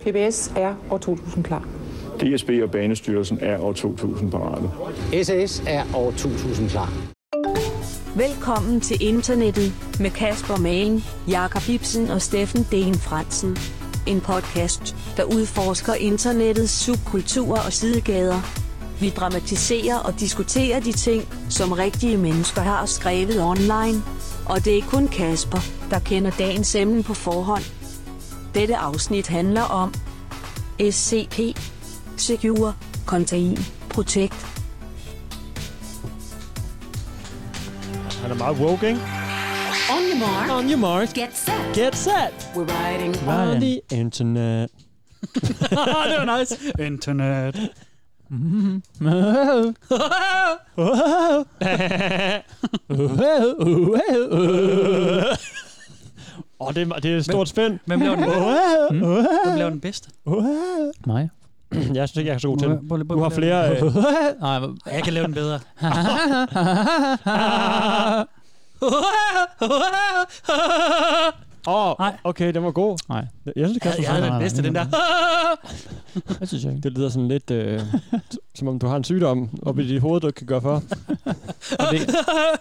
PBS er år 2000 klar. DSB og Banestyrelsen er år 2000 parate. SAS er år 2000 klar. Velkommen til internettet med Kasper Malen, Jakob Ibsen og Steffen Den Fransen. En podcast, der udforsker internettets subkulturer og sidegader. Vi dramatiserer og diskuterer de ting, som rigtige mennesker har skrevet online. Og det er kun Kasper, der kender dagens emne på forhånd. Dette afsnit handler om SCP, Secure, Contain, Protect. Han er meget woke, ikke? On your mark. On your mark. Get set. Get set. We're riding On the internet. det var nice. Internet. Åh, oh, det, er, det er et stort spænd. Hvem laver den, Mm. hvem laver den bedste? Mig? Jeg synes ikke, jeg er så god til prøv Du har flere... Øh, Nej, Jeg kan lave den bedre. Åh, oh, okay, den var god. Nej. Jeg synes, det kan Jeg havde den bedste, den der. Det synes jeg ikke. Det lyder sådan lidt, øh, som om du har en sygdom oppe i dit hoved, du ikke kan gøre for. Det,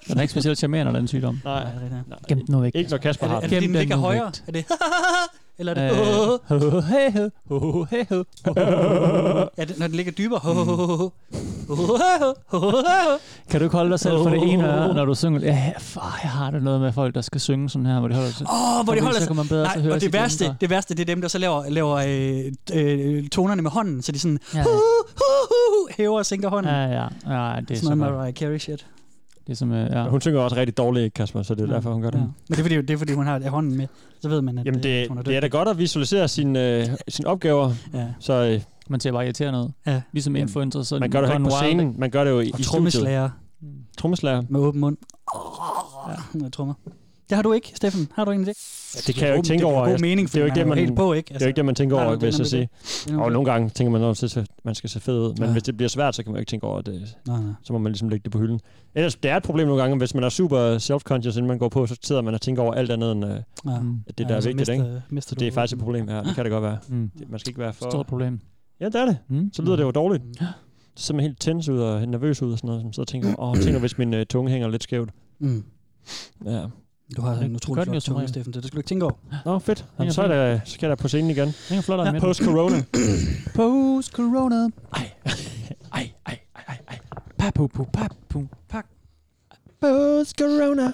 den er ikke specielt charmerende, den sygdom. Nej, Ja, det der. Gem den nu væk. ikke når Kasper Er har det, det. er det Gem din den ligger højere? Er det Eller er det Ja, det, når den ligger dybere. Kan du ikke holde dig selv for det ene øre, når du synger? Ja, far, jeg har det noget med folk, der skal synge sådan her, hvor de holder sig. Åh, hvor de holder sig. man bedre Nej, og det værste, det værste, det er dem, der så laver, laver øh, øh, tonerne med hånden, så de sådan Ja. hæver og sænker hånden. Ja, ja. ja det er Sådan noget Mariah Carey shit. Det er som, øh, ja. Hun synger også rigtig dårligt, Kasper, så det er Ja. derfor, hun gør det. Ja. Men det er, fordi, det er fordi, hun har hånden med. Så ved man, at Jamen, det, hun er det er da godt at visualisere sine, øh, sine opgaver, Ja. så øh, Man ser bare irriterende ud. Ja. Ligesom influencer, så man gør det jo ikke på scenen, man gør det jo i, i Og studiet. trommeslager Trommeslager. med åben mund. Ja, med trommer. Det har du ikke, Steffen. Har du egentlig det? Ja, det kan jeg jo ikke tænke over. Det er Jeg- god mening, det er jo ikke det, man, helt på, ikke? det er jo ikke det, man tænker over, vil jeg så det, sige. Og nogle gange tænker man, at man skal se fed ud. Men Ja. hvis det bliver svært, så kan man jo ikke tænke over, det, Nej, nej. så må man ligesom lægge det på hylden. Ellers, det er et problem nogle gange, hvis man er super self-conscious, inden man går på, så sidder man og tænker over alt andet, end øh, Ja. det, der Ja, er så vigtigt. mister- ikke? mister Så det er faktisk et problem her. Det kan det godt være. Mm. Man skal ikke være for... Stort problem. Ja, det er det. Mm. Så lyder det jo dårligt. Så ser man helt tens ud og nervøs ud og sådan noget, så tænker, åh, tænker, hvis min øh, tunge hænger lidt skævt. Mm. Ja. Du har en utrolig flot tunge. Steffen, så det skal du ikke tænke over. Nå, fedt. Jamen, så, er der, så skal jeg da på scenen igen. Hænger flot ja. Post-corona. Post-corona. Ej, ej, ej, ej, ej, ej. Papu, pu, papu, pak. Post-corona.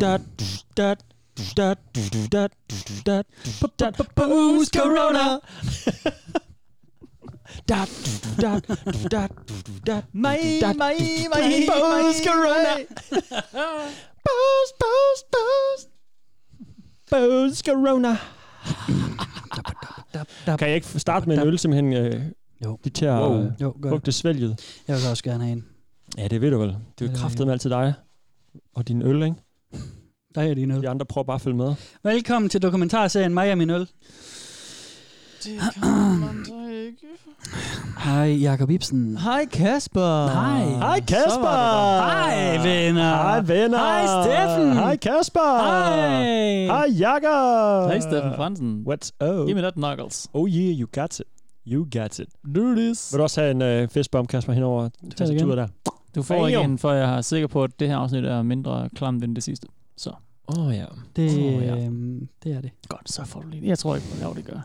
Dat, dat, dat, dat, dat, dat, post-corona. Dat, dat, dat, dat, Mig, dat, mig, dat, mig, Post-corona. Post, post, post. Post-corona. Kan jeg ikke starte med en øl, simpelthen? Øh, Jo. de til at Wow. wow. Jo, lugte svælget? Jeg vil også gerne have en. Ja, det ved du vel. Det er jo det kraftet med altid dig. Og din øl, ikke? Der er din øl. De andre prøver bare at følge med. Velkommen til dokumentarserien Mig og min øl. Det kan man. Hej, Jakob Ibsen. Hej Kasper. Hej. Hej Kasper! Hej, venner. Hej venner! Hej, Steffen. Hej Kasper! Hej. Hej Jakob! Hej Steffen Fransen. What's up? Giv me that knuckles. Oh yeah, you got it. You got it. Do this. Vil du også have en øh, fistbump, Kasper, henover tastaturet der? Du får Bam. en, for jeg er sikker på, at det her afsnit er mindre klamt end det sidste. Så. Åh oh, ja. Det, Åh, ja. øhm, det er det. Godt, så får du lige. Jeg tror ikke, på, det gør.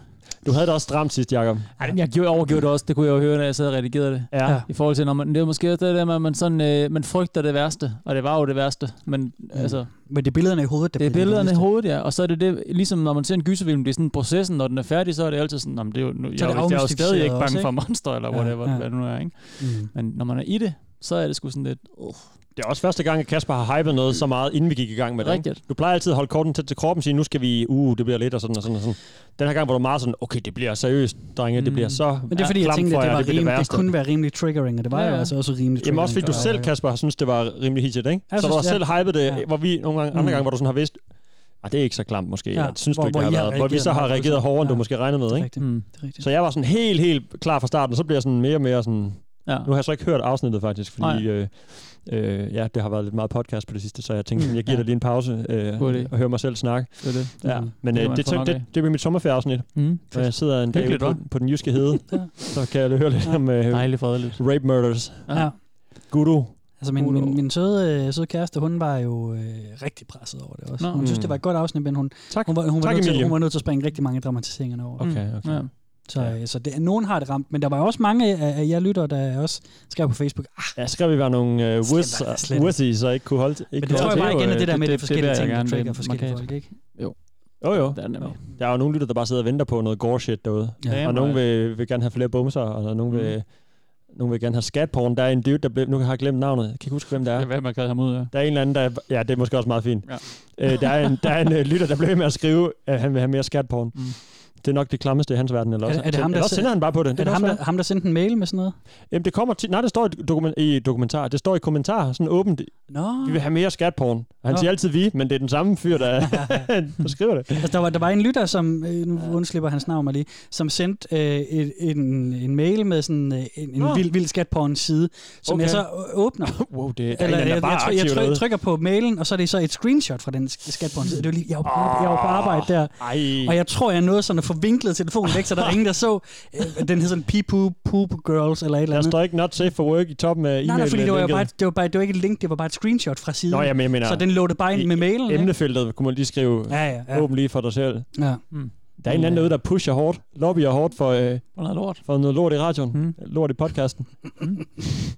Du havde det også stramt sidst, Jakob. Ej, jeg gjorde, overgjorde det også. Det kunne jeg jo høre, når jeg sad og redigerede det. Ja. Ja. I forhold til, når man, det er måske også det der med, at man, sådan, øh, man frygter det værste. Og det var jo det værste. Men mm. altså, Men det er billederne i hovedet, der det er billederne i hovedet, ja. Og så er det det, ligesom når man ser en gyserfilm, det er sådan processen, når den er færdig, så er det altid sådan, jamen, det er jo, nu, jeg, Så er det er jo- jeg er jo stadig ikke også, bange for ikke? monster, eller Ja, whatever, ja. hvad det nu er, ikke? Mm. Men når man er i det, så er det sgu sådan lidt, uh, Det er også første gang, at Kasper har hypet noget så meget, inden vi gik i gang med det. ikke? Du plejer altid at holde korten tæt til kroppen og sige, nu skal vi, uh, det bliver lidt og sådan og sådan og sådan. Den her gang var du meget sådan, okay, det bliver seriøst, drenge, det Mm. bliver så Men det er fordi, jeg klamt tænkte, for at det, var det, rimelig, det, værste. kunne være rimelig triggering, og det var Ja, jo ja. altså også rimelig triggering. Jamen også fordi du selv, Kasper, synes det var rimelig hitsigt, ikke? Jeg så du har selv hypet det, Ja. hvor vi nogle gange, andre Mm. gange, hvor du sådan har vidst, ah, det er ikke så klamt måske, Ja, ja. synes hvor- du ikke, hvor det har har været, hvor vi så har reageret hårdere, end du måske regnede med, Det ikke? rigtigt. mm. Det er rigtigt. Så jeg var sådan helt, helt klar fra starten, og så bliver jeg sådan mere og mere sådan, Ja. Nu har jeg så ikke hørt afsnittet faktisk, fordi øh, øh, ja, det har været lidt meget podcast på det sidste, så jeg tænkte, Mm, jeg giver ja. dig lige en pause øh, og høre mig selv snakke. Det er det. Ja, Mm. men Det øh, det, det, det, det bliver mit sommerferieafsnit, Mm. hvor jeg sidder en dag Hyggeligt, på, på den jyske hede, Ja. så kan jeg høre lidt om øh, Dejligt fredeligt. rape murders. Ja. Gudu. Altså min, min, min søde, øh, søde kæreste, hun var jo øh, rigtig presset over det også. Nå. Hun synes, Mm. det var et godt afsnit, men hun, Tak. hun, var, hun, var Tak, nødt til, hun var nødt til at springe rigtig mange dramatiseringerne over. Okay, Mm. okay. Ja. Så, ja. så det, nogen har det ramt, men der var jo også mange af, af jer lytter, der også skrev på Facebook, ah, Ja, skrev vi var nogle uh, wussies, så ikke kunne holde ikke men det tror jeg bare igen er øh, det der med, det- det, det forskellige jeg ting, der trigger forskellige markat. folk, ikke? Jo, jo. Det er nemlig. Der er jo nogle lytter, der bare sidder og venter på noget gore shit derude. Ja. Og nogen vil, vil gerne have flere bumser, og nogen Mm. vil, nogen vil gerne have skatporn. Der er en dude, der blev, nu har jeg glemt navnet. Jeg kan ikke huske, hvem det er. Jeg ved, man kan ham ud, ja. Der er en eller anden, der... Ja, det er måske også meget fint. Ja. Øh, der er en, der er en øh, lytter, der blev med at skrive, at han vil have mere skatporn. Mm. Det er nok det klammeste i hans verden. Eller Er også, det- er det ham, der eller også sender han bare på det. Er det kan ham, også der, ham, der sendte en mail med sådan noget? Jamen, det kommer til, nej, det står i, dokument, i dokumentar. Det står i kommentar, sådan åbent. Nå. Vi vil have mere skatporn. Han Nå. siger altid vi, men det er den samme fyr, der, der skriver det. Altså, der, var, der var en lytter, som, øh, nu undslipper hans navn mig lige, som sendte øh, et, en, en mail med sådan øh, en, en vild, vild skat på en side, som Okay. jeg så åbner. Wow, det er Eller en, jeg, bare jeg, jeg, jeg, derude. trykker på mailen, og så er det så et screenshot fra den skat på en side. Det var lige, jeg, var på, jeg var på arbejde der, Ej. og jeg tror, jeg nåede sådan at få vinklet telefonen væk, så der var ingen, der så. Øh, den hed sådan Pee-Poo Poop Girls eller et eller Der andet. står ikke not safe for work i toppen af e-mailen. Nej, nej, fordi det var, jo bare, det, var bare, det var ikke et link, det var bare et screenshot fra siden. Nå, jamen, jeg mener, så den lå det bare ind med mailen. ikke? emnefeltet kunne man lige skrive Ja, ja, ja. åbent lige for dig selv. ja. Mm. Der er en anden derude, der pusher hårdt, lobbyer hårdt for, øh, For noget lort. for noget lort i radioen. Mm. Lort i podcasten.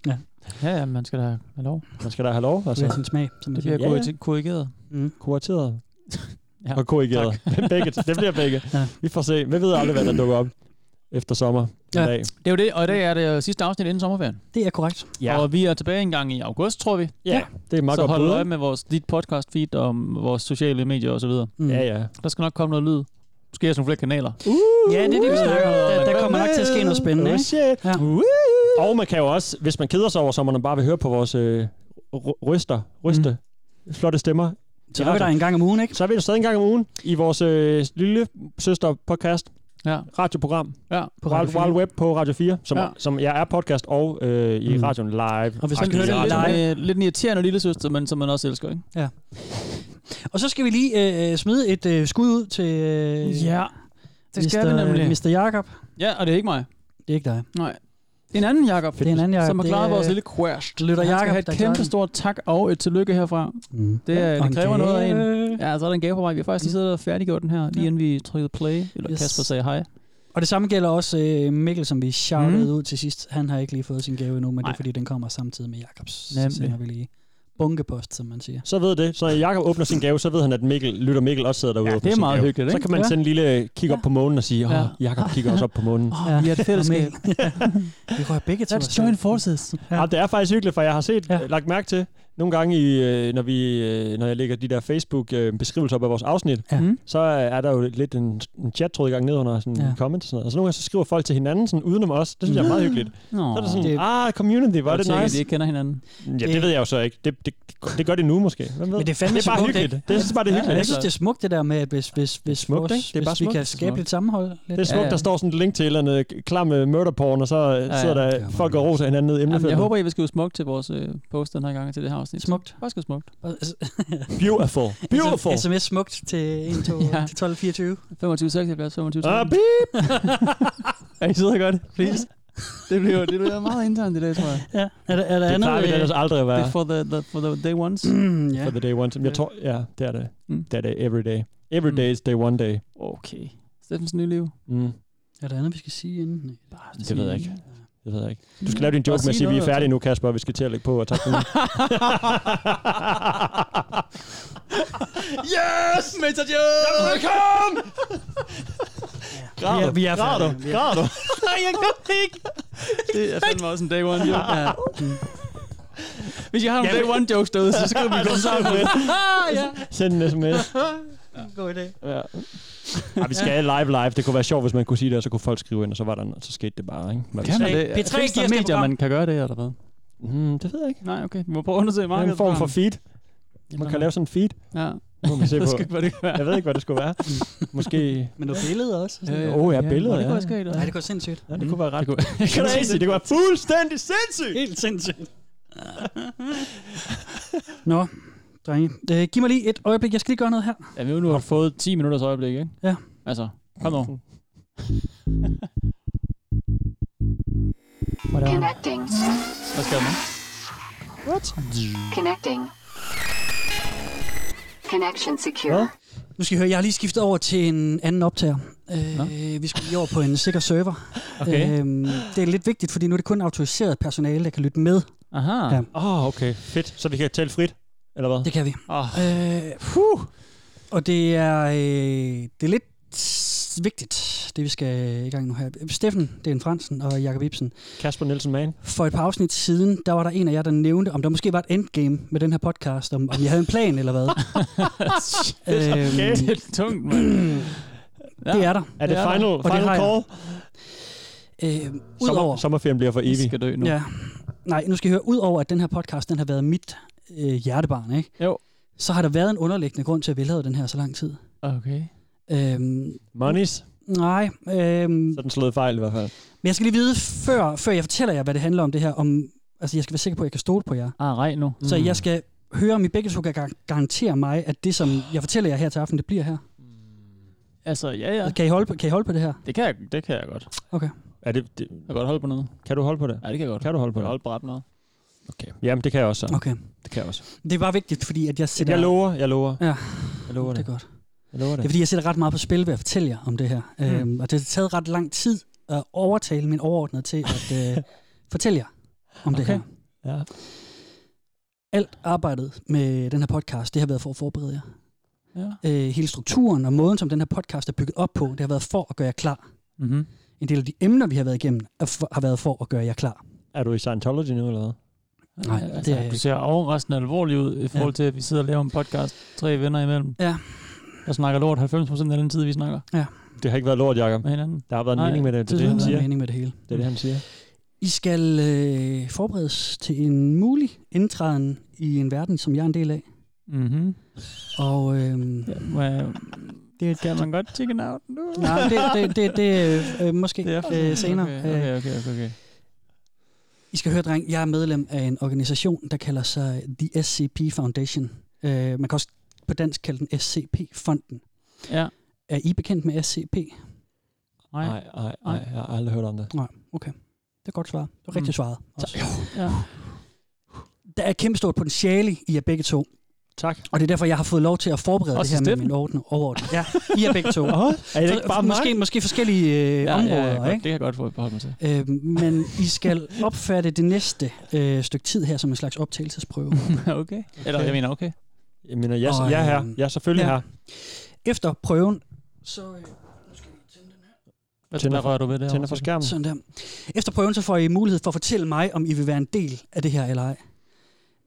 Ja, ja, man skal da have lov. Man skal da have lov. Det er Altså, sin smag, som Det bliver Ja, ja, korrigeret. Mm. kurateret Ja. og korrigeret. begge, det bliver begge. Ja. Vi får se. Vi ved aldrig, hvad der dukker op efter sommer. Ja. Ja. Dag. Det er jo det, og i dag er det sidste afsnit inden sommerferien. Det er korrekt. Ja. Og vi er tilbage en gang i august, tror vi. Ja, det er meget så godt hold bud. øje med vores, dit podcast feed og vores sociale medier og så videre. Mm. Ja, ja. Der skal nok komme noget lyd. Måske også nogle flere kanaler. Ja, det er det, vi snakker om. Der, der kommer nok til at ske noget spændende. Oh, Ikke? shit. Ja. Og man kan jo også, hvis man keder sig over sommeren, og bare vil høre på vores øh, ry- ryster, ryste, mm. flotte stemmer, Så er vi der en gang om ugen, ikke? så er vi der stadig en gang om ugen i vores øh, lille søster podcast, Ja. radioprogram, Ja. På Wild, Radio 4. Wild Web på Radio 4, som, Ja. ja. som jeg er podcast og øh, i Mm. radioen live. Og hvis man Faktisk kan høre i det live- Lidt, lidt en irriterende lille søster, men som man også elsker, ikke? Ja. Og så skal vi lige øh, smide et øh, skud ud til øh, Ja, det skal vi Mr. nemlig. Mr. Jakob. Ja, og det er ikke mig. Det er ikke dig. Nej. Det en anden Jakob, Det er en anden Jakob. som har Det klaret er- vores lille quest. Lytter Jakob, et kæmpe stort tak og et tillykke herfra. Mm. Det, er, Og det kræver noget af en. Ja, så er der en gave på vej. Vi har faktisk lige siddet og færdiggjort den her, lige Ja. inden vi trykkede play. Eller Yes. Kasper sagde hej. Og det samme gælder også øh, Mikkel, som vi shoutede Mm. ud til sidst. Han har ikke lige fået sin gave endnu, men det Nej. er fordi, den kommer samtidig med Jakobs. Så Nemlig. sender vi lige bunkepost, som man siger. Så ved det. Så når Jakob åbner sin gave, så ved han, at Mikkel, lytter Mikkel også sidder derude Ja, det er meget gave. hyggeligt, Så ikke? kan man Ja. sende en lille kig op på månen og sige, åh, Ja. Jakob kigger også op på månen. Åh, oh, vi er et fællesskab. vi rører begge to. Let's join forces. Ja. Ja. det er faktisk hyggeligt, for jeg har set, Ja. ja. lagt mærke til, nogle gange, i, øh, når, vi, øh, når jeg lægger de der Facebook-beskrivelser op af vores afsnit, Ja. Mm. så er der jo lidt en, en chat-tråd i gang ned under sådan Ja. ja. comments og sådan noget. Og så nogle gange så skriver folk til hinanden sådan udenom os. Det synes jeg er meget hyggeligt. Nå, Så er det sådan, Det- ah, community, er det nice. de ikke kender hinanden. Ja, Det- det ved jeg jo så ikke. Det, det, det gør det nu måske. Hvem ved? Men det er fandme det er bare smukt, hyggeligt. ikke? Det, jeg synes bare, det er Ja, hyggeligt. Jeg synes, det er smukt det der med, at hvis, hvis, hvis, smukt, vores, ikke? Det er bare hvis vi smukt. kan skabe lidt sammenhold. Det Lidt. er smukt, Ja, ja. der står sådan et link til et eller andet klam med murderporn, og så sidder der folk og roser hinanden ned i Jamen, jeg emnefeltet. håber, I vil skrive smukt til vores øh, post den her gang til det her afsnit. Smukt. Skriv smukt. Beautiful. Beautiful. SMS smukt til 1, 2, Ja. til 12, 24. 25, 76, 25, Ah, 13. beep. Er I sidder godt? Please. Det bliver, det bliver meget internt i dag, tror jeg. Ja. Er der, er der Det andet? plejer vi øh, ellers aldrig at Det være. er for the, the, for the day ones. Mm, ja. For the day one. Jeg tror, ja, det er det. Mm. Det er det every day. Every Mm. day is day one day. Okay. Steffens nye liv. Mm. Er der andet, vi skal sige inden? Nej. Bare Det ved jeg ikke. Det ved jeg ikke. Du skal lave din joke med at sig sige, at vi er færdige nu, Kasper, og vi skal til at lægge på. Og tak for nu. yes! Meta joke! Velkommen! Vi er, vi er Græder færdige. du? Vi er- Græder du? Nej, jeg kan ikke. Det er fandme også en day one joke. Ja. Hvis jeg har nogle Ja, day one jokes derude, så skriver vi gå sammen. Ah, ja. Send en sms. God idé. Ja. Ja, vi skal live live. Det kunne være sjovt, hvis man kunne sige det, og så kunne folk skrive ind, og så var der, så skete det bare, ikke? Hvad Kan man det? P3 Findes giver der det medier, program. man kan gøre det, eller hvad? Mm, det ved jeg ikke. Nej, okay. Vi må prøve at undersøge Det er markedet. en form for feed. Man kan lave sådan en feed. Ja. Må vi se Jeg på. ved ikke, hvad det være. Jeg ved ikke, hvad det skulle være. Måske... Men nogle billeder også. Ja, ja. Åh, ja, billeder, Det ja. kunne også ske, Nej, det går sindssygt. Ja, det kunne være ret. Det kunne, Crazy. Det kunne være fuldstændig sindssygt. Helt sindssygt. Nå, drenge. Øh, giv mig lige et øjeblik. Jeg skal lige gøre noget her. Ja, vi har nu har fået 10 minutters øjeblik, ikke? Ja. Altså, kom nu. Whatever. Connecting. Hvad skal der What? Connecting. Connection secure. Nu skal I høre, jeg har lige skiftet over til en anden optager. Øh, vi skal lige over på en sikker server. Okay. Øhm, det er lidt vigtigt, fordi nu er det kun autoriseret personale, der kan lytte med. Aha. Ja. Åh, oh, okay. Fedt. Så vi kan tale frit, eller hvad? Det kan vi. Oh. Øh, puh. Og det er, øh, det er lidt vigtigt, det vi skal i gang nu her. Steffen, det er en Fransen, og Jakob Ibsen. Kasper Nielsen Mann. For et par afsnit siden, der var der en af jer, der nævnte, om der måske var et endgame med den her podcast, om, om jeg havde en plan eller hvad. Øhm, Okay. Det er tungt, mand. Det er der. Er det Det er final, det final har call? Øh, Sommer, Udover, sommerferien bliver for Vi evig. skal dø nu. ja, nej, nu skal I høre, udover at den her podcast, den har været mit øh, hjertebarn, ikke? Jo. så har der været en underliggende grund til, at vi lavede den her så lang tid. Okay. Øhm, Monies. nej, øhm, Så er den slået fejl i hvert fald. men jeg skal lige vide, før, før jeg fortæller jer, hvad det handler om det her, om, altså jeg skal være sikker på, at jeg kan stole på jer. Ah, rej nu. Så jeg skal høre, om I begge to kan gar- garantere mig, at det, som jeg fortæller jer her til aften, det bliver her. Altså, ja, ja. Kan, I holde på, kan I holde på det her? Det kan jeg, det kan jeg godt. Er det, det, Jeg kan godt holde på noget. kan du holde på det? Ja, det kan jeg godt. Kan du holde på Jeg kan det? holde på ret meget. Okay. Jamen, det kan jeg også så. Okay. Det kan jeg også. Det er bare vigtigt, fordi at jeg sætter... Jeg lover, jeg lover. Ja. Jeg lover det det. er godt. Jeg lover Det er det. fordi, jeg sætter ret meget på spil ved at fortælle jer om det her. Mm. Øhm, og det har taget ret lang tid at overtale min overordnede til at øh, fortælle jer om det Okay. her. Ja. Alt arbejdet med den her podcast, det har været for at forberede jer. Ja. Øh, hele strukturen og måden, som den her podcast er bygget op på, det har været for at gøre jer klar. Mm-hmm. En del af de emner, vi har været igennem, er for, har været for at gøre jer klar. Er du i Scientology nu, eller hvad? Nej, altså, det er jeg Du ser overraskende alvorlig ud i forhold til, at vi sidder og laver en podcast tre venner imellem. Ja. Der snakker lort 90% af den tid, vi snakker Det har ikke været lort, Jacob. med hinanden. Der har været en Nej, mening med det. Det er det det, han er siger. mening med det hele. Det er det, han siger. I skal øh, forberedes til en mulig indtræden i en verden, som jeg er en del af. Mm-hmm. Og øh, Ja, jeg, det, kan man godt chicken out nu? nej, det, det, det, det øh, måske Det er øh, senere. Okay, okay, okay, okay. I skal høre, dreng, jeg er medlem af en organisation, der kalder sig The SCP Foundation. Øh, man kan også på dansk kalde den SCP-fonden. Ja. Er I bekendt med SCP? Nej. Nej, nej, nej. Jeg har aldrig hørt om det. Nej, okay. Det er godt svaret. Det er rigtigt Mm. svaret. Også. Ja. Der er et kæmpe stort potentiale i jer begge to. Tak. Og det er derfor, jeg har fået lov til at forberede Også det her med Steffen? min orden. overordning. Ja, I er begge to. Åh, er det ikke bare mig? måske, måske forskellige øh, Ja, områder, ja, ja, ikke? Det kan jeg godt få forholde mig til. Øh, men I skal opfatte det næste øh, stykke tid her som en slags optagelsesprøve. okay. Eller, jeg mener, okay. Jeg mener, jeg, Og, jeg er her. øhm, Jeg er selvfølgelig ja. her. Efter prøven, så, øh, Hvad, Tænder rører du ved det? Tænder for skærmen. sådan der. Efter prøven, så får I mulighed for at fortælle mig, om I vil være en del af det her eller ej.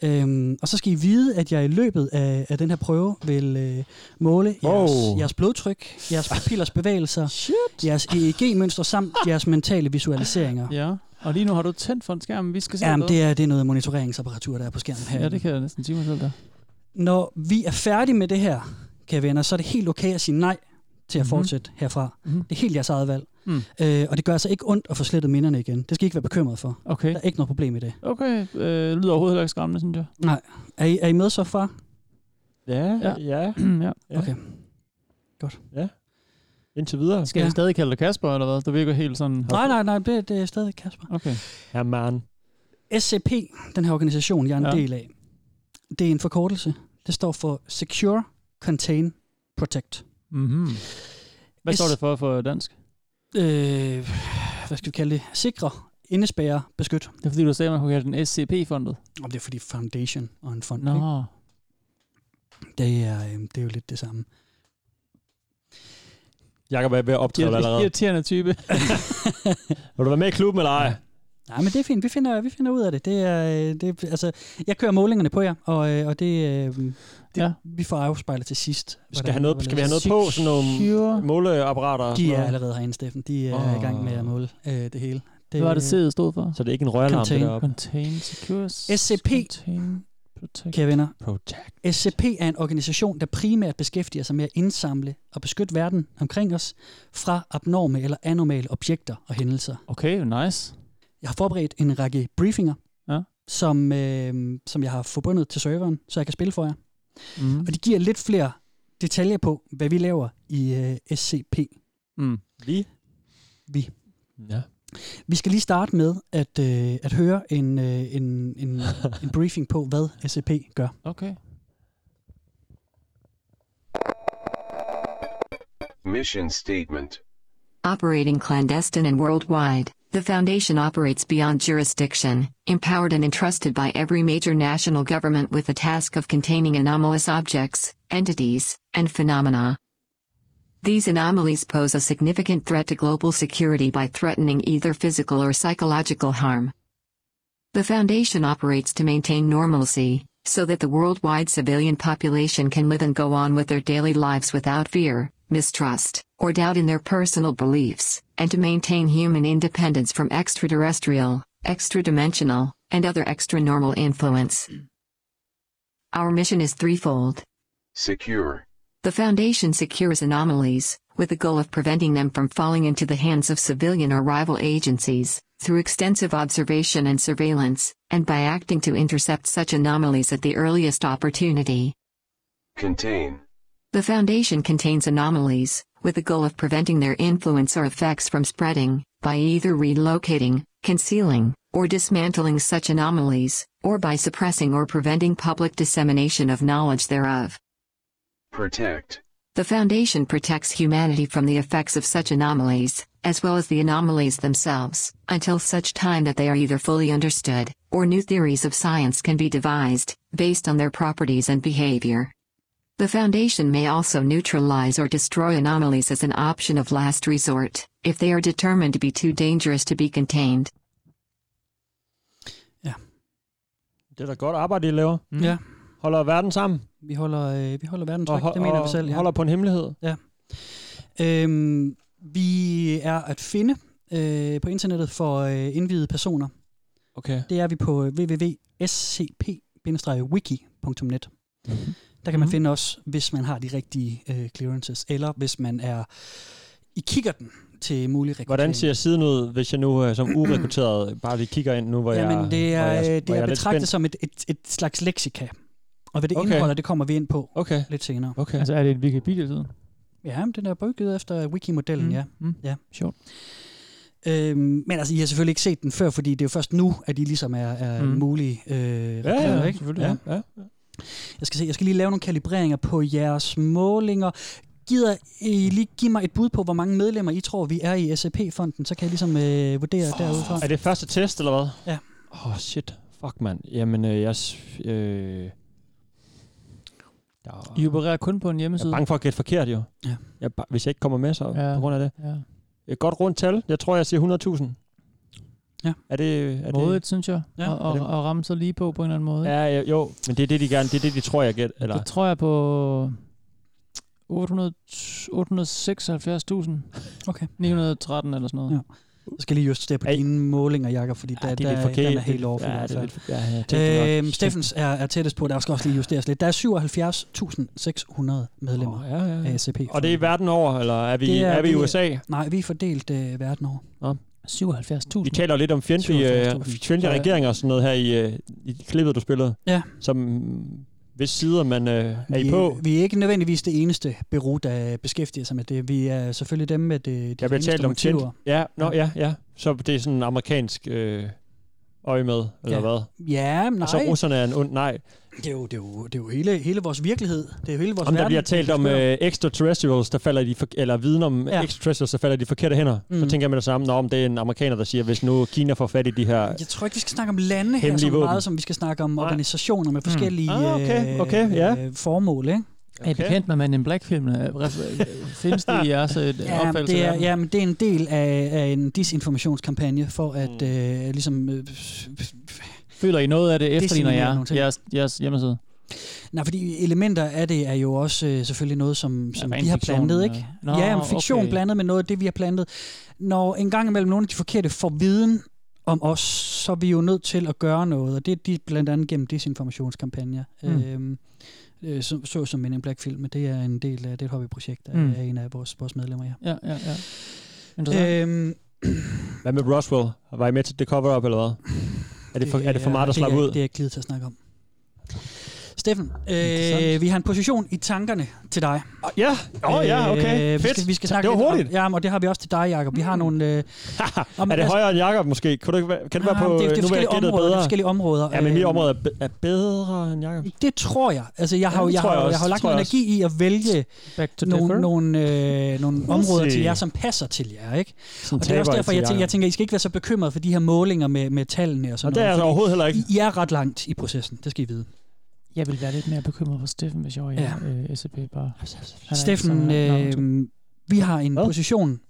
Øhm, og så skal I vide, at jeg i løbet af, af den her prøve vil øh, måle jeres, Oh. jeres blodtryk, jeres pupillers bevægelser, Shit. jeres EEG-mønster samt jeres mentale visualiseringer. Ja, og lige nu har du tændt for en skærm, vi skal se Jamen, det er, det er noget monitoreringsapparatur, der er på skærmen her. Ja, det kan jeg næsten sige mig selv der. Når vi er færdige med det her, kære venner, så er det helt okay at sige nej til at Mhm. fortsætte herfra. Mhm. Det er helt jeres eget valg. Mm. Øh, og det gør altså ikke ondt at få slettet minderne igen. Det skal I ikke være bekymret for. Okay. Der er ikke noget problem i det. Okay, øh, lyder overhovedet heller ikke skræmmende, synes jeg. Nej. Er I, er I med så far? Ja, Ja. ja. ja. Ja. Okay. Indtil videre. Skal Ja. jeg stadig kalde dig Kasper, eller hvad? Du virker helt sådan... Nej, nej, nej, det, det er stadig Kasper. Okay. Ja, man. SCP, den her organisation, jeg er en Ja. del af, det er en forkortelse. Det står for Secure, Contain, Protect. Mm-hmm. Hvad står det for for dansk? Øh, hvad skal vi kalde det? Sikre, indespærre, beskyt. Det er fordi, du sagde, at man kunne kalde den SCP-fondet. Om det er fordi foundation og en fond. Ikke? Nå. Det, er, øh, det er jo lidt det samme. Jakob er ved at optræde allerede. Irriterende type. Vil du være med i klubben eller ej? Nej, men det er fint. Vi finder, vi finder ud af det. det, er, øh, det er, altså, jeg kører målingerne på jer, og, øh, og det, øh, det Ja. vi får afspejlet til sidst. Skal, hvordan- have noget, skal vi have noget på? Sådan nogle måleapparater? og De er allerede herinde, Steffen. De er Åh. i gang med at måle øh, det hele. Det, Hvad var det C'et stod for? Så det er ikke en røgalarm, det deroppe? Contain, secure, SCP. Contain, Protect. kære venner. Protect. SCP er en organisation, der primært beskæftiger sig med at indsamle og beskytte verden omkring os fra abnorme eller anormale objekter og hændelser. Okay, nice. Jeg har forberedt en række briefinger, Ja. som, øh, som jeg har forbundet til serveren, så jeg kan spille for jer. Mm. Og de giver lidt flere detaljer på, hvad vi laver i øh, SCP. Mm. Vi? Vi. Ja. Vi skal lige starte med at, øh, at høre en, øh, en, en, en briefing på, hvad SCP gør. Okay. Mission Statement Operating clandestine and worldwide, the Foundation operates beyond jurisdiction, empowered and entrusted by every major national government with the task of containing anomalous objects, entities, and phenomena. These anomalies pose a significant threat to global security by threatening either physical or psychological harm. The Foundation operates to maintain normalcy, so that the worldwide civilian population can live and go on with their daily lives without fear, mistrust, or doubt in their personal beliefs, and to maintain human independence from extraterrestrial, extra-dimensional, and other extra-normal influence. Our mission is threefold. Secure The Foundation secures anomalies, with the goal of preventing them from falling into the hands of civilian or rival agencies, through extensive observation and surveillance, and by acting to intercept such anomalies at the earliest opportunity. Contain The Foundation contains anomalies, with the goal of preventing their influence or effects from spreading, by either relocating, concealing, or dismantling such anomalies, or by suppressing or preventing public dissemination of knowledge thereof. Protect The Foundation protects humanity from the effects of such anomalies, as well as the anomalies themselves, until such time that they are either fully understood, or new theories of science can be devised, based on their properties and behavior. The Foundation may also neutralize or destroy anomalies as an option of last resort, if they are determined to be too dangerous to be contained. Det er da godt arbejde, I laver. Mm. Ja. Holder verden sammen. Vi holder, øh, vi holder verden Og tryg, ho- det mener og vi selv. Ja. holder på en hemmelighed. Ja. Øhm, vi er at finde øh, på internettet for øh, indvidede personer. Okay. Det er vi på www.scp-wiki.net. Mm-hmm. Der kan man finde os, hvis man har de rigtige øh, clearances, eller hvis man er i kiggerten til mulig rekruttering. Hvordan ser siden ud, hvis jeg nu øh, som urekrutteret bare lige kigger ind nu, hvor jeg Jamen, det er, hvor jeg, øh, hvor det jeg er lidt betragtet som et, et, et slags leksika. Og hvad det Okay. indeholder, det kommer vi ind på okay. lidt senere. Okay. Altså er det en Wikipedia-side? Ja, den er bygget efter wiki-modellen, Mm, ja. mm. ja. Sjovt. Øhm, men altså, I har selvfølgelig ikke set den før, fordi det er jo først nu, at de ligesom er, er Mm. mulige øh, Ja, reklamer, ja, ikke? selvfølgelig. Ja. Ja. Jeg skal se, jeg skal lige lave nogle kalibreringer på jeres målinger. Gider I lige give mig et bud på, hvor mange medlemmer I tror, vi er i SAP-fonden? Så kan jeg ligesom øh, vurdere oh, derudfra. Er det første test, eller hvad? Ja. Åh, oh, shit. Fuck, mand. Jamen, øh, jeg... Øh, der, I opererer kun på en jeg hjemmeside? er bange for at gætte forkert, jo. Ja. Jeg, hvis jeg ikke kommer med, så Ja. på grund af det. Ja. Et godt rundt tal. Jeg tror, jeg siger 100.000. Ja. Er det... Er Modigt, synes jeg. Ja. Og, og, det- og ramme så lige på på en eller anden måde. det ja, ja, jo. Men det er det, de gerne... Det er det, de tror, jeg gætter. Eller? Det tror jeg på 800 876.000. Okay. 913 eller sådan noget. Ja. Jeg skal lige justere på Ej. dine målinger, Jakob, fordi der, Ja, det er der, forkert. den er helt i Ja, det er fald. lidt... Ja, jeg tænkte nok. Øhm, Steffens er, er tættest på, der skal også lige justeres lidt. Der er 77.600 medlemmer Åh, ja, ja, ja. af SAP. Og det er i verden over, eller er vi, Det er, er- vi i det USA? Nej, vi er fordelt øh, verden over. 77.000. Vi taler lidt om fjendtlige, øh, 77.000. fjendtlige regeringer og sådan noget her i, øh, i klippet, du spillede. Ja. Som, hvis sider man øh, er I vi, på? vi er ikke nødvendigvis det eneste bureau, der beskæftiger sig med det. Vi er selvfølgelig dem med det, de Jeg reneste talt om motiver. Ja, nå, ja, ja. Så det er sådan en amerikansk øh, øje med, eller Ja. hvad? Ja, nej. Og så russerne er en ond... Nej. Det er jo, det er jo, det er jo hele, hele vores virkelighed. Det er jo hele vores Om der verden. bliver talt om øh, extraterrestrials, der falder i de for, eller viden om Ja. extraterrestrials, der falder i de forkerte hænder. Mm. Så Mm. tænker jeg med det samme, når om det er en amerikaner, der siger, hvis nu Kina får fat i de her... Jeg tror ikke, vi skal snakke om lande her så våben. meget, som vi skal snakke om organisationer med forskellige Ah, okay, øh, okay, ja. øh, formål. Ikke? Er I bekendt med Man in Black-filmene? Findes det i jeres øh, Ja, opfattelse det er, ja, men det er en del af, af en disinformationskampagne for at Mm. øh, ligesom... Øh, Føler I noget af det efterligner jer, jeres, jeres hjemmeside? nej, fordi elementer af det er jo også øh, selvfølgelig noget, som, som ren vi har plantet, øh. ikke? Nå, ja, men fiktion okay. blandet med noget af det, vi har plantet. Når en gang imellem nogle af de forkerte får viden om os, så er vi jo nødt til at gøre noget, og det er de, blandt andet gennem desinformationskampagner. Mm. Øhm, øh, så, så som Men in Black film, det er en del af det er et hobbyprojekt af, Mm. af en af vores, vores medlemmer, ja. Ja, ja, ja. Interessant. Øhm, Hvad med Roswell? Var I med til det cover-up, eller hvad? Er det for, er det for meget at slappe ud? Det er jeg ikke til at snakke om. Steffen, øh, vi har en position i tankerne til dig. Ja, åh oh, ja, okay. Øh, vi Fedt. skal, vi skal snakke det var lidt hurtigt. Om, ja, og det har vi også til dig, Jacob. Vi har nogle... Øh, om, er det højere end Jakob måske? Kan, være- kan det være Ah, på... det er- det er forskellige områder, det er bedre. forskellige områder. Ja, men mit Øh, område er, be- bedre end Jakob. Det tror jeg. Altså, jeg har, Ja, det jeg har, jeg jeg, har Det lagt noget energi i at vælge nogle, nogle, øh, nogle områder til jer, som passer til jer. Ikke? Og det er også derfor, jeg tænker, Jakob. jeg tænker, I skal ikke være så bekymret for de her målinger med, med tallene og sådan Og det er jeg noget. overhovedet heller ikke. I er ret langt i processen, det skal I vide. Jeg vil være lidt mere bekymret for Steffen, hvis jeg var i Ja. øh, SCP bare. Steffen, øh, vi har en Hvad? position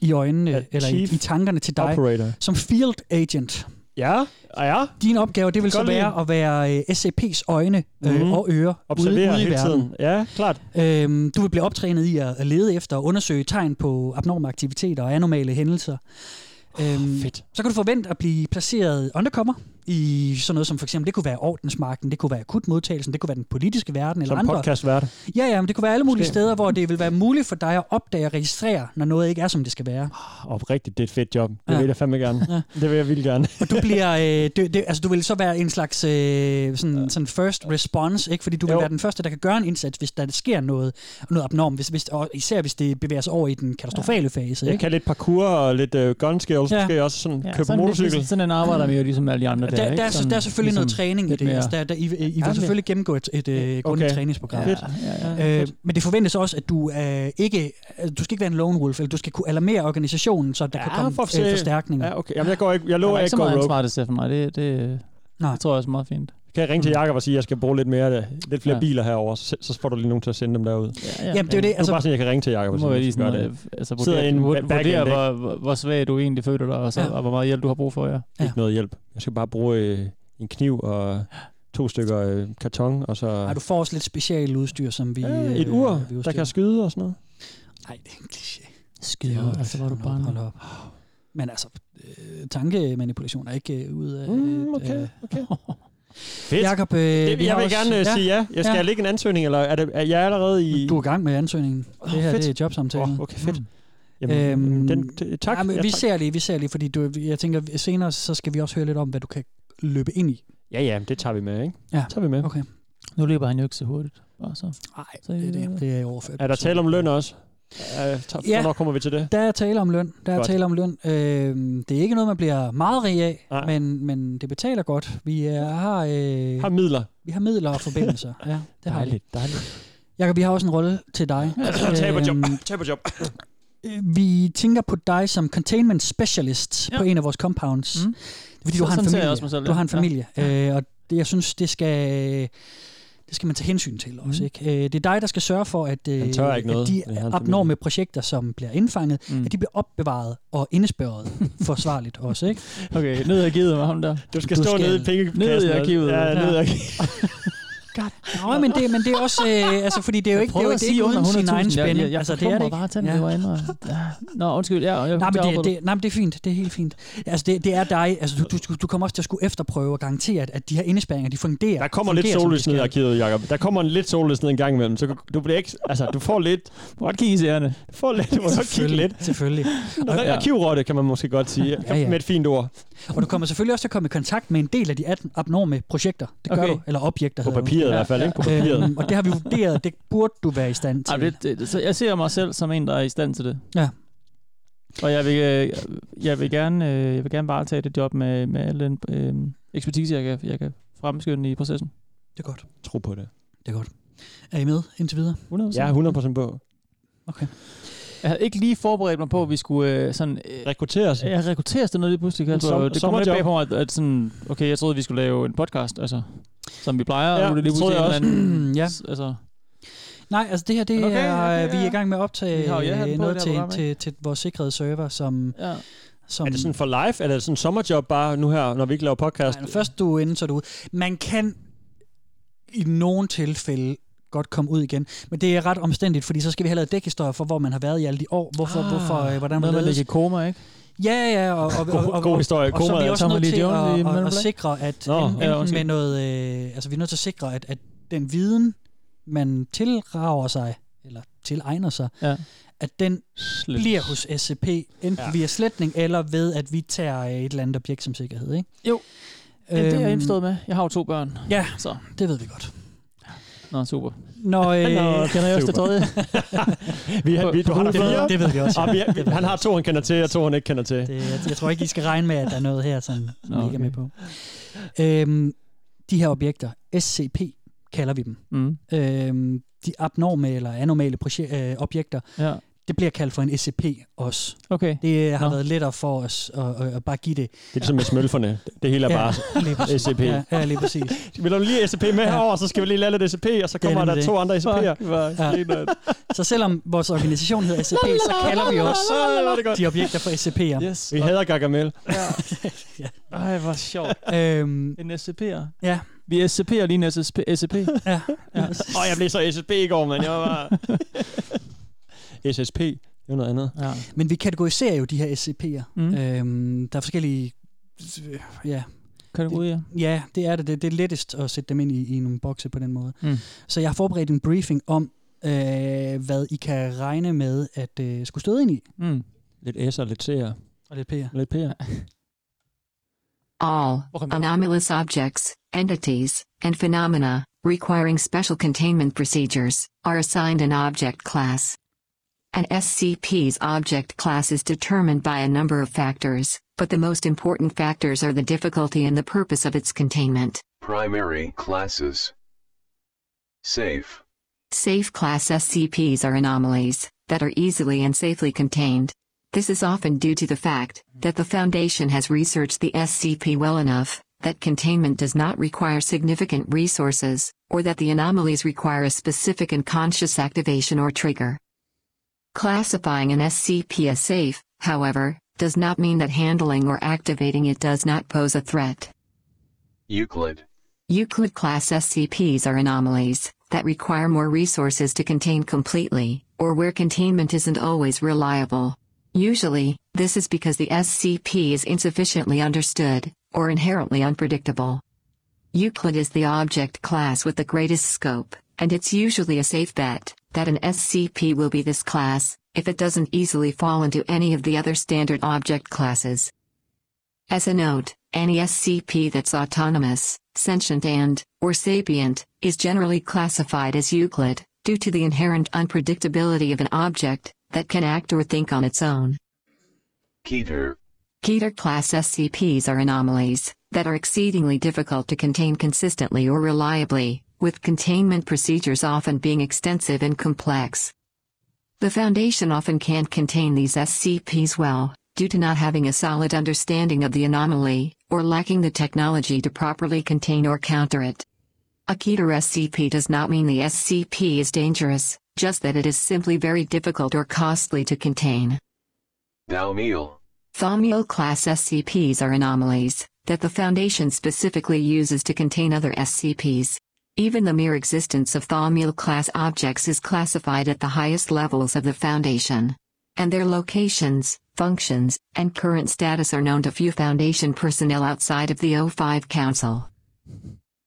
i øjnene, Ja, eller i, i tankerne til dig, Operator. som field agent. Ja, og ja. Din opgave, det vil så være at være øh, SAP's øjne øh, Mhm. og ører ude, Observerer ude i hele verden. tiden. Ja, klart. Øhm, du vil blive optrænet i at at lede efter og undersøge tegn på abnorme aktiviteter og anormale hændelser. Øhm, fedt. Så kan du forvente at blive placeret undercover i sådan noget som for eksempel, det kunne være ordensmagten, det kunne være akutmodtagelsen, det kunne være den politiske verden eller Som andre. podcastvært. Ja, ja, men det kunne være alle mulige Måske. steder, hvor det vil være muligt for dig at opdage og registrere, når noget ikke er, som det skal være. Oprigtigt, det er et fedt job. Det Ja. vil jeg fandme gerne. Ja. Det vil jeg vildt gerne. Og du bliver, øh, det, det, altså du vil så være en slags øh, sådan, sådan first response, ikke? fordi du vil Jo. være den første, der kan gøre en indsats, hvis der sker noget, noget abnormt, hvis, hvis, og især hvis det bevæger sig over i den katastrofale fase. Jeg Ikke? kan lidt parkour og lidt uh, gun skills. Ja. Ja. Måske også sådan Ja, købe sådan, motorcykel. Sådan, sådan en arbejder vi jo ligesom alle de andre der, Der, der, er, Sådan, der er selvfølgelig noget ligesom træning i det. mere- Altså, der, der, I, I vil Ja, selvfølgelig gennemgå et, et, et grundigt Okay. træningsprogram. Ja, ja, ja. Øh, men det forventes også, at du er ikke, du skal ikke være en lone wolf, eller du skal kunne alarmere organisationen, så der Ja, kan komme for øh, forstærkninger. Ja, okay. Jamen, jeg, går ikke, jeg Der lover er jeg ikke ikke så går meget rogue. ansvar til Steffen, nej. Det, det, Nej. det tror jeg også er meget fint. Kan jeg ringe til Jakob og sige, at jeg skal bruge lidt mere, øh, lidt flere Ja. biler herover, så, så får du lige nogen til at sende dem derud. Ja, Jamen, det er jo det. Det er Altså, bare sådan, jeg kan ringe til Jakob og må sige, jeg at lige vi skal gøre sådan, det. øh, altså, Sidder vurdere, en vurdere, hvor, hvor, hvor svag du egentlig føler dig, og, så, Ja. og hvor meget hjælp du har brug for, ja. Ja. Ikke noget hjælp. Jeg skal bare bruge øh, en kniv og to stykker øh, karton, og så ej, du får også lidt specialudstyr, som vi... ja, et øh, ur, vi der kan skyde og sådan noget. Nej, det er en kliché. Skider, altså hvor er du bare... hold op. Men altså, øh, tankemanipulation er ikke øh, ude af... Mm, okay, øh, okay. Fedt. Jakob, øh, Det, vi jeg har vil også- gerne øh, sige ja. Jeg skal Ja. ja. lægge en ansøgning, eller er, det, er jeg allerede i... Du er i gang med ansøgningen. Det her fedt. det er jobsamtalen. Åh, okay, fedt. Mm. Jamen, Øhm, den, tak. Ja, men ja, vi tak. ser lige, vi ser lige, fordi du, jeg tænker, senere så skal vi også høre lidt om, hvad du kan løbe ind i. Ja, ja, det tager vi med, ikke? Ja. tager vi med. Okay. Nu løber han jo ikke så hurtigt. Bare så. Nej, Så det er det. Det er overført. Er der tale om løn også? Uh, Ja. Hvornår kommer vi til det? Der er tale om løn. Der er Godt. tale om løn. Øh, det er ikke noget, man bliver meget rig af, Nej. men, men det betaler godt. Vi er, har, øh, Har midler. vi har midler og forbindelser. Ja, det har vi. Dejligt, dejligt. Jakob, vi har også en rolle til dig. Øhm, Taberjob. øh, vi tænker på dig som containment specialist Ja. på en af vores compounds. Mm. Fordi du Så- har en familie. også du har en familie. Ja. Øh, og det, jeg synes, det skal, det skal man tage hensyn til også. Mm. Ikke? Øh, det er dig, der skal sørge for, at, øh, noget, at er de hans abnorme projekter, som bliver indfanget, Mm. at de bliver opbevaret og indespørget forsvarligt også. Ikke? Okay, ned i arkivet med ham der. Du skal Du stå skal- nede i pengekassen. Ned i og- arkivet. Ja, ned i Ja. arkivet. Nå, men det, men det er også, øh, altså, fordi det er jo ikke, det er jo, ikke uden sin egen spænding. Jeg, jeg, altså, det er det ikke. bare at det var og- Ja. Nå, undskyld. Ja, jeg, Nej, men det, det, nej, men det er fint. Det er helt fint. Altså, det, det er dig. Altså, du, du, du kommer også til at skulle efterprøve og garantere, at, at de her indespærringer, de fungerer. Der kommer lidt fungerer, de sollys ned i arkivet, Jacob. Der kommer en lidt sollys ned en gang imellem, så du bliver ikke... Altså, du får lidt... Du må godt kigge i seerne. Du får lidt... Du må godt kigge Selvfølgelig, lidt. selvfølgelig. Ja. Arkivrotte, kan man måske godt sige. Ja, ja. Med et fint ord. Og du kommer selvfølgelig også til at komme i kontakt med en del af de abnorme projekter. Det gør Okay. du. Eller objekter. På hedder det. papiret i hvert fald, ikke? På papiret. Øhm, og det har vi vurderet, det burde du være i stand til. Ej, det, det, så jeg ser mig selv som en, der er i stand til det. Ja. Og jeg vil, øh, jeg vil gerne, øh, jeg vil gerne bare tage det job med, med al den øh, ekspertise, jeg kan, jeg kan fremskynde i processen. Det er godt. Tro på det. Det er godt. Er I med indtil videre? 100%. Jeg er 100% på. Okay. Jeg havde ikke lige forberedt mig på, at vi skulle øh, sådan... Øh, Rekrutteres. jeg rekrutteres til noget lige pludselig. Altså, som- det kom lidt bag på mig, at, at sådan, okay, jeg troede, vi skulle lave en podcast, altså, som vi plejer, Ja, og nu er det lige en jeg eller anden... ja. Altså, Nej, altså det her, det okay, er, okay, vi er ja. i gang med at optage har i noget til, program, til, til vores sikrede server, som... ja. som Er det sådan for live? Eller er det sådan en sommerjob bare nu her, når vi ikke laver podcast? Nej, først du er inde, så er du ude. Man kan i nogle tilfælde godt komme ud igen. Men det er ret omstændigt, fordi så skal vi have lavet dækhistorier for, hvor man har været i alle de år. Hvorfor, ah, hvorfor, øh, hvordan man Noget ligge i koma, ikke? Ja, ja, og, og, og, God- og, god historie. Og, og så er vi også nødt til at, at, at Black. sikre, at Nå, en, ja, enten undskyld. med noget, øh, altså vi er nødt til at sikre, at, at den viden, man tilrager sig, eller tilegner sig, Ja. at den Slet. bliver hos SCP, enten Ja. ja. via sletning, eller ved, at vi tager øh, et eller andet objekt som sikkerhed, ikke? Jo. Ja, det er jeg Øhm, indforstået med. Jeg har jo to børn. Ja, Så, det ved vi godt. Nå, super. Når, øh, Nå, kender jeg også det tredje? Vi, har- vi, du har der det, ved, fire. det ved vi også. Og vi, vi, han har to, han kender til, og to, han ikke kender til. Det, jeg, jeg tror ikke, I skal regne med, at der er noget her, sådan, som Nå, I ikke er med okay. på. Øhm, de her objekter, SCP kalder vi dem. Mm. Øhm, de abnorme eller anormale proje- øh, objekter, Ja, det bliver kaldt for en SCP også. okay. Det har Nå. været lettere for os at, at, at bare give det. Det er ligesom med smølferne. Det hele er bare lige præcis. SCP. Ja, ja, lige præcis. Vil du lige SCP med herover, så skal vi lige lade lidt SCP, og så Det er kommer der nemlig to det. andre SCP'er. Ja. Så selvom vores organisation hedder SCP, så kalder vi også er det de objekter for SCP'er. Yes. Vi hader Gargamel. Ej, hvor sjovt. Øhm, En SCP'er. ja, Vi SCP'er lige en SCP. SCP. ja. Ja. Åh, jeg blev så SSP i går, mand. Jeg var bare... SSP, det er noget andet. Ja. Men vi kategoriserer jo de her SCP'er. Mm. Øhm, der er forskellige... Ja, Kategorier. ja, det er det. Det, det er lettest at sætte dem ind i, i nogle bokse på den måde. Mm. Så jeg har forberedt en briefing om, øh, hvad I kan regne med at øh, skulle støde ind i. Mm. Lidt S'er, lidt C'er, Og lidt P'er. lidt P'er. All anomalous objects, entities, and phenomena requiring special containment procedures are assigned an object class. An SCP's object class is determined by a number of factors, but the most important factors are the difficulty and the purpose of its containment. Primary classes. Safe. Safe class SCPs are anomalies that are easily and safely contained. This is often due to the fact that the Foundation has researched the SCP well enough that containment does not require significant resources, or that the anomalies require a specific and conscious activation or trigger. Classifying an SCP as safe, however, does not mean that handling or activating it does not pose a threat. Euclid. Euclid class SCPs are anomalies that require more resources to contain completely, or where containment isn't always reliable. Usually, this is because the SCP is insufficiently understood, or inherently unpredictable. Euclid is the object class with the greatest scope, and it's usually a safe bet that an SCP will be this class if it doesn't easily fall into any of the other standard object classes. As a note, any SCP that's autonomous, sentient and, or sapient, is generally classified as Euclid, due to the inherent unpredictability of an object that can act or think on its own. Keter. Keter class SCPs are anomalies that are exceedingly difficult to contain consistently or reliably, with containment procedures often being extensive and complex. The Foundation often can't contain these SCPs well, due to not having a solid understanding of the anomaly, or lacking the technology to properly contain or counter it. A Keter SCP does not mean the SCP is dangerous, just that it is simply very difficult or costly to contain. Dalmiel. Thaumiel class SCPs are anomalies that the Foundation specifically uses to contain other SCPs. Even the mere existence of Thaumiel class objects is classified at the highest levels of the Foundation. And their locations, functions, and current status are known to few Foundation personnel outside of the O5 Council.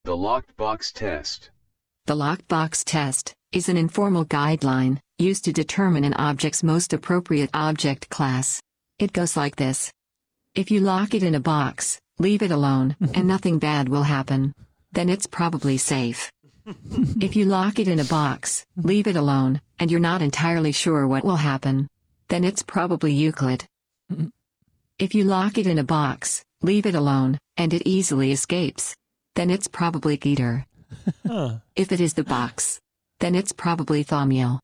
The locked box test. The Locked Box test is an informal guideline used to determine an object's most appropriate object class. It goes like this If you lock it in a box, leave it alone, and nothing bad will happen. Then it's probably safe. if you lock it in a box, leave it alone, and you're not entirely sure what will happen. Then it's probably Euclid. if you lock it in a box, leave it alone, and it easily escapes. Then it's probably Geeter. If it is the box, then it's probably Thaumiel.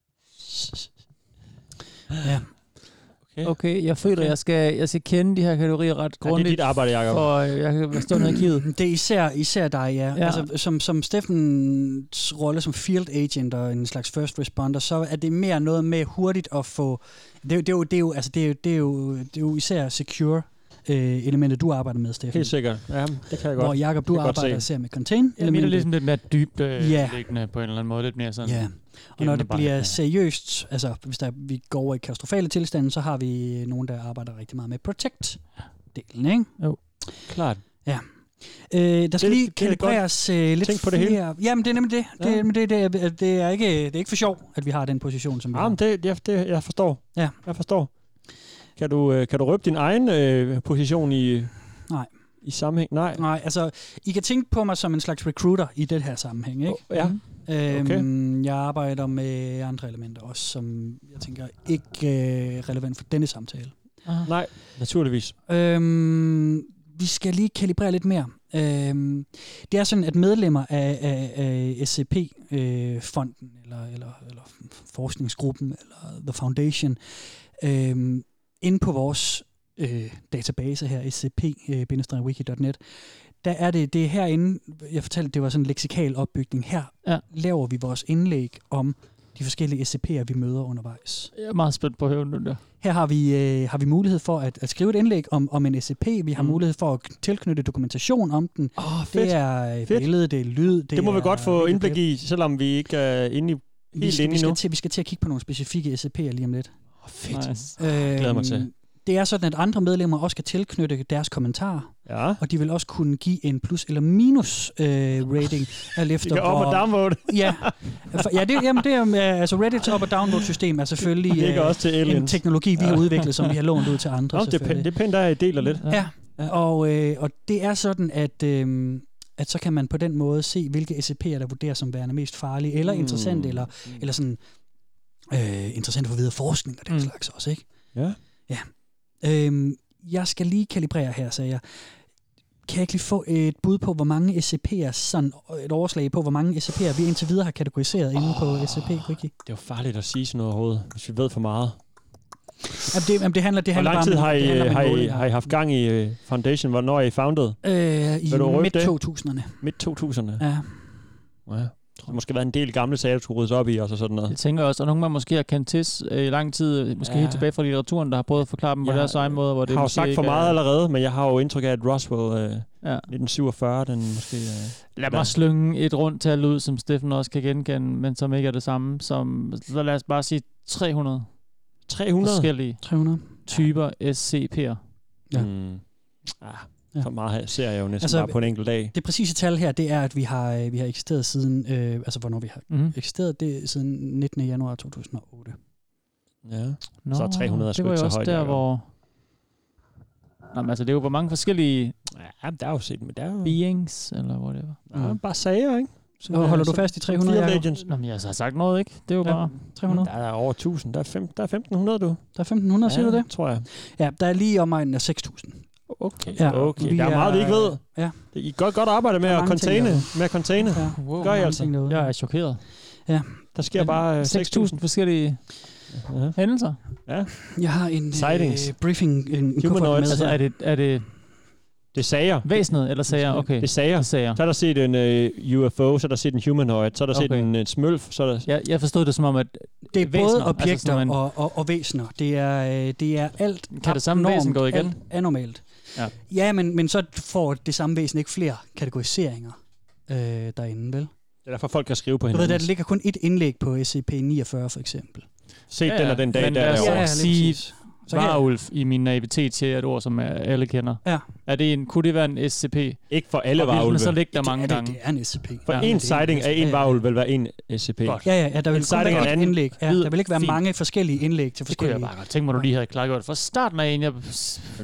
Okay, jeg føler, Okay. jeg skal, jeg skal kende de her kategorier ret Ja, det er grundigt, dit arbejde, Jacob. for øh, jeg kan være stående i arkivet. Det er især, især dig, ja. Ja. Altså, som, som Steffens rolle som field agent og en slags first responder, så er det mere noget med hurtigt at få... Det, er jo- det, er, jo, det, er, jo, altså, det, er, jo, det, er, jo, det er jo især secure, øh, elementet, du arbejder med, Steffen. Helt sikkert. Ja, det kan jeg godt. Hvor Jacob, du Det jeg godt arbejder se. især med contain Ja, mit er ligesom lidt mere dybt øh, Ja. liggende på en eller anden måde. Lidt mere sådan... Ja, og når det bliver seriøst, altså hvis der, vi går over i katastrofale tilstande, så har vi nogen, der arbejder rigtig meget med protect-delen, ikke? Jo. Klart. Ja. Øh, der skal Det- lige det er godt. kalibreres øh, lidt Tænk på det hele. flere... Jamen, det er nemlig det. Det, Ja. ja. det, det, det, det, er ikke, det er ikke for sjov, at vi har den position, som vi Ja, har. det, jeg, det, jeg forstår. Ja. Jeg forstår. Kan du, øh, kan du røbe din egen øh, position i, Nej. i sammenhæng? Nej. Nej, altså, I kan tænke på mig som en slags recruiter i det her sammenhæng, ikke? Ja. Øhm, Jeg arbejder med andre elementer også, som jeg tænker ikke øh, relevant for denne samtale. Nej, naturligvis. Øhm, vi skal lige kalibrere lidt mere. Øhm, det er sådan, at medlemmer af, af, af SCP-fonden, eller, eller, eller forskningsgruppen, eller The Foundation, øhm, inde på vores øh, database her, scp-wiki.net, der er det, det er herinde, jeg fortalte, det var sådan en leksikal opbygning. Her Ja. laver vi vores indlæg om de forskellige SCP'er, vi møder undervejs. Jeg er meget spændt på at høre den der. Her har vi, øh, har vi mulighed for at, at skrive et indlæg om, om en SCP. Vi har mm. mulighed for at tilknytte dokumentation om den. Oh, Det er øh, Fedt. billede, det er lyd. Det, Det, må vi er godt få indblik i, selvom vi ikke er inde i, Vi helt skal, inde vi, skal til, vi skal til at kigge på nogle specifikke SCP'er lige om lidt. Oh, fedt. Nice. Glæder mig til. Det er sådan, at andre medlemmer også kan tilknytte deres kommentarer. Ja. Og de vil også kunne give en plus- eller minus øh, rating, alt efter kan op- og downvote. Ja, ja det, jamen, det er, øh, altså Reddit's op- og downvote-system er selvfølgelig Det øh, også til en teknologi, vi har Ja. udviklet, som vi har lånt ud til andre. Nå, det, er pænt, det er pænt, der deler lidt. Ja, og, øh, og det er sådan, at, øh, at så kan man på den måde se, hvilke SCP'er, der vurderes som værende mest farlige, eller Mm. interessante, eller, eller sådan øh, interessante for videre forskning og den mm. slags også, ikke? Ja. Ja. Øhm, jeg skal lige kalibrere her, sagde jeg. Kan jeg ikke lige få et bud på, hvor mange SCP'er, sådan et overslag på, hvor mange SCP'er vi indtil videre har kategoriseret inde på SCP-wiki? Det er jo farligt at sige sådan noget overhovedet, hvis vi ved for meget. Jamen, det, jamen, det handler, det Hvor handler lang tid bare om, har I, har I, har I haft gang i øh, Foundation? Hvornår er I founded? Øh, I røbe det? midt-2000'erne. Midt-2000'erne? Ja. ja. Der måske været en del gamle sager, der skulle ryddes op i, og så sådan noget. Jeg tænker også, at nogen man måske har kendt til øh, i lang tid, måske Ja. ja. helt tilbage fra litteraturen, der har prøvet at forklare dem på Jeg deres egen måde, hvor det Jeg har jo sagt for meget er- allerede, men jeg har jo indtryk af, at Roswell øh, Ja. 1947, den måske... Øh, Lad mig slynge et rundt tal ud, som Steffen også kan genkende, men som ikke er det samme som... Så lad os bare sige 300. 300? Forskellige 300. typer SCP'er. Ja. Mm. Ah, så meget ser jeg jo næsten Altså, bare på en enkelt dag. Det præcise tal her, det er, at vi har, øh, vi har eksisteret siden, øh, altså hvornår vi har Mhm. eksisteret, det er siden 19. januar 2008. Ja. Nå, så 300 er sgu det var ikke jo så også højt. der, hvor... Nå, men altså, det er jo, hvor mange forskellige Ja, der er jo set, men der er jo... beings, eller hvor det var. Ja, bare sager, ikke? Som Og er- holder du fast i som 300, Field Jacob? Agents. Nå, men jeg har sagt noget, ikke? Det er jo Ja, bare... 300. Der er over 1000. Der er, fem, der er 1500, du. Der er 1500, siger ja, du det? tror jeg. Ja, der er lige omegnen af 6000. Okay, Ja, ja, okay. der er meget, vi ikke ved. Ja. I gør godt arbejde med er at containe. Med at containe. Ja. Wow, Gør I altså. derude. Jeg er chokeret. Ja. Der sker bare øh, 6.000 forskellige Ja. hændelser. Ja. Jeg har en Sightings. øh, briefing, en, en kuffert Humanoids. med Altså, er det, er det Det er sager. væsenet eller sager? Okay. Det er sager. Det er sager. Så er der set en uh, UFO, så er der set en humanoid, så er der set Okay. en uh, smølf, så er der... Jeg, jeg forstod det som om, at Det er væsener, både altså objekter sådan en- og, og, og væsener. Det er, øh, det er alt Kan det samme væsen gå igen? Alt anormalt. Ja. ja men, men så får det samme væsen ikke flere kategoriseringer øh, derinde, vel? Det er derfor, folk kan skrive på Du ved, hinanden. der ligger kun et indlæg på SCP-49 for eksempel. Set Ja, den ja. og den dag, Men der derovre. Ja, lige sige. Så kan jeg- i min naivitet til et ord, som alle kender. Ja. Er det en, kunne det være en SCP? Ikke for alle varulve. så ligge der det, mange det, gange? det er en SCP. For Ja. en det er sighting en- af en ja, ja. varulv vil være en SCP. Godt. Ja, ja, ja, der vil En kun være en et anden- indlæg. Ja, der vil ikke være fint. mange forskellige indlæg til Det kunne jeg forskellige... bare tænke mig, du lige havde klargjort. For starten af en, jeg...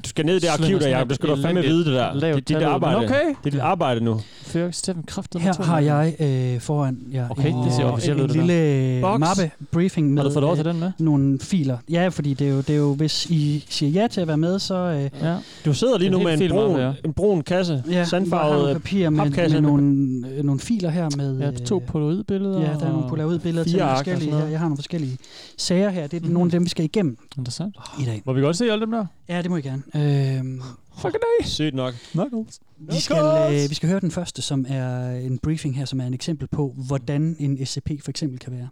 Du skal ned i det arkiv der, Jacob. Det skal du et fandme vide, det der. Det er dit arbejde. Okay. Det er dit arbejde nu. Fører Steffen kraftet Her har jeg øh, foran jer Okay, en, det ser øh, officielt en det der. lille mappe briefing med Har du fået lov til øh, den med? nogle filer. Ja, fordi det er, jo, det er jo, hvis I siger ja til at være med, så øh, Ja. Du sidder lige En nu med en brun, ja. en brun kasse. ja, jeg Sandfarvet nogle papirer med, med med- nogle, øh, nogle filer her med... Ja, to polaroidbilleder. Ja, der er nogle og- polaroidbilleder til nogle forskellige. Ja, jeg har nogle forskellige sager her. Det er Mhm. nogle af dem, vi skal igennem Interessant. i dag. Må vi godt se alle dem der? Ja, det må I gerne. Øhm, Fucking A. Sygt nok. Knuckles. vi, skal, øh, vi skal høre den første, som er en briefing her, som er en eksempel på, hvordan en SCP for eksempel kan være.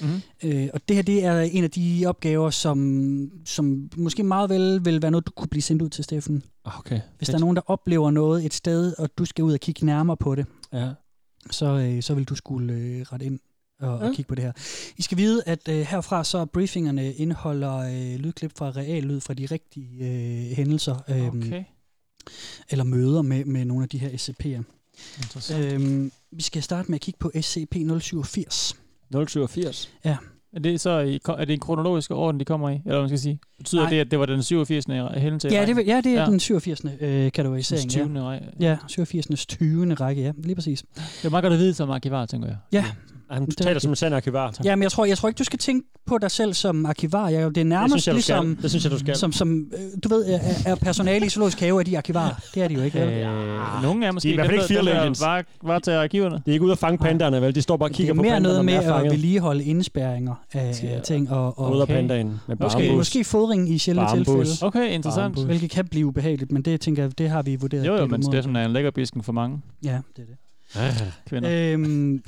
Mhm. Øh, og det her det er en af de opgaver, som, som måske meget vel vil være noget, du kunne blive sendt ud til, Steffen. Okay, Hvis der er nogen, der oplever noget et sted, og du skal ud og kigge nærmere på det, Ja. så, øh, så vil du skulle øh, rette ind og, ja. Ja. og kigge på det her. I skal vide, at øh, herfra så briefingerne indeholder øh, lydklip fra real lyd fra de rigtige øh, hændelser øh, Okay. eller møder med, med nogle af de her SCP'er. Interessant. Øhm, vi skal starte med at kigge på SCP-087. 087? Ja. Er det så i, er det en kronologisk orden, de kommer i? Eller hvad man skal sige? Betyder Nej. det, at det var den 87. hændelse? i Ja, det, ja, det er ja. den 87. Øh, kategorisering. Den 20. Ja. række. ja, 87. 20. række, ja, lige præcis. Det er meget godt at vide som arkivar, tænker jeg. Ja. Han Det er taler som en sand arkivar. Ja, men jeg tror, jeg tror ikke, du skal tænke på dig selv som arkivar. Jeg, det er nærmest synes jeg, ligesom... Det synes jeg, du skal. Som, som, øh, du ved, er, er personale i zoologisk have, er de arkivarer. Det er de jo ikke. Øh, nogle er måske De er i hvert fald ikke. Bare, bare til arkiverne. De er ikke ude at fange pandaerne, vel? De står bare og Det kigger er på mere pandaerne, noget når med den er at vedligeholde indspærringer af, ting. Og, og Rydder pandaen med måske, bambus. måske fodring i sjældne tilfælde. Okay, interessant. Bambus. Hvilket kan blive ubehageligt, men det tænker jeg, det har vi vurderet. Jo, jo, men. Steffen er en lækker bisken for mange Ja, det er det. kvinder. Øhm,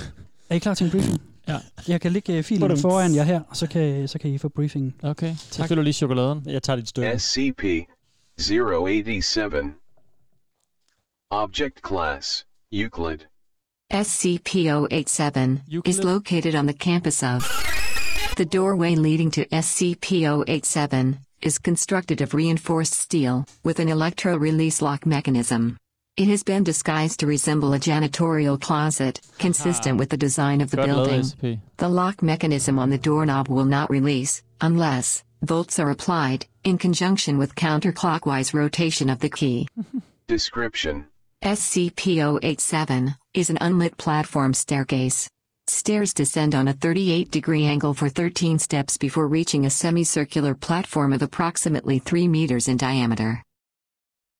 er I klar til en briefing? Ja. Jeg kan lægge øh, filen Badum. foran jer her, og så kan, så kan I få briefingen. Okay, så fylder lige chokoladen. Jeg tager dit stykke. SCP 087. Object Class Euclid. SCP-087 is located on the campus of. The doorway leading to SCP-087 is constructed of reinforced steel with an electro-release lock mechanism. It has been disguised to resemble a janitorial closet, consistent with the design of the building. The lock mechanism on the doorknob will not release unless bolts are applied in conjunction with counterclockwise rotation of the key. Description SCP-087 is an unlit platform staircase. Stairs descend on a 38-degree angle for 13 steps before reaching a semicircular platform of approximately 3 meters in diameter.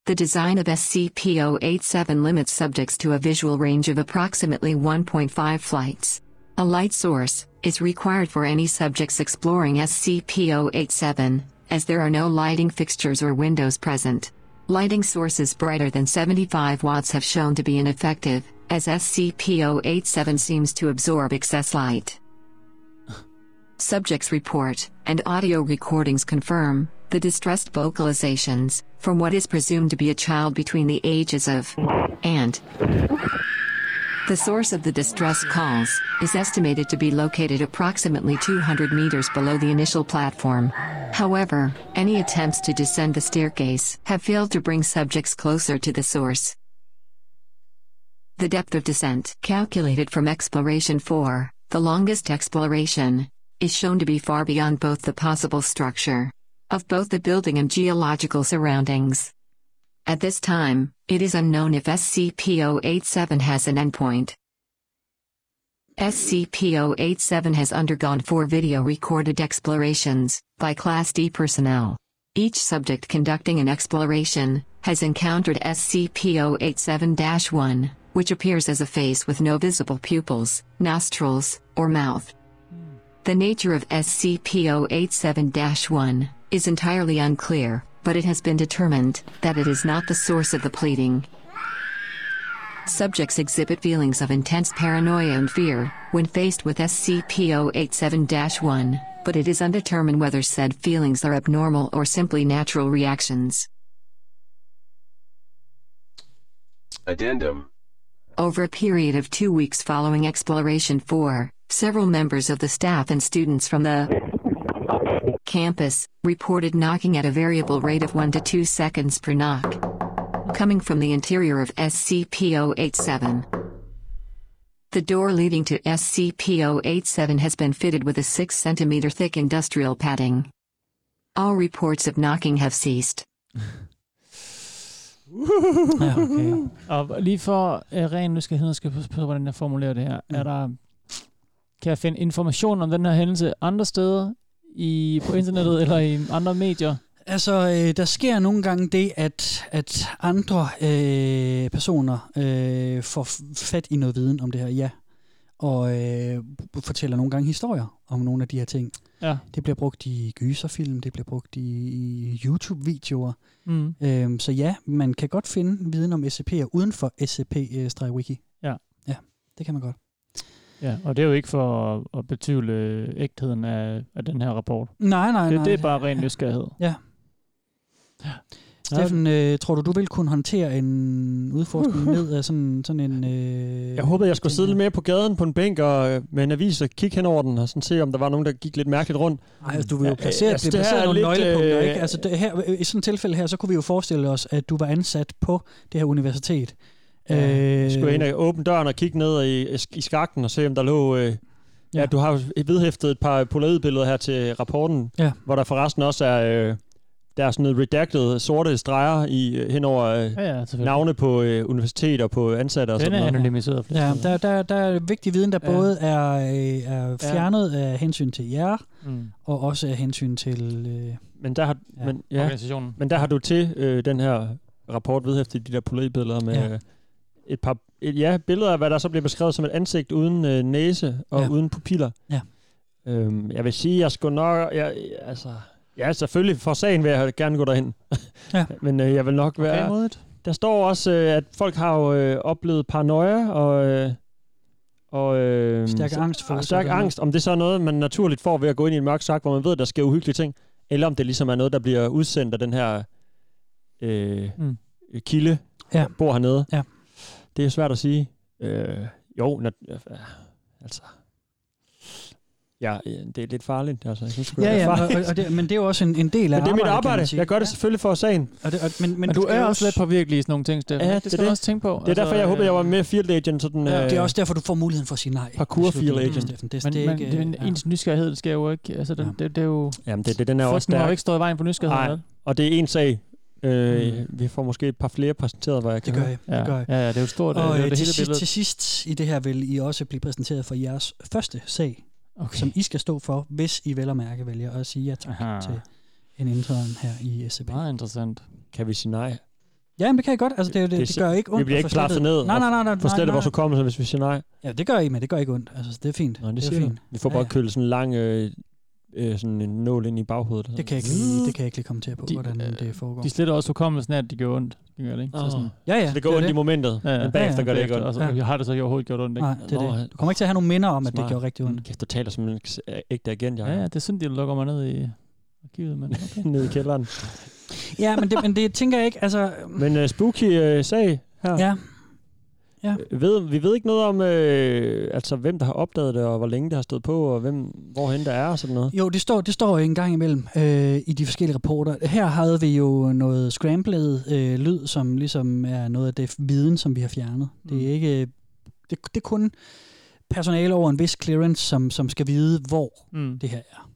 The design of SCP-087 limits subjects to a visual range of approximately 1.5 flights. A light source is required for any subjects exploring SCP-087, as there are no lighting fixtures or windows present. Lighting sources brighter than 75 watts have shown to be ineffective, as SCP-087 seems to absorb excess light. Subjects report, and audio recordings confirm, the distressed vocalizations, from what is presumed to be a child between the ages of and. The source of the distress calls is estimated to be located approximately 200 meters below the initial platform. However, any attempts to descend the staircase have failed to bring subjects closer to the source. The depth of descent, calculated from Exploration 4, the longest exploration, is shown to be far beyond both the possible structure of both the building and geological surroundings. At this time, it is unknown if SCP-087 has an endpoint. SCP-087 has undergone four video-recorded explorations by Class D personnel. Each subject conducting an exploration has encountered SCP-087-1, which appears as a face with no visible pupils, nostrils, or mouth. The nature of SCP-087-1 is entirely unclear, but it has been determined that it is not the source of the pleading. Subjects exhibit feelings of intense paranoia and fear when faced with SCP-087-1, but it is undetermined whether said feelings are abnormal or simply natural reactions. Addendum Over a period of two weeks following Exploration 4, several members of the staff and students from the campus reported knocking at a variable rate of 1 to 2 seconds per knock, coming from the interior of SCP-087. The door leading to SCP-087 has been fitted with a 6 cm thick industrial padding. All reports of knocking have ceased. Ja, okay. Og lige for uh, ren nysgerrighed, skal jeg passe på, hvordan jeg formulerer det her. Mm. Er der, kan finde information om den her hændelse andre steder i, på internettet eller i andre medier? Altså, øh, der sker nogle gange det, at, at andre øh, personer øh, får fat i noget viden om det her, ja. Og øh, fortæller nogle gange historier om nogle af de her ting. Ja. Det bliver brugt i gyserfilm, det bliver brugt i, i YouTube-videoer. Mm. Øhm, så ja, man kan godt finde viden om SCP'er uden for SCP-wiki. Ja. Ja, det kan man godt. Ja, og det er jo ikke for at, at betvivle ægtheden af, af den her rapport. Nej, nej, det, nej. Det er bare ren nysgerrighed. Ja. Steffen, øh, tror du, du vil kunne håndtere en udforskning ned af sådan, sådan en... Øh, Jeg håbede, jeg skulle sidde lidt mere på gaden på en bænk og øh, med en avis og kigge hen over den og sådan se, om der var nogen, der gik lidt mærkeligt rundt. Nej, altså, du vil jo Ja, placere, altså, det her placeret er nogle lidt, nøglepunkter, øh, ikke? Altså, det her, I sådan et tilfælde her, så kunne vi jo forestille os, at du var ansat på det her universitet. Ja, Øh, jeg skulle ind og åbne døren og kigge ned i, i skakten og se, om der lå... Øh, ja. ja, du har jo vedhæftet et par polaroidbilleder her til rapporten, Ja. hvor der forresten også er... Øh, der er sådan noget redacted sorte streger i, øh, hen over øh, Ja, ja, navne på øh, universiteter og på ansatte og Den sådan er noget. anonymiseret. Ja, der, der, der er vigtig viden, der Ja. både er, øh, er fjernet af hensyn til jer, Mm. og også af hensyn til... Øh, Men der har, Ja. men, ja, Organisationen. men der har du til øh, den her rapport vedhæftet de der polaroidbilleder med Ja. Et par et, ja, billeder af, hvad der så bliver beskrevet som et ansigt uden øh, næse og Ja. uden pupiller. Ja. Øhm, jeg vil sige, jeg skulle nok... Jeg, altså, ja, selvfølgelig for sagen vil jeg gerne gå derhen. Ja. Men øh, jeg vil nok være... modigt. Der står også, øh, at folk har jo øh, oplevet paranoia og... Øh, og øh, Stærk angst for- Stærk angst. Om det så er noget, man naturligt får ved at gå ind i en mørk sak, hvor man ved, at der sker uhyggelige ting, eller om det ligesom er noget, der bliver udsendt af den her øh, Mm. kilde, Ja. der bor hernede. Ja. Det er svært at sige. Øh, jo, nat- øh, altså... Ja, øh, det er lidt farligt. Altså, jeg synes, ja, det er ja, og, farligt. og, og, det, men det er jo også en, en del af Men det er mit arbejde. man. Jeg gør det selvfølgelig for sagen. Og det, og, men, men, Men du skal er også lidt påvirkelig i sådan nogle ting, Steffen. Ja, det det skal du det. også tænke på. Det er derfor, jeg håber, jeg var med field agent. Sådan, Ja. øh, Det er også derfor, du får muligheden for at sige nej. Parkour field agent. Steffen. Det, Men, det er men ikke, det, ja. ens nysgerrighed, det skal jo ikke... Altså, det, det, det er jo... Jamen, det, det, den er også Frygten har jo ikke stået i vejen for nysgerrighed. Nej, og det er en sag. Øh, mm. Vi får måske et par flere præsenteret, hvor jeg Det kan gør høre. jeg. Det gør jeg. Ja, ja, det er jo stort. Og det, er jo øh, det til, hele sidst, til sidst i det her vil I også blive præsenteret for jeres første sag, Okay. som I skal stå for, hvis I vel og mærke vælger at sige ja tak Aha. til en intern her i SCB. Meget interessant. Kan vi sige nej? Ja, men det kan I godt. Altså, det, det, det, det gør ikke ondt. Vi bliver ikke klappet ned Nej, nej, nej. nej, og få nej, slettet nej. vores hukommelse, hvis vi siger nej. Ja, det gør I, men det gør ikke ondt. Altså, det er fint. Nå, det, det er fint. Vi får Ja, bare ja. kølet sådan en lang øh, øh, sådan en nål ind i baghovedet. Det kan jeg ikke lige, det kan jeg ikke lige komme til på, De- hvordan det foregår. De sletter også hukommelsen af, at de gør ondt. Det gør det ikke? Åh. sådan, Ja, ja. Så det går er ondt i momentet, men bagefter gør det ikke ondt. Og så, jeg har det så ikke overhovedet gjort ondt, ikke? Nej, det er Nå, det. Du kommer ikke til at have nogle minder om, at det Smart. gjorde rigtig ondt. Kæft, du taler som en ægte agent, jeg Ja, ja, det er sådan, de lukker mig ned i arkivet, men okay. nede i kælderen. Ja, men det, men det tænker jeg ikke, altså... Men uh, spooky uh, sag her. Ja. Ja. Øh, Ved, vi ved ikke noget om, øh, altså, hvem der har opdaget det, og hvor længe det har stået på, og hvem, hvorhen der er og sådan noget. Jo, det står, det står en gang imellem øh, i de forskellige rapporter. Her havde vi jo noget scrambled øh, lyd, som ligesom er noget af det viden, som vi har fjernet. Det Mm. er ikke... Det, det er kun personale over en vis clearance, som, som skal vide, hvor Mm. det her er.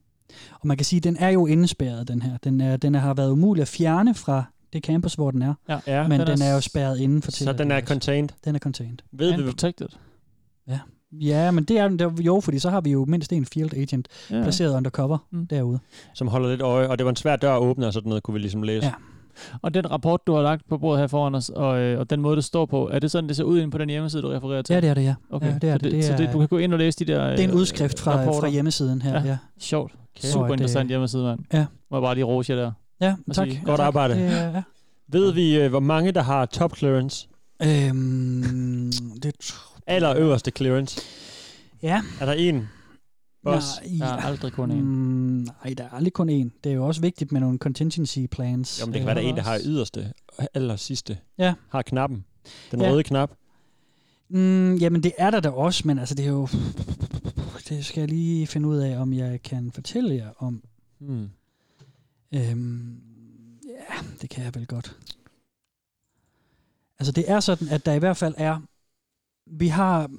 Og man kan sige, at den er jo indespærret, den her. Den, er, den har været umulig at fjerne fra det campus, hvor den er. Ja, Ja, men den den er er, jo spærret inden for Så den er contained. Den er contained. Ved And vi, protected. Ja. Ja, men det er den der- jo, fordi så har vi jo mindst en field agent Ja. placeret undercover Mm. derude. som holder lidt øje, og det var en svær dør at åbne, og sådan noget kunne vi ligesom læse. Ja. Og den rapport, du har lagt på bordet her foran os, og, øh, og den måde, det står på, er det sådan, det ser ud inde på den hjemmeside, du refererer til? Ja, det er det, ja. Okay, ja det er så, det. det så er, det, du kan gå ind og læse de der det er en øh, udskrift fra, rapporter. fra hjemmesiden her. Ja. Ja. Sjovt. Okay. Super det- interessant hjemmeside, mand. Ja. Må jeg bare lige rose jer der. Ja Og tak. sige, Godt tak. arbejde. Det, er- ja. Ved vi, øh, hvor mange der har top clearance? Øhm, det, Aller øverste clearance? ja. Er der en? Boss? Nej, Der er aldrig kun en. Mm, nej, der er aldrig kun én. Det er jo også vigtigt med nogle contingency plans. Jo, men det kan være, der er en, der har yderste, aller sidste. Ja. Har knappen. Den Ja. røde knap. Mm, jamen, det er der da også, men altså, det er jo... Det skal jeg lige finde ud af, om jeg kan fortælle jer om. Hmm. Øhm, ja, det kan jeg vel godt. Altså, det er sådan, at der i hvert fald er... Vi har,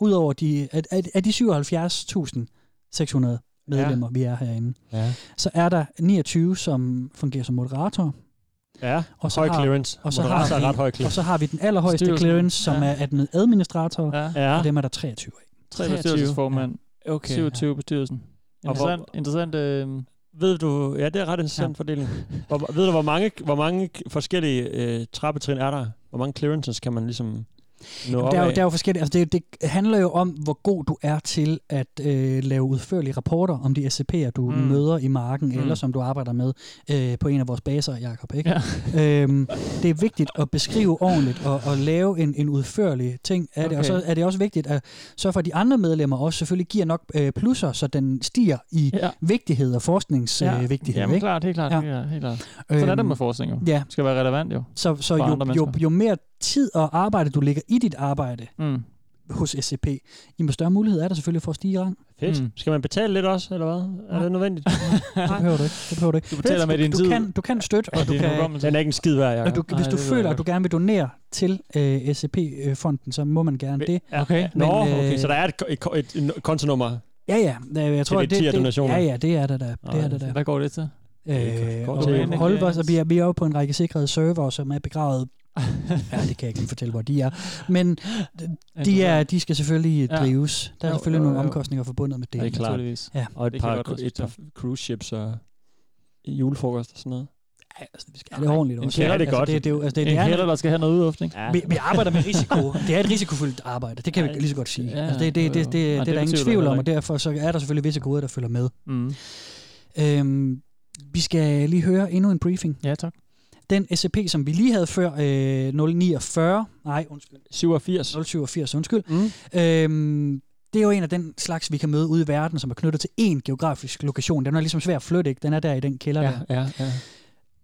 udover de... Af, af, af de 77.600 medlemmer, ja. vi er herinde, Ja. så er der 29, som fungerer som moderator. Ja, Og så høj har- clearance. Og så, Moderator har er ret høj vi, og clearance. så har vi den allerhøjeste Styrelsen. clearance, som Ja. ja. er den administrator, ja. Ja, og dem er der 23 af. Tre 23. bestyrelsesformand. okay. 27 bestyrelsen. Og hvor- Interessant, interessant øh, Ved du, ja, det er ret interessant ja. Fordeling. Hvor, ved du, hvor mange, hvor mange forskellige øh, trappetrin er der? Hvor mange clearances kan man ligesom nå Der er, jo, der er jo forskellige, altså det, det handler jo om, hvor god du er til at øh, lave udførlige rapporter om de SCP'er, du Mm. møder i marken, Mm. eller som du arbejder med øh, på en af vores baser, Jacob. Ikke? Ja. øhm, det er vigtigt at beskrive ordentligt og, og lave en, en udførlig ting af det. Og Okay. så er det også vigtigt at sørge for, at de andre medlemmer også selvfølgelig giver nok øh, plusser, så den stiger i Ja. vigtighed og Ja. forskningsvigtighed. Jamen ikke? klart, helt klart. Ja. Ja. Helt klart. Sådan er det med forskning jo. Ja. Det skal være relevant jo. Så, så jo, jo, jo mere tid og arbejde, du lægger i dit arbejde Mm. hos SCP, jo større mulighed er der selvfølgelig for at stige i rang. Fedt. Mm. Skal man betale lidt også, eller hvad? Er det nødvendigt? Det behøver du ikke. Det behøver du ikke. Du betaler med du, din du tid. Kan, du kan støtte, og du kan. Den er ikke en skid værd, Jacob. du, hvis Nej, du det føler, at du gerne vil donere til øh, SCP-fonden, så må man gerne det. Okay. Nå, Men, øh, okay, så der er et, et, et, et kontonummer. Ja, ja. øh, Jeg tror, lidt det, det, tier-donationer? ja, ja, det er det der. Det er det der. Hvad går det til? Øh, og til. holde os, og vi er, vi er jo på en række sikrede server, som er begravet. Ja, det kan jeg ikke lige fortælle, hvor de er. Men de, er, de skal selvfølgelig Ja. drives. Der er Jo, selvfølgelig jo, nogle jo. omkostninger forbundet med det. Det er klart. Naturligvis. Ja. Og et Det kan par, godt et par cruise ships og julefrokost og sådan noget. Ja, altså, vi skal have det ordentligt En også. kælder, det er godt. Altså, det, det, er jo- altså, det, det En er, kælder, der skal have noget udluftning. Ja. vi, vi arbejder med risiko. Det er et risikofyldt arbejde. Det kan vi Ja, lige så godt sige. ja, altså, det, det, det, det, det, det, det er der ingen tvivl om, og derfor så er der selvfølgelig visse goder, der følger med. Mm. Øhm, vi skal lige høre endnu en briefing. Ja, tak. Den SCP, som vi lige havde før, øh, 049, nej, undskyld, 87. 087, undskyld. Mm. Øhm, det er jo en af den slags, vi kan møde ude i verden, som er knyttet til én geografisk lokation. Den er ligesom svær at flytte, ikke? Den er der i den kælder Ja, der. ja, ja.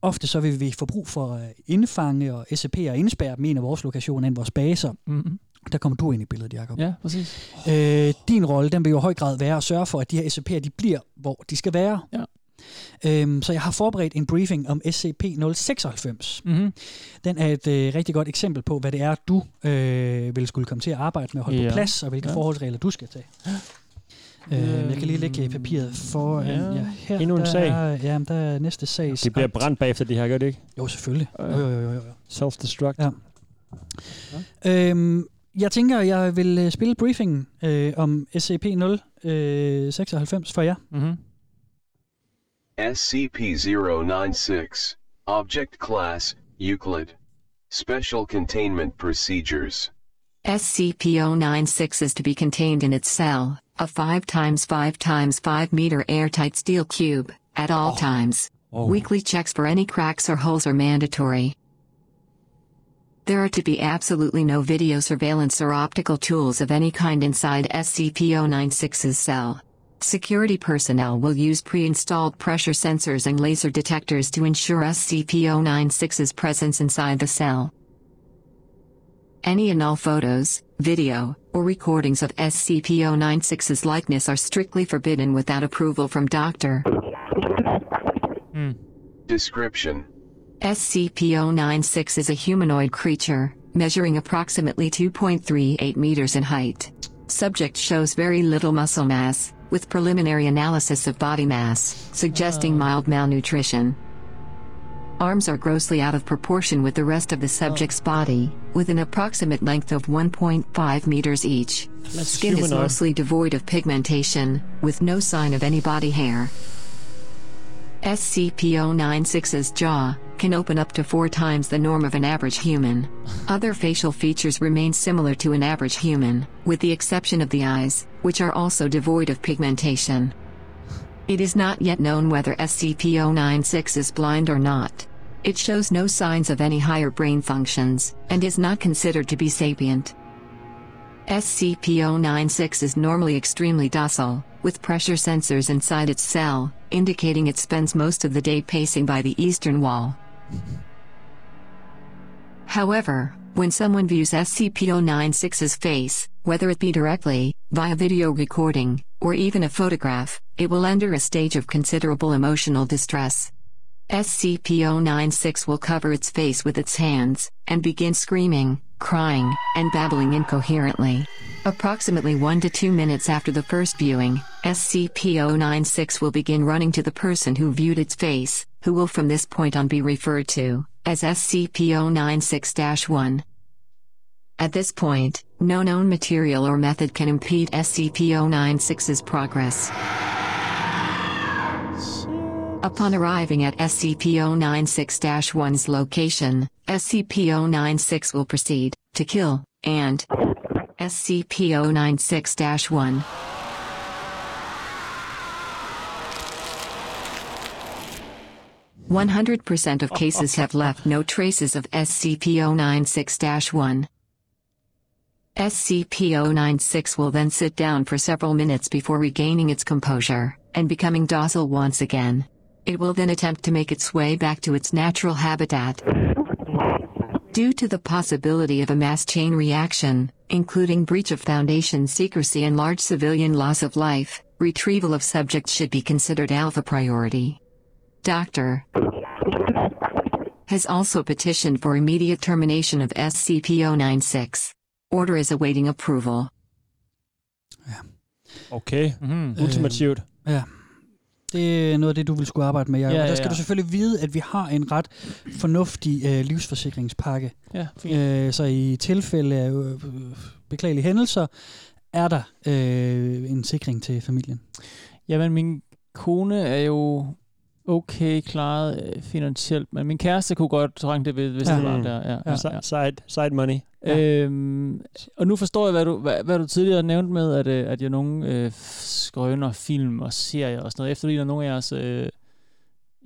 Ofte så vil vi få brug for at indfange og SCP og indspærre dem i en af vores lokationer, en af vores baser. Mm. Der kommer du ind i billedet, Jacob. Ja, præcis. Øh, din rolle, den vil jo i høj grad være at sørge for, at de her SCP'er, de bliver, hvor de skal være. Ja. Øhm, så jeg har forberedt en briefing om SCP-096. Mm-hmm. Den er et øh, rigtig godt eksempel på, hvad det er, du øh, vil skulle komme til at arbejde med at holde ja. Ja. på plads, og hvilke ja. Ja. forholdsregler du skal tage. Øh, jeg kan lige lægge papiret foran Ja. ja. her. Endnu en der sag. Er, ja, der er næste sag. Det bliver brændt bagefter de her, gør det ikke? Jo, selvfølgelig. Jo, Ja. jo, jo, jo, jo. Self-destruct. Ja. Øhm, jeg tænker, jeg vil øh, spille briefingen øh, om SCP-096 for jer. Mm-hmm. SCP-096, Object Class, Euclid. Special Containment Procedures. SCP-096 is to be contained in its cell, a 5 times 5 times 5 meter airtight steel cube, at all oh. times. Oh. Weekly checks for any cracks or holes are mandatory. There are to be absolutely no video surveillance or optical tools of any kind inside SCP-096's cell. Security personnel will use pre-installed pressure sensors and laser detectors to ensure SCP-096's presence inside the cell. Any and all photos, video, or recordings of SCP-096's likeness are strictly forbidden without approval from Dr. Description SCP-096 is a humanoid creature, measuring approximately 2.38 meters in height. Subject shows very little muscle mass, with preliminary analysis of body mass, suggesting oh. mild malnutrition. Arms are grossly out of proportion with the rest of the subject's oh. body, with an approximate length of 1.5 meters each. Skin is humanoid. mostly devoid of pigmentation, with no sign of any body hair. SCP-096's jaw can open up to four times the norm of an average human. Other facial features remain similar to an average human, with the exception of the eyes, which are also devoid of pigmentation. It is not yet known whether SCP-096 is blind or not. It shows no signs of any higher brain functions, and is not considered to be sapient. SCP-096 is normally extremely docile, with pressure sensors inside its cell, indicating it spends most of the day pacing by the eastern wall. However, when someone views SCP-096's face, whether it be directly, via video recording, or even a photograph, it will enter a stage of considerable emotional distress. SCP-096 will cover its face with its hands, and begin screaming, crying, and babbling incoherently. Approximately 1 to 2 minutes after the first viewing, SCP-096 will begin running to the person who viewed its face, who will from this point on be referred to as SCP-096-1. At this point, no known material or method can impede SCP-096's progress. Upon arriving at SCP-096-1's location, SCP-096 will proceed to kill and SCP-096-1. 100% of cases have left no traces of SCP-096-1. SCP-096 will then sit down for several minutes before regaining its composure and becoming docile once again. It will then attempt to make its way back to its natural habitat. Due to the possibility of a mass chain reaction, including breach of Foundation secrecy and large civilian loss of life, retrieval of subjects should be considered alpha priority. Dr. has also petitioned for immediate termination of SCP 096. Order is awaiting approval. Okay. Mm. Ultimativt. Ja. Det er noget af det, du vil skulle arbejde med, Jacob. Ja, Ja, ja, der skal ja. du selvfølgelig vide, at vi har en ret fornuftig øh, livsforsikringspakke. Ja, fint. Øh, så i tilfælde af øh, beklagelige hændelser, er der øh, en sikring til familien. Jamen, min kone er jo okay klaret øh, finansielt, men min kæreste kunne godt trænge det, hvis hvis Ja. det var Mm. der. Ja, ja, ja. Side, side money. Ja. Øhm, og nu forstår jeg, hvad du, hvad, hvad du tidligere nævnte med, at, øh, at jeg nogle øh, skrøner film og serier og sådan noget, efterligner nogle af jeres, øh,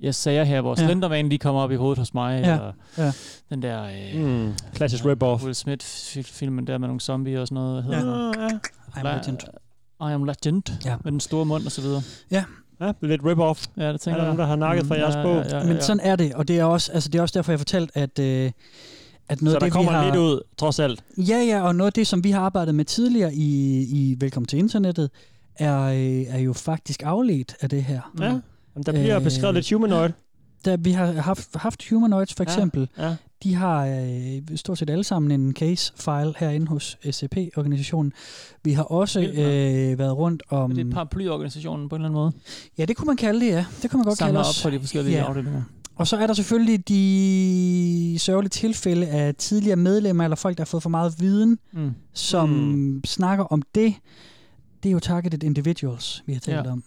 jeres sager her, hvor Ja. Slenderman lige kommer op i hovedet hos mig, Ja, eller ja. den der øh, Mm. Klassisk rip-off. Will Smith-filmen der med nogle zombier og sådan noget. Hvad Ja. hedder den? I'm La- legend. I am legend, Ja. med den store mund og så videre. Ja, lidt rip-off. Ja, det Er tænker der nogen, der har nakket fra Mm, jeres ja, bog? Ja, ja, Men ja. sådan er det, og det er også, altså, det er også derfor, jeg fortalte, at, øh, at noget Så der det, kommer vi har... lidt ud, trods alt. Ja, ja, og noget af det, som vi har arbejdet med tidligere i, i Velkommen til Internettet, er, øh, er jo faktisk afledt af det her. Ja. Jamen, der bliver Øh, beskrevet lidt humanoid. Da vi har haft, haft Humanoids for Ja, eksempel, ja. De har øh, stort set alle sammen en case-file herinde hos SCP-organisationen. Vi har også øh, været rundt om... Det er paraplyorganisationen på en eller anden måde. Ja, det kunne man kalde det, ja. Det kunne man godt Samler kalde op os. på de forskellige Ja. afdelinger. Og så er der selvfølgelig de sørgelige tilfælde af tidligere medlemmer, eller folk, der har fået for meget viden, Mm. som mm. snakker om det. Det er jo targeted individuals, vi har talt Ja. om.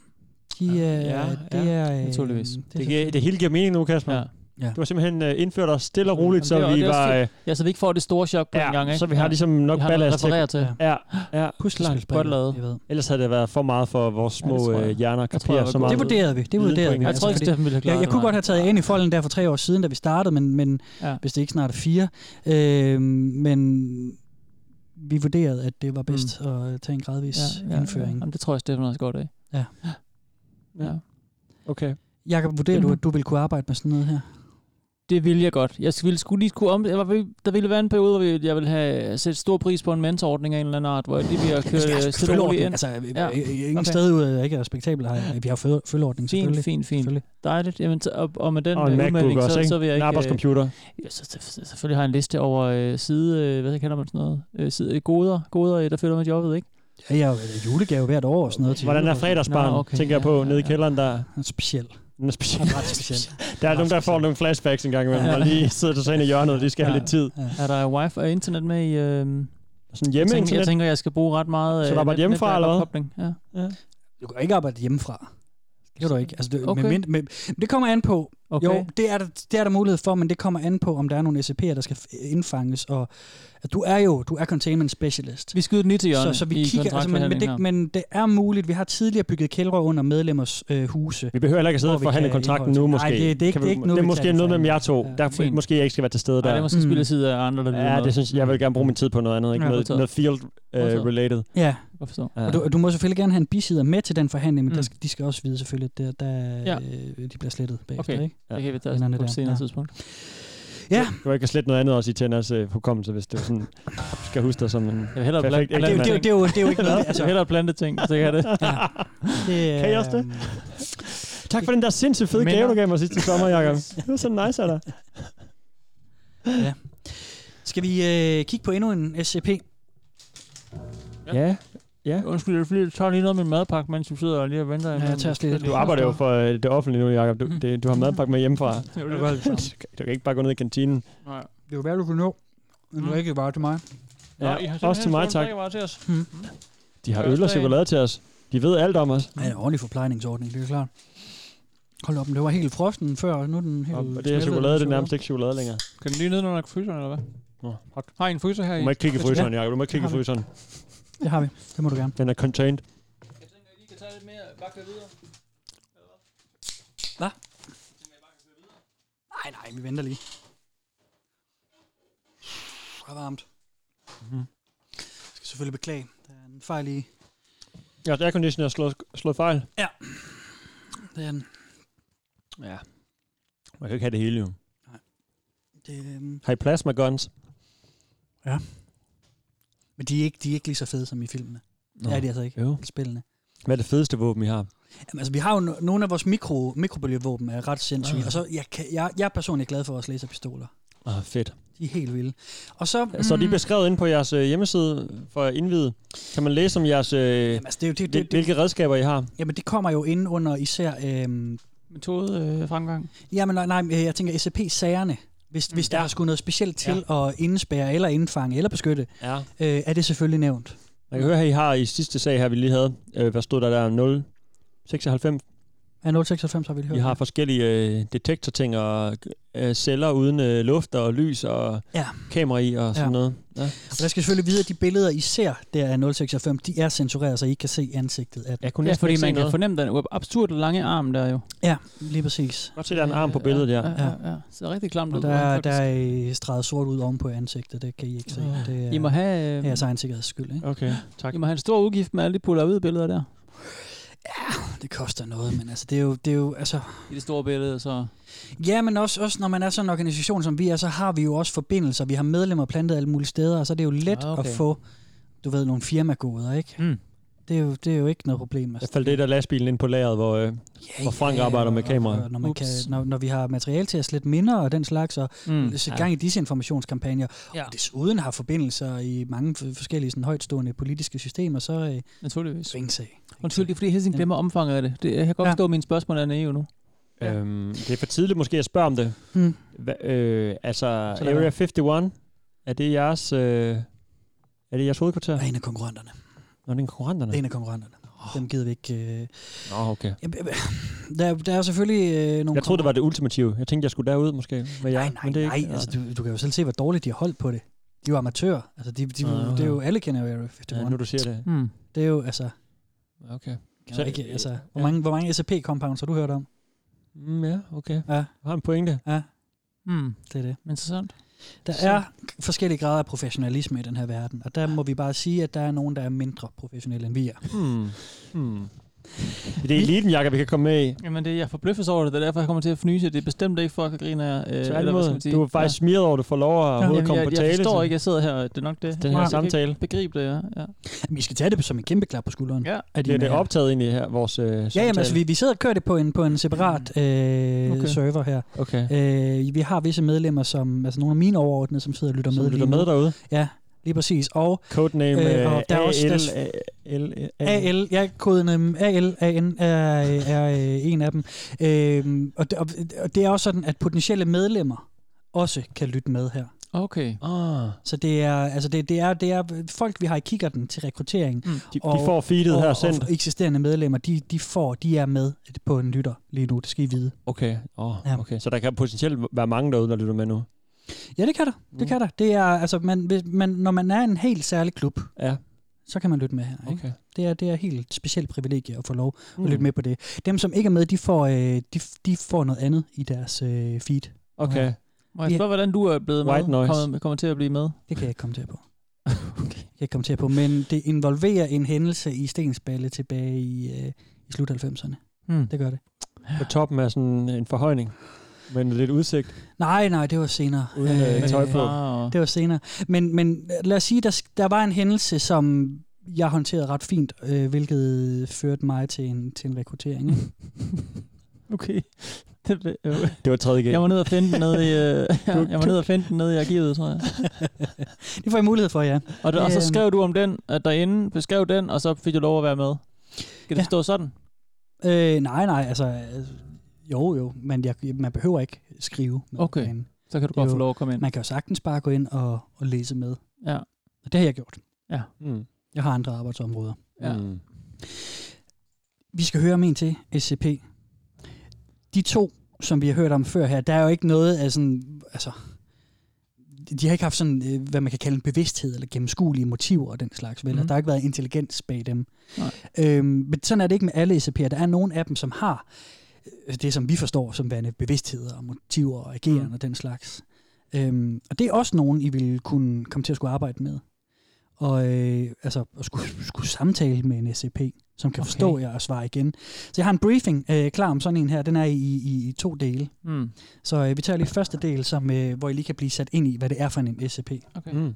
De, er, Ja, det ja, er, øh, naturligvis. Det, Det, giver, det hele giver mening nu, Kasper. Ja. Ja. Du har simpelthen uh, indført os stille og roligt, Jamen, så det vi det var... øh, Ja, så vi ikke får det store chok på en gang, ikke? så vi har ligesom nok vi har ballast til. til. Ja, ja. Puslespil, Godt lavet. jeg ved. Ellers havde det været for meget for vores Ja, det små ja, øh, hjerner at kapere var så meget. Det vurderede vi. Det vurderede vi. Jeg tror ikke, Steffen ville have klaret jeg, jeg det, kunne godt have taget ind i folden der for tre år siden, da vi startede, men, men Ja. hvis det ikke snart er fire. Øh, men vi vurderede, at det var bedst mm. at tage en gradvis Ja, ja, indføring. Ja. Jamen, det tror jeg, Steffen også godt af. Ja. ja. Okay. Jakob, vurderer du, at du vil kunne arbejde med sådan noget her? Det ville jeg godt. Jeg ville skulle lige kunne om... jeg var- Der ville være en periode, hvor jeg ville have sat stor pris på en mentorordning af en eller anden art, hvor jeg lige ville køre Altså, øh, stille roligt ind. Altså, Ja. ja. ingen Okay. sted ud af ikke er respektabelt. Har, vi har føl- følgeordning, Fint, selvfølgelig. fint, fint. Selvfølgelig. Dejligt. Jamen, og, og med den Og en øh, udmelding, også, så, ikke? så vil jeg En ikke... øh, arbejdscomputer. Ja, så, så, selvfølgelig har jeg en liste over øh, side... Øh, hvad kalder man sådan noget? Øh, side, øh, goder, goder, der følger med jobbet, ikke? Ja, jeg har jo julegave hvert år og sådan noget. Til Hvordan er fredagsbarn, Nå, okay. tænker jeg på, Ja, nede i ja, kælderen der. Er speciel. Den er speciel. Den er ret speciel. Der er nogen, der får nogle flashbacks en gang imellem, Ja. og lige sidder der så inde i hjørnet, og de skal have Ja. lidt tid. Er der wifi og internet med i... Øh, Sådan jeg, hjemme tænker, jeg tænker, jeg skal bruge ret meget... Så du øh, arbejder hjemmefra, eller hvad? kobling. Ja. Du kan ikke arbejde hjemmefra. Det kan du ikke. Altså, det, Okay. med, med, men det kommer an på. Okay. Jo, det er, der, det er der mulighed for, men det kommer an på, om der er nogle SCP'er, der skal indfanges. Og at du er jo du er containment specialist. Vi skyder den lige til hjørne så, så vi i kigger, altså, men, men, det, men det er muligt. Vi har tidligere bygget kældre under medlemmers øh, huse. Vi behøver heller ikke at sidde og vi forhandle kontrakten nu, måske. Nej, det, det, er ikke- Kan det er vi- ikke nu, det er vi måske noget det med jer to. Ja. Der Fint. måske jeg ikke skal være til stede her. Nej, det er der. måske Mm. spille side af andre, der Ja, det synes jeg, jeg vil gerne bruge min tid på noget andet, ikke noget, noget field Modtaget. uh, related. Ja, Godt forstå. Ja. og du, du må selvfølgelig gerne have en bisider med til den forhandling, men Mm. der skal, de skal også vide selvfølgelig, at der, der, Ja. øh, de bliver slettet bagefter. Okay. Ikke? Det kan vi tage på et senere Ja. tidspunkt. Ja. Du kan ikke slette noget andet også i Tenners uh, hukommelse, hvis det er sådan, skal huske dig som en Jeg vil hellere perfekt Det, er jo- blande det, er jo- det, er jo, det er jo ikke noget, Altså, jeg vil hellere plante ting, så kan det. det, Kan I også det? øhm, Tak for den der sindssygt fede gave, du gav mig sidste sommer, Jacob. Det var så nice af dig. Ja. Skal vi øh, kigge på endnu en SCP? Ja. Ja. Undskyld, det er fordi, du tager lige noget med min madpakke, mens du sidder og lige og venter. Ja, jeg tager lidt. Du arbejder jo for øh, det offentlige nu, Jacob. Du, det, du har madpakke med hjemmefra. Det er godt. Du kan- du ikke bare gå ned i kantinen. Nej. Det er jo værd, du kan nå. En Mm. rigtig vare til mig. Nå, I har Ja, også til mig, tak. til os. Mm. De har øl og chokolade til os. De ved alt om os. Ja, en ordentlig forplejningsordning, det er klart. Hold op, det var helt frosten før, og nu er den helt Og det her chokolade, det er nærmest ikke chokolade længere. Kan den lige ned under fryseren, eller hvad? Nå, fuck. Har I en fryser her Du i? må ikke kigge i Ja. fryseren, Jacob. Du må ikke kigge i Det fryseren. Det har vi. Det må du gerne. Den er contained. Jeg tænker, I kan tage lidt mere, bare køre videre. Hvad? Nej, nej, vi venter lige. Det er varmt. Mhm. Jeg skal selvfølgelig beklage. Der er en fejl i. Ja, airconditioner er slået, slået fejl. Det er en, Ja. Man kan ikke have det hele, jo. det, øhm, Har I plasma guns? Men de er, ikke, de er ikke lige så fede som i filmene. Det er de altså ikke. Jo. Spillene. Hvad er det fedeste våben, I har? Jamen, altså, vi har jo no- nogle af vores mikro, mikrobølgevåben er ret sindssyge. Ah. Og så, jeg, kan, jeg, jeg er personligt glad for vores laserpistoler. Ah, fedt. De er helt vilde. Og så... Så er de mm, beskrevet inde på jeres øh, hjemmeside for at indvide. Kan man læse om jeres, øh, Jamen, altså, det, er jo- det, det, hvilke redskaber I har? jamen, det kommer jo ind under især... Øhm, Metode øh, fremgang. jamen, nej, nej, øh, jeg tænker SCP-sagerne. Hvis, mm, hvis der ja. er skulle noget specielt til ja. at indespærre, eller indfange, eller beskytte, Ja. øh, er det selvfølgelig nævnt. Man kan høre, at I har i sidste sag her, vi lige havde, øh, hvad stod der der, 0, 96. Er 096 har vi lige hørt. I har forskellige øh, detektorting og øh, celler uden øh, luft og lys og Ja. kamera i og sådan Ja. noget. Ja. Og der skal selvfølgelig vide, at de billeder, I ser, der er 096, de er censureret, så I ikke kan se ansigtet af den. Jeg kunne Ja, fordi man kan noget. fornemme den absurd lange arm der jo. Ja, lige præcis. Godt se, der er en arm på billedet der. Ja, ja, ja. Så rigtig klamt ud. Og der, er, faktisk. der er streget sort ud oven på ansigtet, det kan I ikke se. Åh. Det er, I må have, øh, det er egen sikkerheds skyld, ikke? Okay, tak. I må have en stor udgift med alle de puller ud billeder der. Det koster noget, men altså, det er jo, det er jo altså, I det store billede, så... Ja, men også, også når man er sådan en organisation, som vi er, så har vi jo også forbindelser. Vi har medlemmer plantet alle mulige steder, og så er det jo let Ah, okay. at få, du ved, nogle firmagoder, ikke? Mm. Det er jo, det er jo ikke noget problem. Jeg faldt det der lastbilen ind på lageret, hvor, øh, Ja, hvor Frank arbejder med og- kamera. og Når, man kan, når, når vi har materiale til at slette minder og den slags, og Mm. mm. sætte gang i disse informationskampagner, Ja. og desuden har forbindelser i mange forskellige sådan, højtstående politiske systemer, så er Naturligvis. ingen sag. Undskyld, det er fordi, jeg hele glemmer omfanget af det. det jeg kan godt Ja. forstå, at mine spørgsmål er naive nu. Ja. øhm, det er for tidligt måske at spørge om det. Hmm. Hva, øh, altså, Area være. 51, er det jeres, øh, er det jeres hovedkvarter? Og en af konkurrenterne. Nå, det er konkurrenterne. Det er en af konkurrenterne. Dem gider vi ikke... Øh... Nå, okay. Øh, Der, der er selvfølgelig øh, nogle... Jeg troede, det var det ultimative. Jeg tænkte, jeg skulle derud måske med jer. Nej, nej, men det er nej. ikke. Altså, du, du kan jo selv se, hvor dårligt de har holdt på det. De er jo amatører. Altså, de, de, uh, okay. det er jo, alle kender jo Area 51. ja, nu du siger det. Hmm. Det er jo, altså... Okay. Kan Så- ikke, altså hvor ja. mange, hvor mange SAP-compounds har du hørt om? Mm, ja, okay. Ja, Jeg har en pointe. ja, Hmm. det er det. Interessant. Der er forskellige grader af professionalisme i den her verden, og der må vi bare sige, at der er nogen, der er mindre professionelle, end vi er. Hmm. Hmm. Det er eliten, Jakob, vi kan komme med i. Jamen, det, jeg forbløffes over det. Det er derfor, jeg kommer til at fnyse. Det er bestemt ikke for at grine af jer. Øh, eller hvad skal man Tværtimod, du er faktisk smidt over, at du får lov at Ja. overhovedet komme jeg, på tale. jeg forstår så- ikke, jeg sidder her. Det er nok det. Den her Jeg samtale. Begribe det, ja. ja. Vi skal tage det som en kæmpe klap på skulderen. Ja. Bliver dine det her. optaget ind i her, vores øh, samtale? Ja, jamen, altså, vi, vi sidder og kører det på en, på en separat øh, Okay. server her. Okay. Øh, vi har visse medlemmer, som, altså nogle af mine overordnede, som sidder og lytter Som med lytter lige med derude. Ja, lige præcis. Og Codename Øh, øh, og der er også- AL, AL, AL, ja, koden AL, AN er, er øh, en af dem. Øhm, og, det, og, og det er også sådan, at potentielle medlemmer også kan lytte med her. Okay. Ah, Så det er, altså det, det er, det er folk, vi har i kikkerten til rekruttering. Mm. de, Og- de får feedet og, her sendt. og eksisterende medlemmer, de, de får, de er med på en lytter lige nu, det skal I vide. Okay. Oh, Ja. okay. Så der kan potentielt være mange derude, der lytter med nu. Ja, det kan der. Det Mm. kan der. Det er, altså, man, hvis, man, når man er en helt særlig klub, Ja, så kan man lytte med her. Ikke? okay. Det, er, det er helt specielt privilegie at få lov Mm. at lytte med på det. Dem, som ikke er med, de får, øh, de, de får noget andet i deres øh, feed. Okay. Må jeg Ja. spørge, hvordan du er blevet White med? noise. Kommet, kommer til at blive med? Det kan jeg ikke komme til på. okay. Jeg kan komme til på, men det involverer en hændelse i Stensballe tilbage i, øh, i slut 90'erne. Hmm. Det gør det. På toppen af sådan en forhøjning. Men lidt udsigt. Nej, nej, det var senere. Uden, øh, tøj på. Og... Det var senere. Men, men lad os sige, der, der var en hændelse, som jeg håndterede ret fint, øh, hvilket førte mig til en, til en rekruttering. Okay. Det, øh, var 3. G. jeg var nede og finde den nede i, øh, jeg var nede og finde den nede i arkivet, tror jeg. det får I mulighed for, ja. Og, det, og så Øhm. skrev du om den, at derinde beskrev den, og så fik du lov at være med. Skal det Ja. stå sådan? Øh, nej, nej, altså... Jo, jo, men jeg, man behøver ikke skrive. med Okay. derinde. Så kan du Det godt jo- få lov at komme ind. Man kan jo sagtens bare gå ind og, og læse med. Ja. Og det har jeg gjort. Mm. Jeg har andre arbejdsområder. Ja. Mm. Vi skal høre om en til, SCP. De to, som vi har hørt om før her, der er jo ikke noget af sådan, altså, de har ikke haft sådan, øh, hvad man kan kalde en bevidsthed, eller gennemskuelige motiver og den slags, vel? Mm. Der har ikke været intelligens bag dem. Nej. Øhm, men sådan er det ikke med alle SCP'er. Der er nogle af dem, som har det, som vi forstår som værende bevidsthed og motiver og ageren Mm. og den slags. Øhm, og det er også nogen, I vil kunne komme til at skulle arbejde med. Og øh, altså, at skulle, skulle samtale med en SCP, som kan Okay. forstå jer og svare igen. Så jeg har en briefing øh, klar om sådan en her. Den er i, i, i to dele. Mm. Så øh, vi tager lige første del, som, øh, hvor I lige kan blive sat ind i, hvad det er for en SCP. Okay. Mm.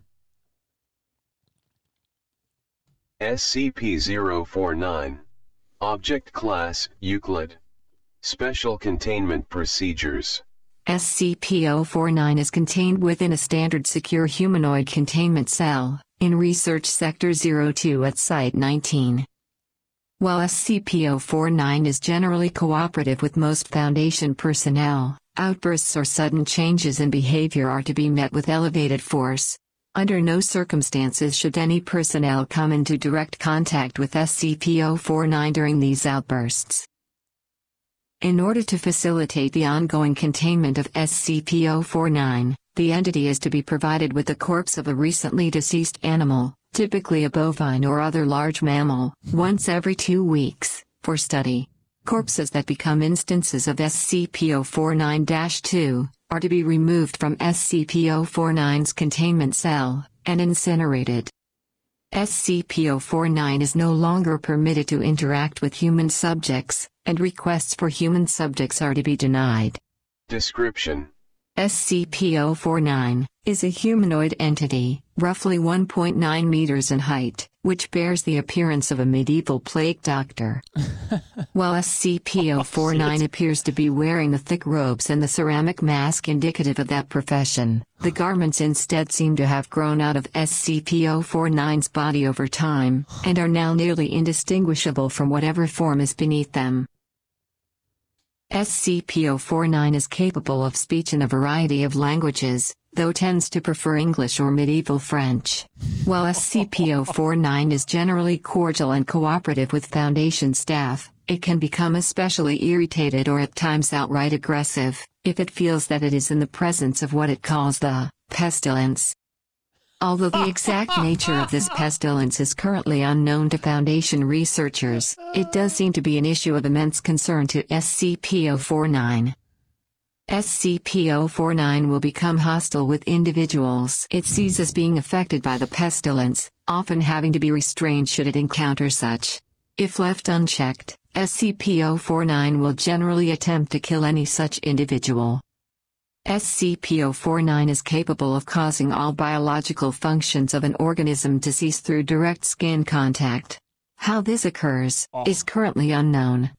SCP-049. Object Class Euclid. Special Containment Procedures. SCP-049 is contained within a standard secure humanoid containment cell, in Research Sector 02 at Site 19. While SCP-049 is generally cooperative with most Foundation personnel, outbursts or sudden changes in behavior are to be met with elevated force. Under no circumstances should any personnel come into direct contact with SCP-049 during these outbursts. In order to facilitate the ongoing containment of SCP-049, the entity is to be provided with the corpse of a recently deceased animal, typically a bovine or other large mammal, once every two weeks, for study. Corpses that become instances of SCP-049-2 are to be removed from SCP-049's containment cell and incinerated. SCP-049 is no longer permitted to interact with human subjects, and requests for human subjects are to be denied. Description SCP-049 is a humanoid entity, roughly 1.9 meters in height, which bears the appearance of a medieval plague doctor. While SCP-049 appears to be wearing the thick robes and the ceramic mask indicative of that profession, the garments instead seem to have grown out of SCP-049's body over time, and are now nearly indistinguishable from whatever form is beneath them. SCP-049 is capable of speech in a variety of languages, though tends to prefer English or medieval French. While SCP-049 is generally cordial and cooperative with Foundation staff, it can become especially irritated or at times outright aggressive, if it feels that it is in the presence of what it calls the pestilence. Although the exact nature of this pestilence is currently unknown to Foundation researchers, it does seem to be an issue of immense concern to SCP-049. SCP-049 will become hostile with individuals it sees as being affected by the pestilence, often having to be restrained should it encounter such. If left unchecked, SCP-049 will generally attempt to kill any such individual. SCP-049 is capable of causing all biological functions of an organism to cease through direct skin contact. How this occurs is currently unknown.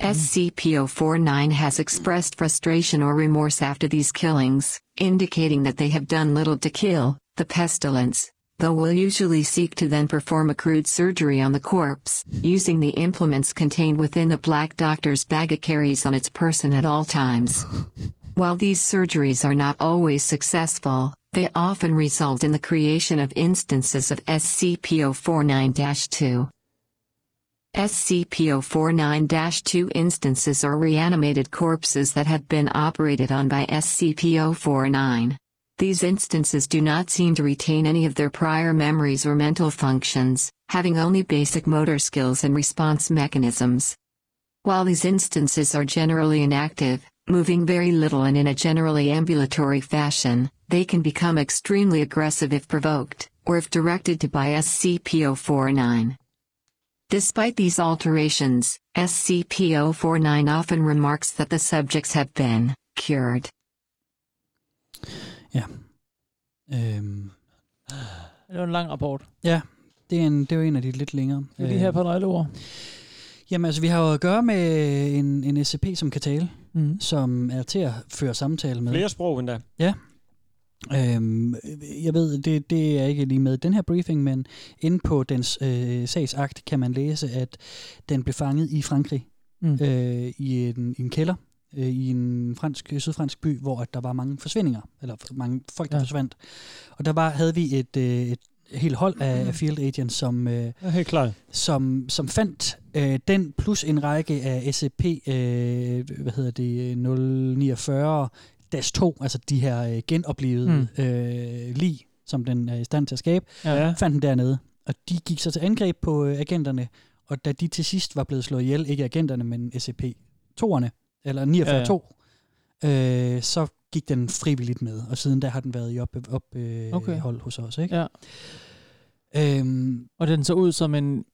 SCP-049 has expressed frustration or remorse after these killings, indicating that they have done little to kill the pestilence, though will usually seek to then perform a crude surgery on the corpse, using the implements contained within the Black Doctor's bag it carries on its person at all times. While these surgeries are not always successful, they often result in the creation of instances of SCP-049-2. SCP-049-2 instances are reanimated corpses that have been operated on by SCP-049. These instances do not seem to retain any of their prior memories or mental functions, having only basic motor skills and response mechanisms. While these instances are generally inactive, moving very little and in a generally ambulatory fashion, they can become extremely aggressive if provoked, or if directed to by SCP-049. Despite these alterations, SCP-049 often remarks that the subjects have been cured. Ja. Øhm, Det var en lang rapport. ja, det er, en, det er jo en af de lidt længere. Det er de her par nøgleord. Jamen altså, vi har jo at gøre med en, en SCP, som kan tale, Mhm. som er til at føre samtale med. Flere sprog endda. Ja. Øhm, jeg ved, det, det er ikke lige med den her briefing, men inde på dens øh, sagsakt kan man læse, at den blev fanget i Frankrig, Mm. øh, i, en, i en kælder, øh, i en fransk, sydfransk by, hvor at der var mange forsvindinger, eller mange folk, der ja. forsvandt. Og der var, havde vi et, øh, et helt hold af, af field agents, som, øh, Ja, helt klart. som, som fandt øh, den plus en række af SCP, øh, hvad hedder det, 049 DAS 2, altså de her øh, genoplevede mm. øh, lig, som den er i stand til at skabe, Ja. fandt den dernede. Og de gik så til angreb på øh, agenterne, og da de til sidst var blevet slået ihjel, ikke agenterne, men SCP-2'erne, eller 49-2, øh, så gik den frivilligt med, og siden da har den været i ophold op, øh, Okay. hold hos os. Ikke? Ja. Øhm, Og den så ud som en...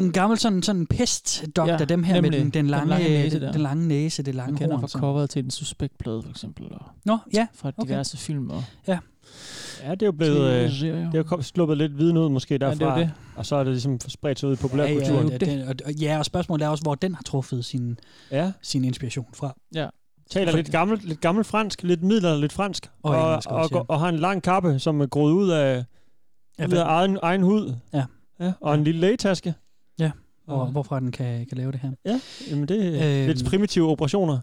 en gammel sådan, sådan pestdoktor, Ja, ja, dem her med nemlig. den, den, lange, Den lange næse den, den lange næse, det Man lange kender horn. fra sådan. coveret til den suspektplade, for eksempel. Og Nå, ja. fra okay. diverse film. Og Ja. Ja, det er jo blevet... Øh, det er jo sluppet lidt viden ud måske det er derfra, det. og så er det ligesom spredt sig ud i Ja, populærkulturen. ja, ja, og, og, ja, og spørgsmålet er også, hvor den har truffet sin, Ja. sin inspiration fra. Ja. Taler lidt gammelt, lidt gammelt fransk, lidt middelalderligt fransk, Og og, engelsk og, ja. og, og har en lang kappe, som er groet ud af, Ja, ud af egen, egen hud. Ja. ja. Og en lille lægetaske. Ja, og Og- hvorfra den kan, kan lave det her. Ja, jamen det er Øhm. lidt primitive operationer.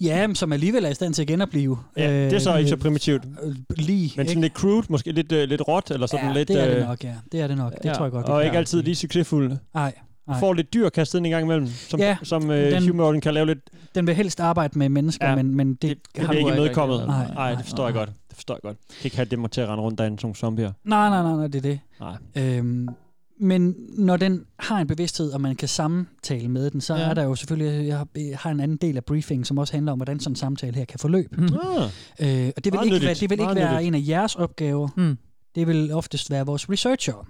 Ja, men som alligevel er i stand til at genopleve. Ja, det er så øh, ikke så primitivt. øh, Lige, Men sådan lidt crude, måske lidt, øh, lidt råt, eller sådan ja, lidt... det er det øh, nok, ja. Det er det nok. Det ja, tror jeg godt. Og ikke altid lige succesfulde. Nej, nej. Får lidt dyr kastet ind en gang imellem, som, Ja, som øh, den- humororen kan lave lidt... Den vil helst arbejde med mennesker, Ja, men, men det, Det, det har er ikke medkommet. Nej, Nej, nej, det forstår jeg godt. Det forstår jeg godt. Jeg kan ikke have dem til at rende rundt derinde som zombier. Nej, nej, nej, nej, det er det. Nej. Øhm, men når den har en bevidsthed, og man kan samtale med den, så Ja. ja. er der jo selvfølgelig, jeg har, jeg har en anden del af briefing, som også handler om, hvordan sådan en samtale her kan forløbe. Mm. Ah, Øh, og det vil Meget ikke, være, det vil ikke Meget være nyttigt. en af jeres opgaver. Mm. Det vil oftest være vores researcher.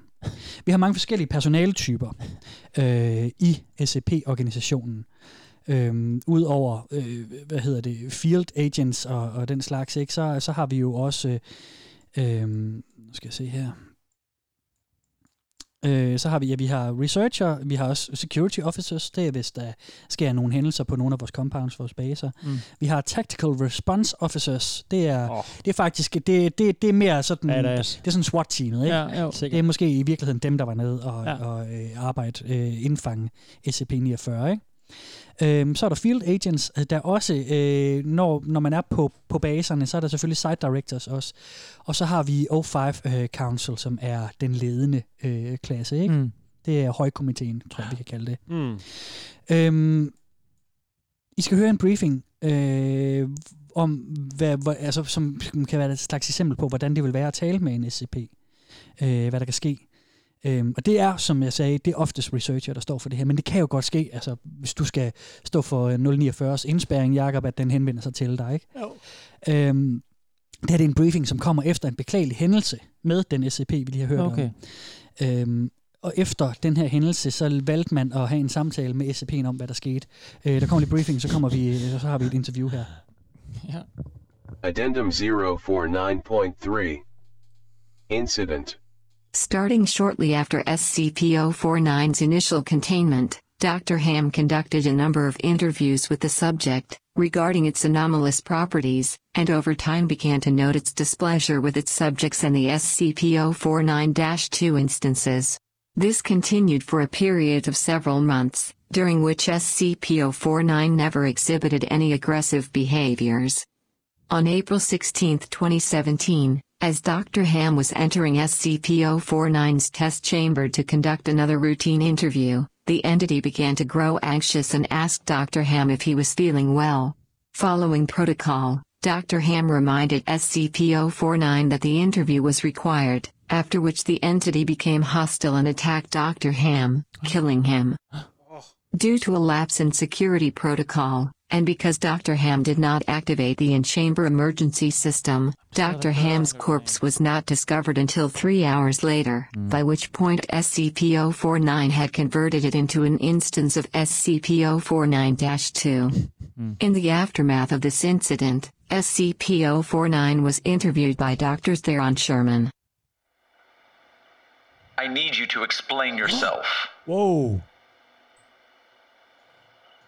Vi har mange forskellige personaletyper øh, i SCP-organisationen. Øhm, Udover, øh, hvad hedder det, field agents og, og den slags, ikke, så, så har vi jo også, øh, øh, nu skal jeg se her, Øh, så har vi, ja, vi har researcher, vi har også security officers, det er hvis der sker nogle hændelser på nogle af vores compounds, vores baser. Mm. Vi har tactical response officers, det er, oh. det er faktisk, det, det, det er mere sådan, Badass. det er sådan SWAT-teamet, ikke? Ja, jo. Det er måske i virkeligheden dem, der var nede og, ja. og øh, arbejde, øh, indfange SCP-49, ikke? Øhm, så er der field agents, øh, der også, øh, når, når man er på, på baserne, så er der selvfølgelig site directors også. Og så har vi O5 øh, Council, som er den ledende øh, klasse, ikke? Mm. Det er højkomiteen, tror jeg, vi kan kalde det. Mm. Øhm, I skal høre en briefing øh, om, hvad, hvad, altså, som kan være et slags eksempel på, hvordan det vil være at tale med en SCP. Øh, hvad der kan ske. Øhm, og det er, som jeg sagde, det er oftest researcher, der står for det her, men det kan jo godt ske, altså hvis du skal stå for øh, 049's indspærring, Jacob, at den henvender sig til dig, ikke? Jo. Øhm, det her det er en briefing, som kommer efter en beklagelig hændelse med den SCP, vi lige har hørt Okay. om. Øhm, og efter den her hændelse, så valgte man at have en samtale med SCP'en om, hvad der skete. Øh, der kommer lidt briefing, så, kommer vi, øh, så har vi et interview her. Ja. Addendum 049.3 Incident Starting shortly after SCP-049's initial containment, Dr. Ham conducted a number of interviews with the subject regarding its anomalous properties, and over time began to note its displeasure with its subjects and the SCP-049-2 instances. This continued for a period of several months, during which SCP-049 never exhibited any aggressive behaviors. On April 16, 2017, as Dr. Ham was entering SCP-049's test chamber to conduct another routine interview, the entity began to grow anxious and asked Dr. Ham if he was feeling well. Following protocol, Dr. Ham reminded SCP-049 that the interview was required, after which the entity became hostile and attacked Dr. Ham, killing him. Due to a lapse in security protocol, and because Dr. Ham did not activate the in-chamber emergency system, Dr. Ham's corpse was not discovered until three hours later, hmm. by which point SCP-049 had converted it into an instance of SCP-049-2. Hmm. In the aftermath of this incident, SCP-049 was interviewed by Dr. Theron Sherman. I need you to explain yourself. Whoa.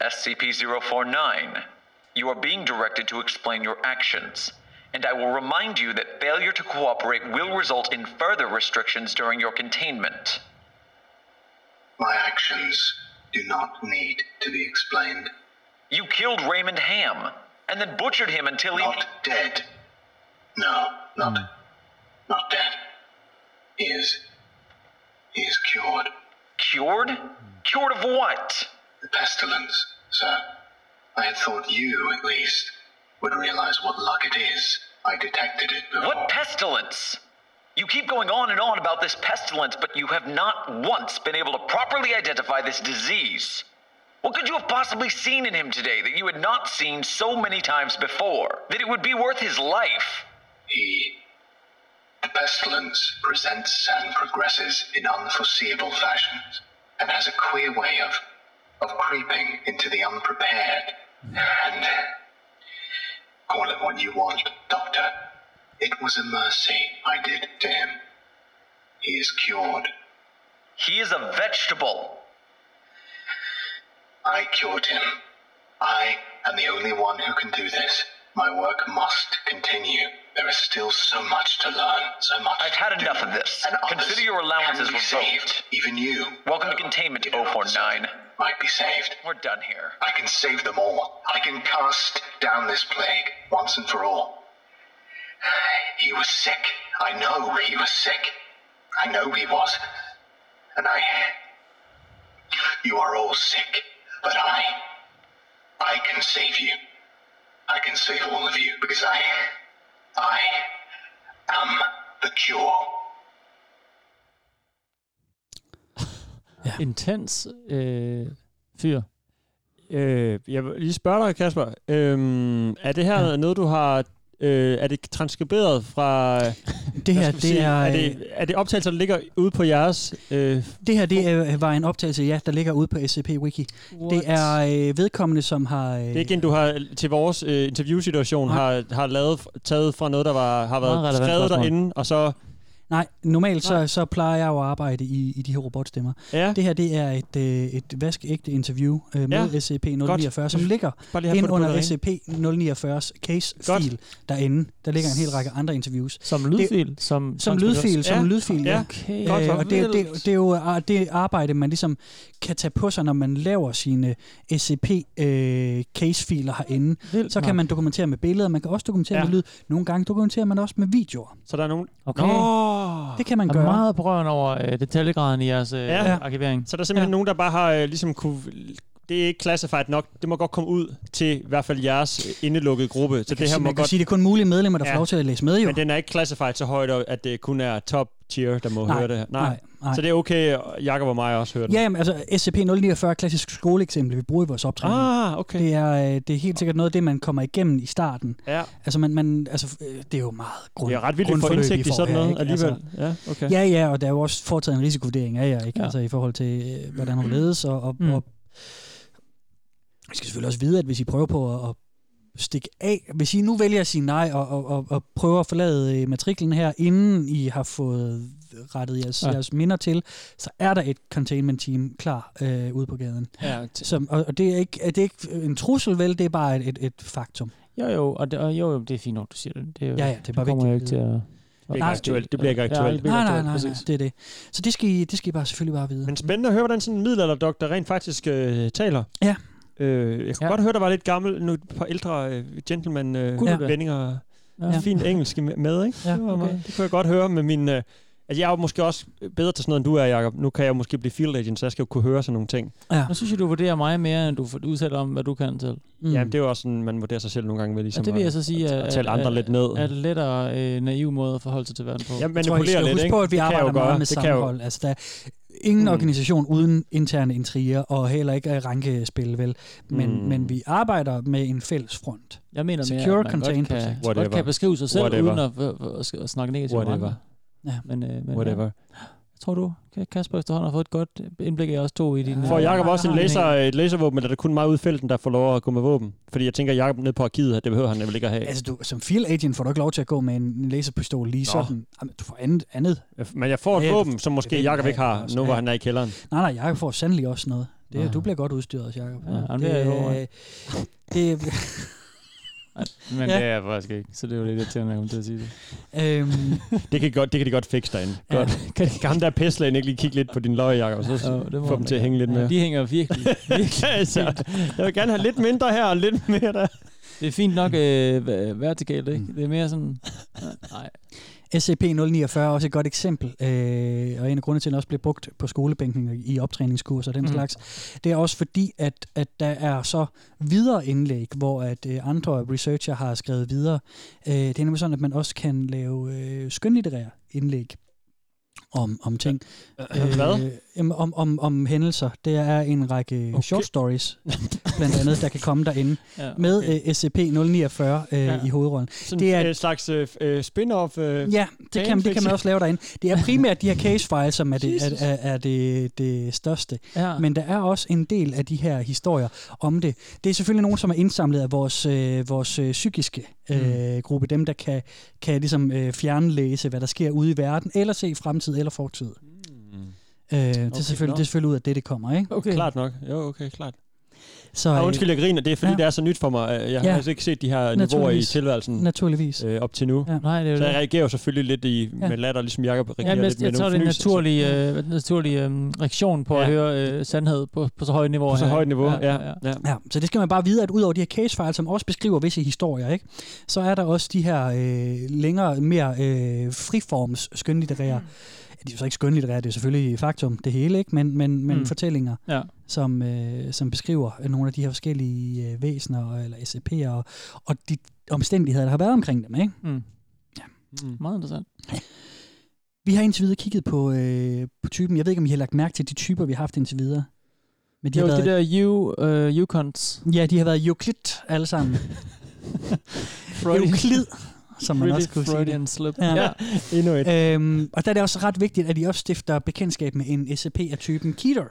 SCP 049, you are being directed to explain your actions, and I will remind you that failure to cooperate will result in further restrictions during your containment. My actions do not need to be explained. You killed Raymond Ham, and then butchered him until he. Not dead. No, not not dead. He is he is cured. Cured? Cured of what? The pestilence, sir. I had thought you, at least, would realize what luck it is. I detected it before. What pestilence? You keep going on and on about this pestilence, but you have not once been able to properly identify this disease. What could you have possibly seen in him today that you had not seen so many times before? That it would be worth his life? He. The pestilence presents and progresses in unforeseeable fashions, and has a queer way of. Of creeping into the unprepared. And. Call it what you want, Doctor. It was a mercy I did to him. He is cured. He is a vegetable. I cured him. I am the only one who can do this. My work must continue. There is still so much to learn, so much. I've had enough do, of this. And Consider your allowances revoked. saved. Even you Welcome to containment, 049. Might be saved. We're done here. I can save them all. I can cast down this plague once and for all. He was sick. I know he was sick. I know he was. And I. You are all sick. But I. I can save you. I can save all of you because I. I am the cure. Intens øh, fyr. Øh, jeg vil lige spørge dig, Kasper. Øhm, er det her ja. noget, du har... Øh, er det transkriberet fra... Det her, det sige, er, Er det, er det optagelser, der ligger ude på jeres... Øh, Det her det er, var en optagelse, ja, der ligger ude på SCP Wiki. What? Det er øh, vedkommende, som har... Øh, det er ikke en, du har til vores øh, interviewsituation har, har lavet, taget fra noget, der var, har været skrevet derinde, og så... Nej, normalt så, så plejer jeg jo at arbejde i, i de her robotstemmer. Ja. Det her det er et, øh, et vaskeægte interview øh, med Ja. SCP-049, som Godt. ligger Bare lige have ind det under det rene. SCP-049's case-fil derinde. Der ligger en hel række andre interviews. Som lydfil? Som, Som lydfil, som Ja. lydfil, ja. Okay. Øh, Godt, og det, er jo- det, det er jo ah, det arbejde, man ligesom kan tage på sig, når man laver sine SCP-casefiler herinde. Vildt så kan man dokumentere med billeder, man kan også dokumentere Ja. med lyd. Nogle gange dokumenterer man også med videoer. Så der er nogen... Okay. Nå! Det kan man er gøre. meget berørende over øh, detaljegraden i jeres øh, Ja. arkivering. Så der er simpelthen ja. nogen, der bare har øh, ligesom kunne... Det er ikke classified nok. Det må godt komme ud til i hvert fald jeres øh, indelukkede gruppe. Så det kan, her sige, må man kan godt... sige, det er kun mulige medlemmer, der får lov til at læse med jo. Men den er ikke classified så højt, at det kun er top tier, der må Nej, høre det her. nej, nej. Så det er okay, Jakob og mig også hører den. Ja, jamen, altså SCP-049 klassisk skoleeksempel, vi bruger i vores optræning. Ah, okay. Det er, øh, det er helt sikkert noget af det, man kommer igennem i starten. Ja. Altså, man, man, altså øh, det er jo meget grund, Det er ret vildt at få indsigt vi i sådan her, noget ikke? alligevel. Ja, okay. Ja, ja, og der er jo også foretaget en risikovurdering af jer, ikke? Ja. Altså i forhold til, øh, hvordan hun ledes, og, og, Mm. og jeg skal selvfølgelig også vide, at hvis I prøver på at, at stikke af, hvis I nu vælger at sige nej, og, og, og, og prøver at forlade matriklen her, inden I har fået rettet jeres, Ja. jeres minder til, så er der et containment team klar øh, ude på gaden. Ja, Som, og, og det er, ikke, det er ikke en trussel, vel? Det er bare et, et, et faktum. Jo, jo, og det, og jo, jo, det er fint nok, du siger det. det er jo, Ja, ja, det er bare kommer vigtigt jo ikke til at... Det bliver ikke aktuelt. Det bliver ikke aktuelt. Ja, det bliver Nej, nej, nej, nej, det er det. Så det skal I, det skal I bare selvfølgelig bare vide. Men spændende at høre, hvordan sådan en middelalderdoktor rent faktisk øh, taler. Ja. Øh, jeg kunne Ja. godt høre, der var lidt gammel, nu et par ældre øh, gentleman øh, det? vendinger. Ja. Ja. Fint engelsk med, ikke? Ja, det, var okay. meget- det kunne jeg godt høre med min... Øh, altså, jeg er jo måske også bedre til sådan noget, end du er, Jacob. Nu kan jeg jo måske blive field agent, så jeg skal jo kunne høre sådan nogle ting. Ja. Nu synes jeg, du vurderer mig mere, end du får- udtaler om, hvad du kan til. Mm. Ja, det er jo også sådan, man vurderer sig selv nogle gange ved Ja, ligesom det vil jeg så sige, at, at, at tale andre at- lidt ned. Er det lettere øh, naiv måde at forholde sig til verden på? Ja, Jeg tror, I manipulere skal lidt, huske ikke? på, at vi Det arbejder jo gøre. meget med sammenhold. Altså, der er ingen Mm. organisation uden interne intriger, og heller ikke øh, rankespil, vel? Men, Mm. men vi arbejder med en fælles front. Jeg mener mere, Secure at man Contain godt kan, Protect. godt Whatever. kan beskrive sig selv, Whatever. uden at, at, at, at snakke negativt om Whatever. andre. Ja. Men, øh, men Whatever. Ja. Tror du, Ka- Kasper efterhånden har fået et godt indblik af os to i din... Får øh, Jacob har- også en laser, et laservåben, eller er det kun mig ude i felten, der får lov at gå med våben? Fordi jeg tænker, Jacob ned på arkivet, det behøver han vel ikke at have. Altså, du, som field agent får du ikke lov til at gå med en laserpistol lige Nå. sådan. Jamen, du får andet. andet. Men jeg får et Ja, våben, som måske det jeg ikke har, også. nu hvor Ja. han er i kælderen. Nej, nej, Jacob får sandelig også noget. Det, Ja. Du bliver godt udstyret også, Jacob. Ja, det er jeg over. det, Men Ja. ja. det er jeg faktisk ikke, så det er jo lidt irriterende, at jeg kommer til at sige det. øhm, Det kan, godt, det kan de godt fikse derinde. Ja. Godt. Kan, kan ham der pislægen ikke lige kigge lidt på din løg, Jacob, så det må få dem til at hænge lidt Ja, mere. de hænger virkelig, virkelig altså, jeg vil gerne have lidt mindre her og lidt mere der. Det er fint nok øh, ver- vertikalt, ikke? Det er mere sådan... Ja, nej. SCP-049 er også et godt eksempel, øh, og en af grundene til, at den også bliver brugt på skolebænken i optræningskurser og den mm. slags, det er også fordi, at, at der er så videre indlæg, hvor at øh, andre researcher har skrevet videre. Øh, det er nemlig sådan, at man også kan lave øh, skønlitterære indlæg om, om ting. Øh, hvad? Jamen, om, om, om hændelser. Det er en række okay. short stories, blandt andet, der kan komme derinde, Ja, okay. med øh, SCP-049 øh, Ja. i hovedrollen. Sådan det er et slags øh, spin-off øh, Ja, det kan, det kan man også lave derinde. Det er primært de her case files, som er det, er, er, er det, det største. Ja. Men der er også en del af de her historier om det. Det er selvfølgelig nogen, som er indsamlet af vores, øh, vores øh, psykiske øh, Mm. gruppe. Dem, der kan, kan ligesom, øh, fjernlæse, hvad der sker ude i verden, eller se fremtid eller fortid. Øh, det, er. Okay, selvfølgelig, nå. det er selvfølgelig ud af det, det kommer, ikke? Okay. Klart nok. Jo, okay, klart. Så, øh, ah, undskyld, jeg griner. Det er fordi, ja. ja. det er så nyt for mig. Jeg har Ja. altså ikke set de her niveauer i tilværelsen Naturligvis. øh, op til nu. Ja. Nej, det er så jeg reagerer jo selvfølgelig lidt i, Ja. med latter, ligesom Jacob reagerer Ja, men jeg, lidt med jeg tror, det er en naturlig, øh, naturlig øh, reaktion på ja. Ja. at høre øh, sandhed på, på så højt niveau. På så højt niveau, ja. ja. Ja, så det skal man bare vide, at ud over de her case files, som også beskriver visse historier, ikke, så er der også de her øh, længere, mere øh, friforms skønlitterære. Mm. De er jo så ikke skønlitterære, det er selvfølgelig faktum, det hele, ikke? men, men, men Mm. fortællinger, Ja. som, øh, som beskriver øh, nogle af de her forskellige øh, væsener eller SCP'er, og, og de omstændigheder, der har været omkring dem. Ikke? Mm. Ja. Mm. Meget interessant. Vi har indtil videre kigget på, øh, på typen. Jeg ved ikke, om I har lagt mærke til de typer, vi har haft indtil videre. Men De jo, har det været, der U, øh. Ja, de har været Euclid alle sammen. Euclid, som man Really også kunne sige Freudian det. slip. Ja. Ja. Endnu et. Øhm, og der er det også ret vigtigt, at de også stifter bekendtskab med en SCP af typen Keter.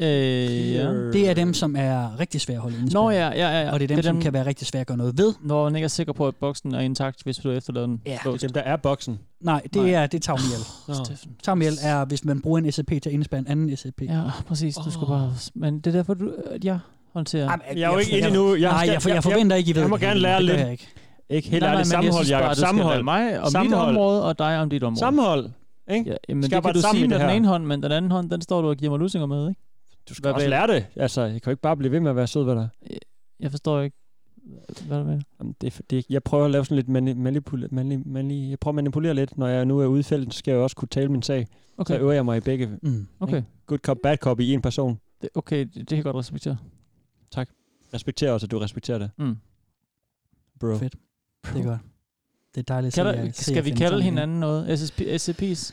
Øh, ja. Det er dem, som er rigtig svære at holde indespærret. Nå ja, ja, ja, ja. Og det er dem, det er dem, som kan være rigtig svære at gøre noget ved. Når man ikke er sikker på, at boksen er intakt, hvis du efterlader den Ja. låst. Dem, der er boksen. Nej, det Nej. er, det Tavmiel. Steffen. Tavmiel er, hvis man bruger en SCP til at indespærre en anden SCP. Ja, præcis. Du skal bare... Men det er derfor, du... at Jeg håndterer... Jamen, Jeg er jo ikke inde endnu. Jeg, Nej, skal- jeg, jeg forventer ikke, I ved Jeg må det. gerne lære det lidt. jeg ikke. Ikke helt Nej, ærligt. men jeg Sammenhold, Jacob. Sammenhold. mig om Sammenhold. dit område, og dig om dit område. Sammenhold. Ikke? Ja, jamen, Skal det kan du sige med det den ene hånd, men den anden hånd, den står du og giver mig lusinger med, ikke? Du skal Hvad også lære det. Altså, jeg kan jo ikke bare blive ved med at være sød ved dig. Jeg forstår ikke, hvad du mener. Jamen, det, er det, jeg prøver at lave sådan lidt mani, manipul, mani, mani, jeg prøver at manipulere lidt. Når jeg nu er ude i feltet, så skal jeg også kunne tale min sag. Okay. Så øver jeg mig i begge. Mm. Okay. Ikke? Good cop, bad cop i en person. Det, okay, det, det kan jeg godt respektere. Tak. Respekterer også, at du respekterer det. Mm. Bro. Fedt. Det er godt. Det er dejligt at Kalder, jeg- se, skal jeg vi kalde hinanden noget? SSP, SCP's?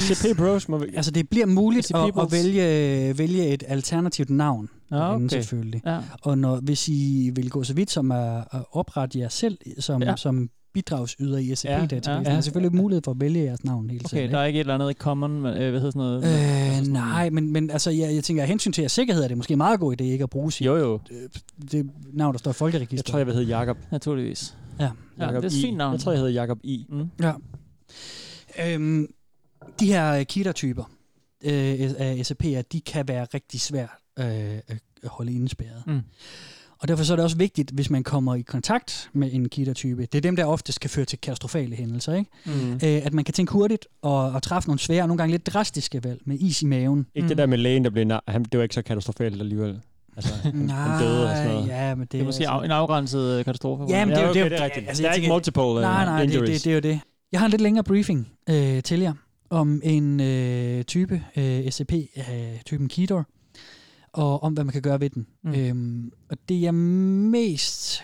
SCP Bros må vi... Altså, det bliver muligt at, at vælge, vælge et alternativt navn. Ja, okay. selvfølgelig. Ja. Og når, hvis I vil gå så vidt som at, at oprette jer selv som, Ja. som bidragsyder i SCP-databasen, Ja, ja, ja. ja. er selvfølgelig mulighed for at vælge jeres navn hele tiden. Okay, der er ikke et eller andet i common, men, øh, hvad hedder sådan noget? Øh, nej, men, men altså, jeg, jeg tænker, at hensyn til jeres sikkerhed er det måske en meget god idé ikke at bruge sit, Jo, jo. det navn, der står i Jeg folkeregisteret. tror, jeg vil hedde Jakob. Naturligvis. Ja. Ja, det er fint navn. Jeg tror, jeg hedder Jakob I. Mm. Ja. Øhm, de her Kita-typer øh, af SAP'er, de kan være rigtig svært øh, at holde indespærret. Mm. Og derfor så er det også vigtigt, hvis man kommer i kontakt med en Kita-type, det er dem, der ofte skal føre til katastrofale hændelser, ikke? Mm. Øh, at man kan tænke hurtigt og, og træffe nogle svære, og nogle gange lidt drastiske valg med is i maven. Ikke Mm. det der med lægen, der blev... Na- han, det var ikke så katastrofalt alligevel. Altså, han døde og sådan noget. ja, men det, Det er måske altså- en afgrænset øh, katastrofe. Ja, men det er jo okay, det, det er rigtigt. Altså, Der er jeg ikke multiple, nej, nej, det, injuries. det, det er jo det. Jeg har en lidt længere briefing øh, til jer om en øh, type øh, SCP af typen Keter, og om hvad man kan gøre ved den. Mm. Øhm, og det er mest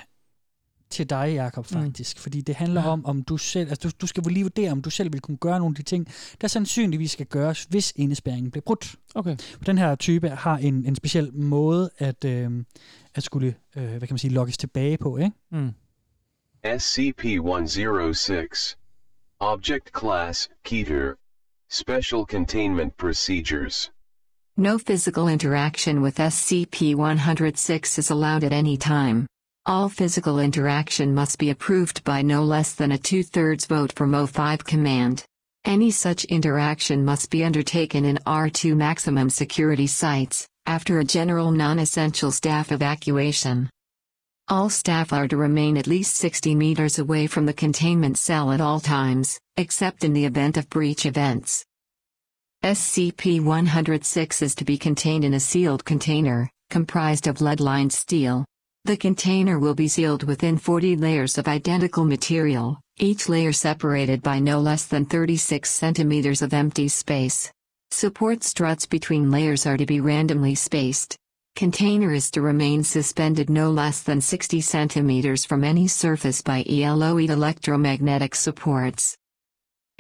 til dig, Jacob, Mm. faktisk. Mm. Fordi det handler Ja. om, om du selv... Altså, du, du skal lige vurdere, om du selv vil kunne gøre nogle af de ting, der sandsynligvis skal gøres, hvis indespærringen bliver brudt. Okay. Den her type har en, en speciel måde at, øh, at skulle, øh, hvad kan man sige, logges tilbage på, ikke? Mm. SCP-106 Object Class Keter Special Containment Procedures No physical interaction with SCP-106 is allowed at any time. All physical interaction must be approved by no less than a two-thirds vote from O5 Command. Any such interaction must be undertaken in R2 maximum security sites, after a general non-essential staff evacuation. All staff are to remain at least 60 meters away from the containment cell at all times, except in the event of breach events. SCP-106 is to be contained in a sealed container, comprised of lead-lined steel. The container will be sealed within 40 layers of identical material, each layer separated by no less than 36 centimeters of empty space. Support struts between layers are to be randomly spaced. Container is to remain suspended no less than 60 centimeters from any surface by ELOE electromagnetic supports.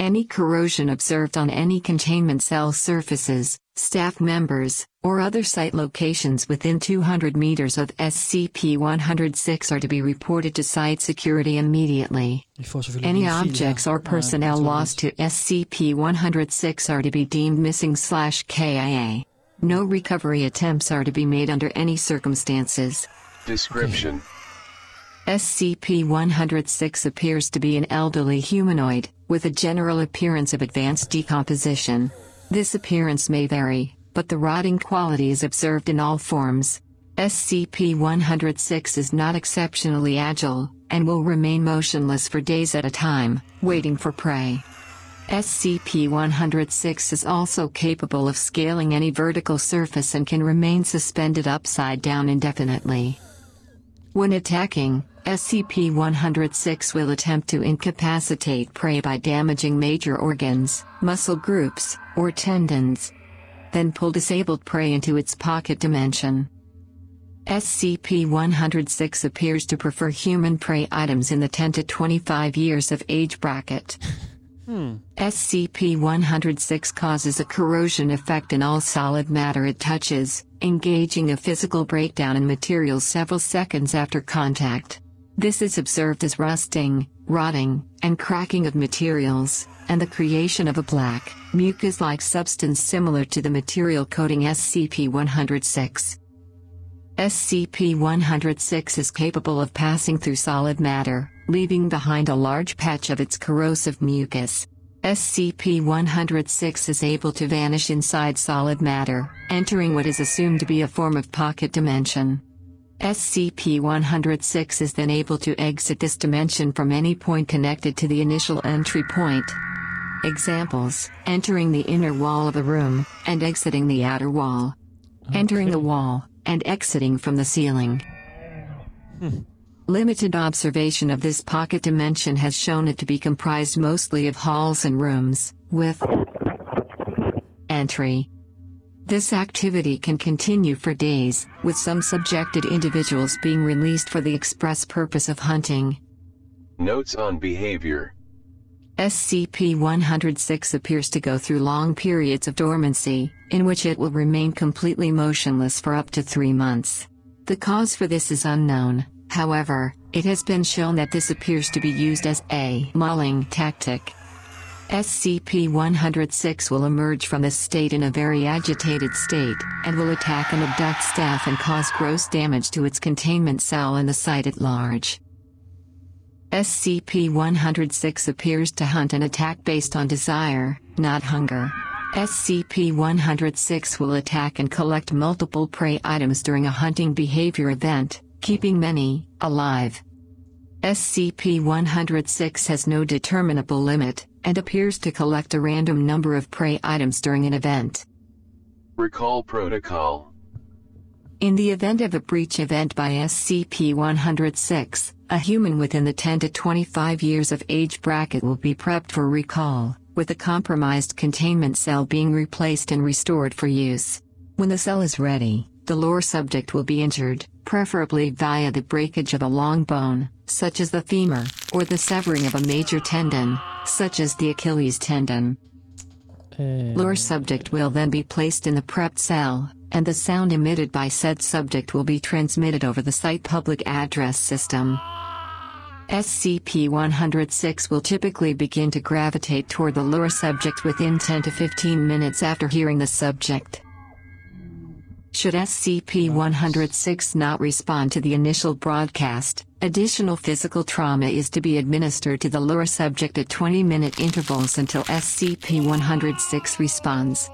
Any corrosion observed on any containment cell surfaces, staff members, or other site locations within 200 meters of SCP-106 are to be reported to site security immediately. Vi får selvfølgelig Any lige en fil objects or personnel lost to SCP-106 are to be deemed missing slash KIA. No recovery attempts are to be made under any circumstances. Description. SCP-106 appears to be an elderly humanoid, with a general appearance of advanced decomposition. This appearance may vary, but the rotting quality is observed in all forms. SCP-106 is not exceptionally agile, and will remain motionless for days at a time, waiting for prey. SCP-106 is also capable of scaling any vertical surface and can remain suspended upside down indefinitely. When attacking, SCP-106 will attempt to incapacitate prey by damaging major organs, muscle groups, or tendons. Then pull disabled prey into its pocket dimension. SCP-106 appears to prefer human prey items in the 10 to 25 years of age bracket. Hmm. SCP-106 causes a corrosion effect in all solid matter it touches, engaging a physical breakdown in materials several seconds after contact. This is observed as rusting, rotting, and cracking of materials, and the creation of a black, mucus-like substance similar to the material coating SCP-106. SCP-106 is capable of passing through solid matter, leaving behind a large patch of its corrosive mucus. SCP-106 is able to vanish inside solid matter, entering what is assumed to be a form of pocket dimension. SCP-106 is then able to exit this dimension from any point connected to the initial entry point. Examples, entering the inner wall of a room, and exiting the outer wall. Entering the wall, and exiting from the ceiling. Hmm. Limited observation of this pocket dimension has shown it to be comprised mostly of halls and rooms, with entry. This activity can continue for days, with some subjected individuals being released for the express purpose of hunting. Notes on behavior. SCP-106 appears to go through long periods of dormancy, in which it will remain completely motionless for up to three months. The cause for this is unknown, however, it has been shown that this appears to be used as a mauling tactic. SCP-106 will emerge from this state in a very agitated state, and will attack and abduct staff and cause gross damage to its containment cell and the site at large. SCP-106 appears to hunt and attack based on desire, not hunger. SCP-106 will attack and collect multiple prey items during a hunting behavior event, keeping many alive. SCP-106 has no determinable limit, and appears to collect a random number of prey items during an event. Recall protocol. In the event of a breach event by SCP-106, a human within the 10 to 25 years of age bracket will be prepped for recall, with a compromised containment cell being replaced and restored for use. When the cell is ready, the lore subject will be injured, preferably via the breakage of a long bone, such as the femur, or the severing of a major tendon, such as the Achilles tendon. Eh. Lure subject will then be placed in the prepped cell, and the sound emitted by said subject will be transmitted over the site public address system. SCP-106 will typically begin to gravitate toward the lure subject within 10 to 15 minutes after hearing the subject. Should SCP-106 not respond to the initial broadcast, additional physical trauma is to be administered to the lure subject at 20-minute intervals until SCP-106 responds.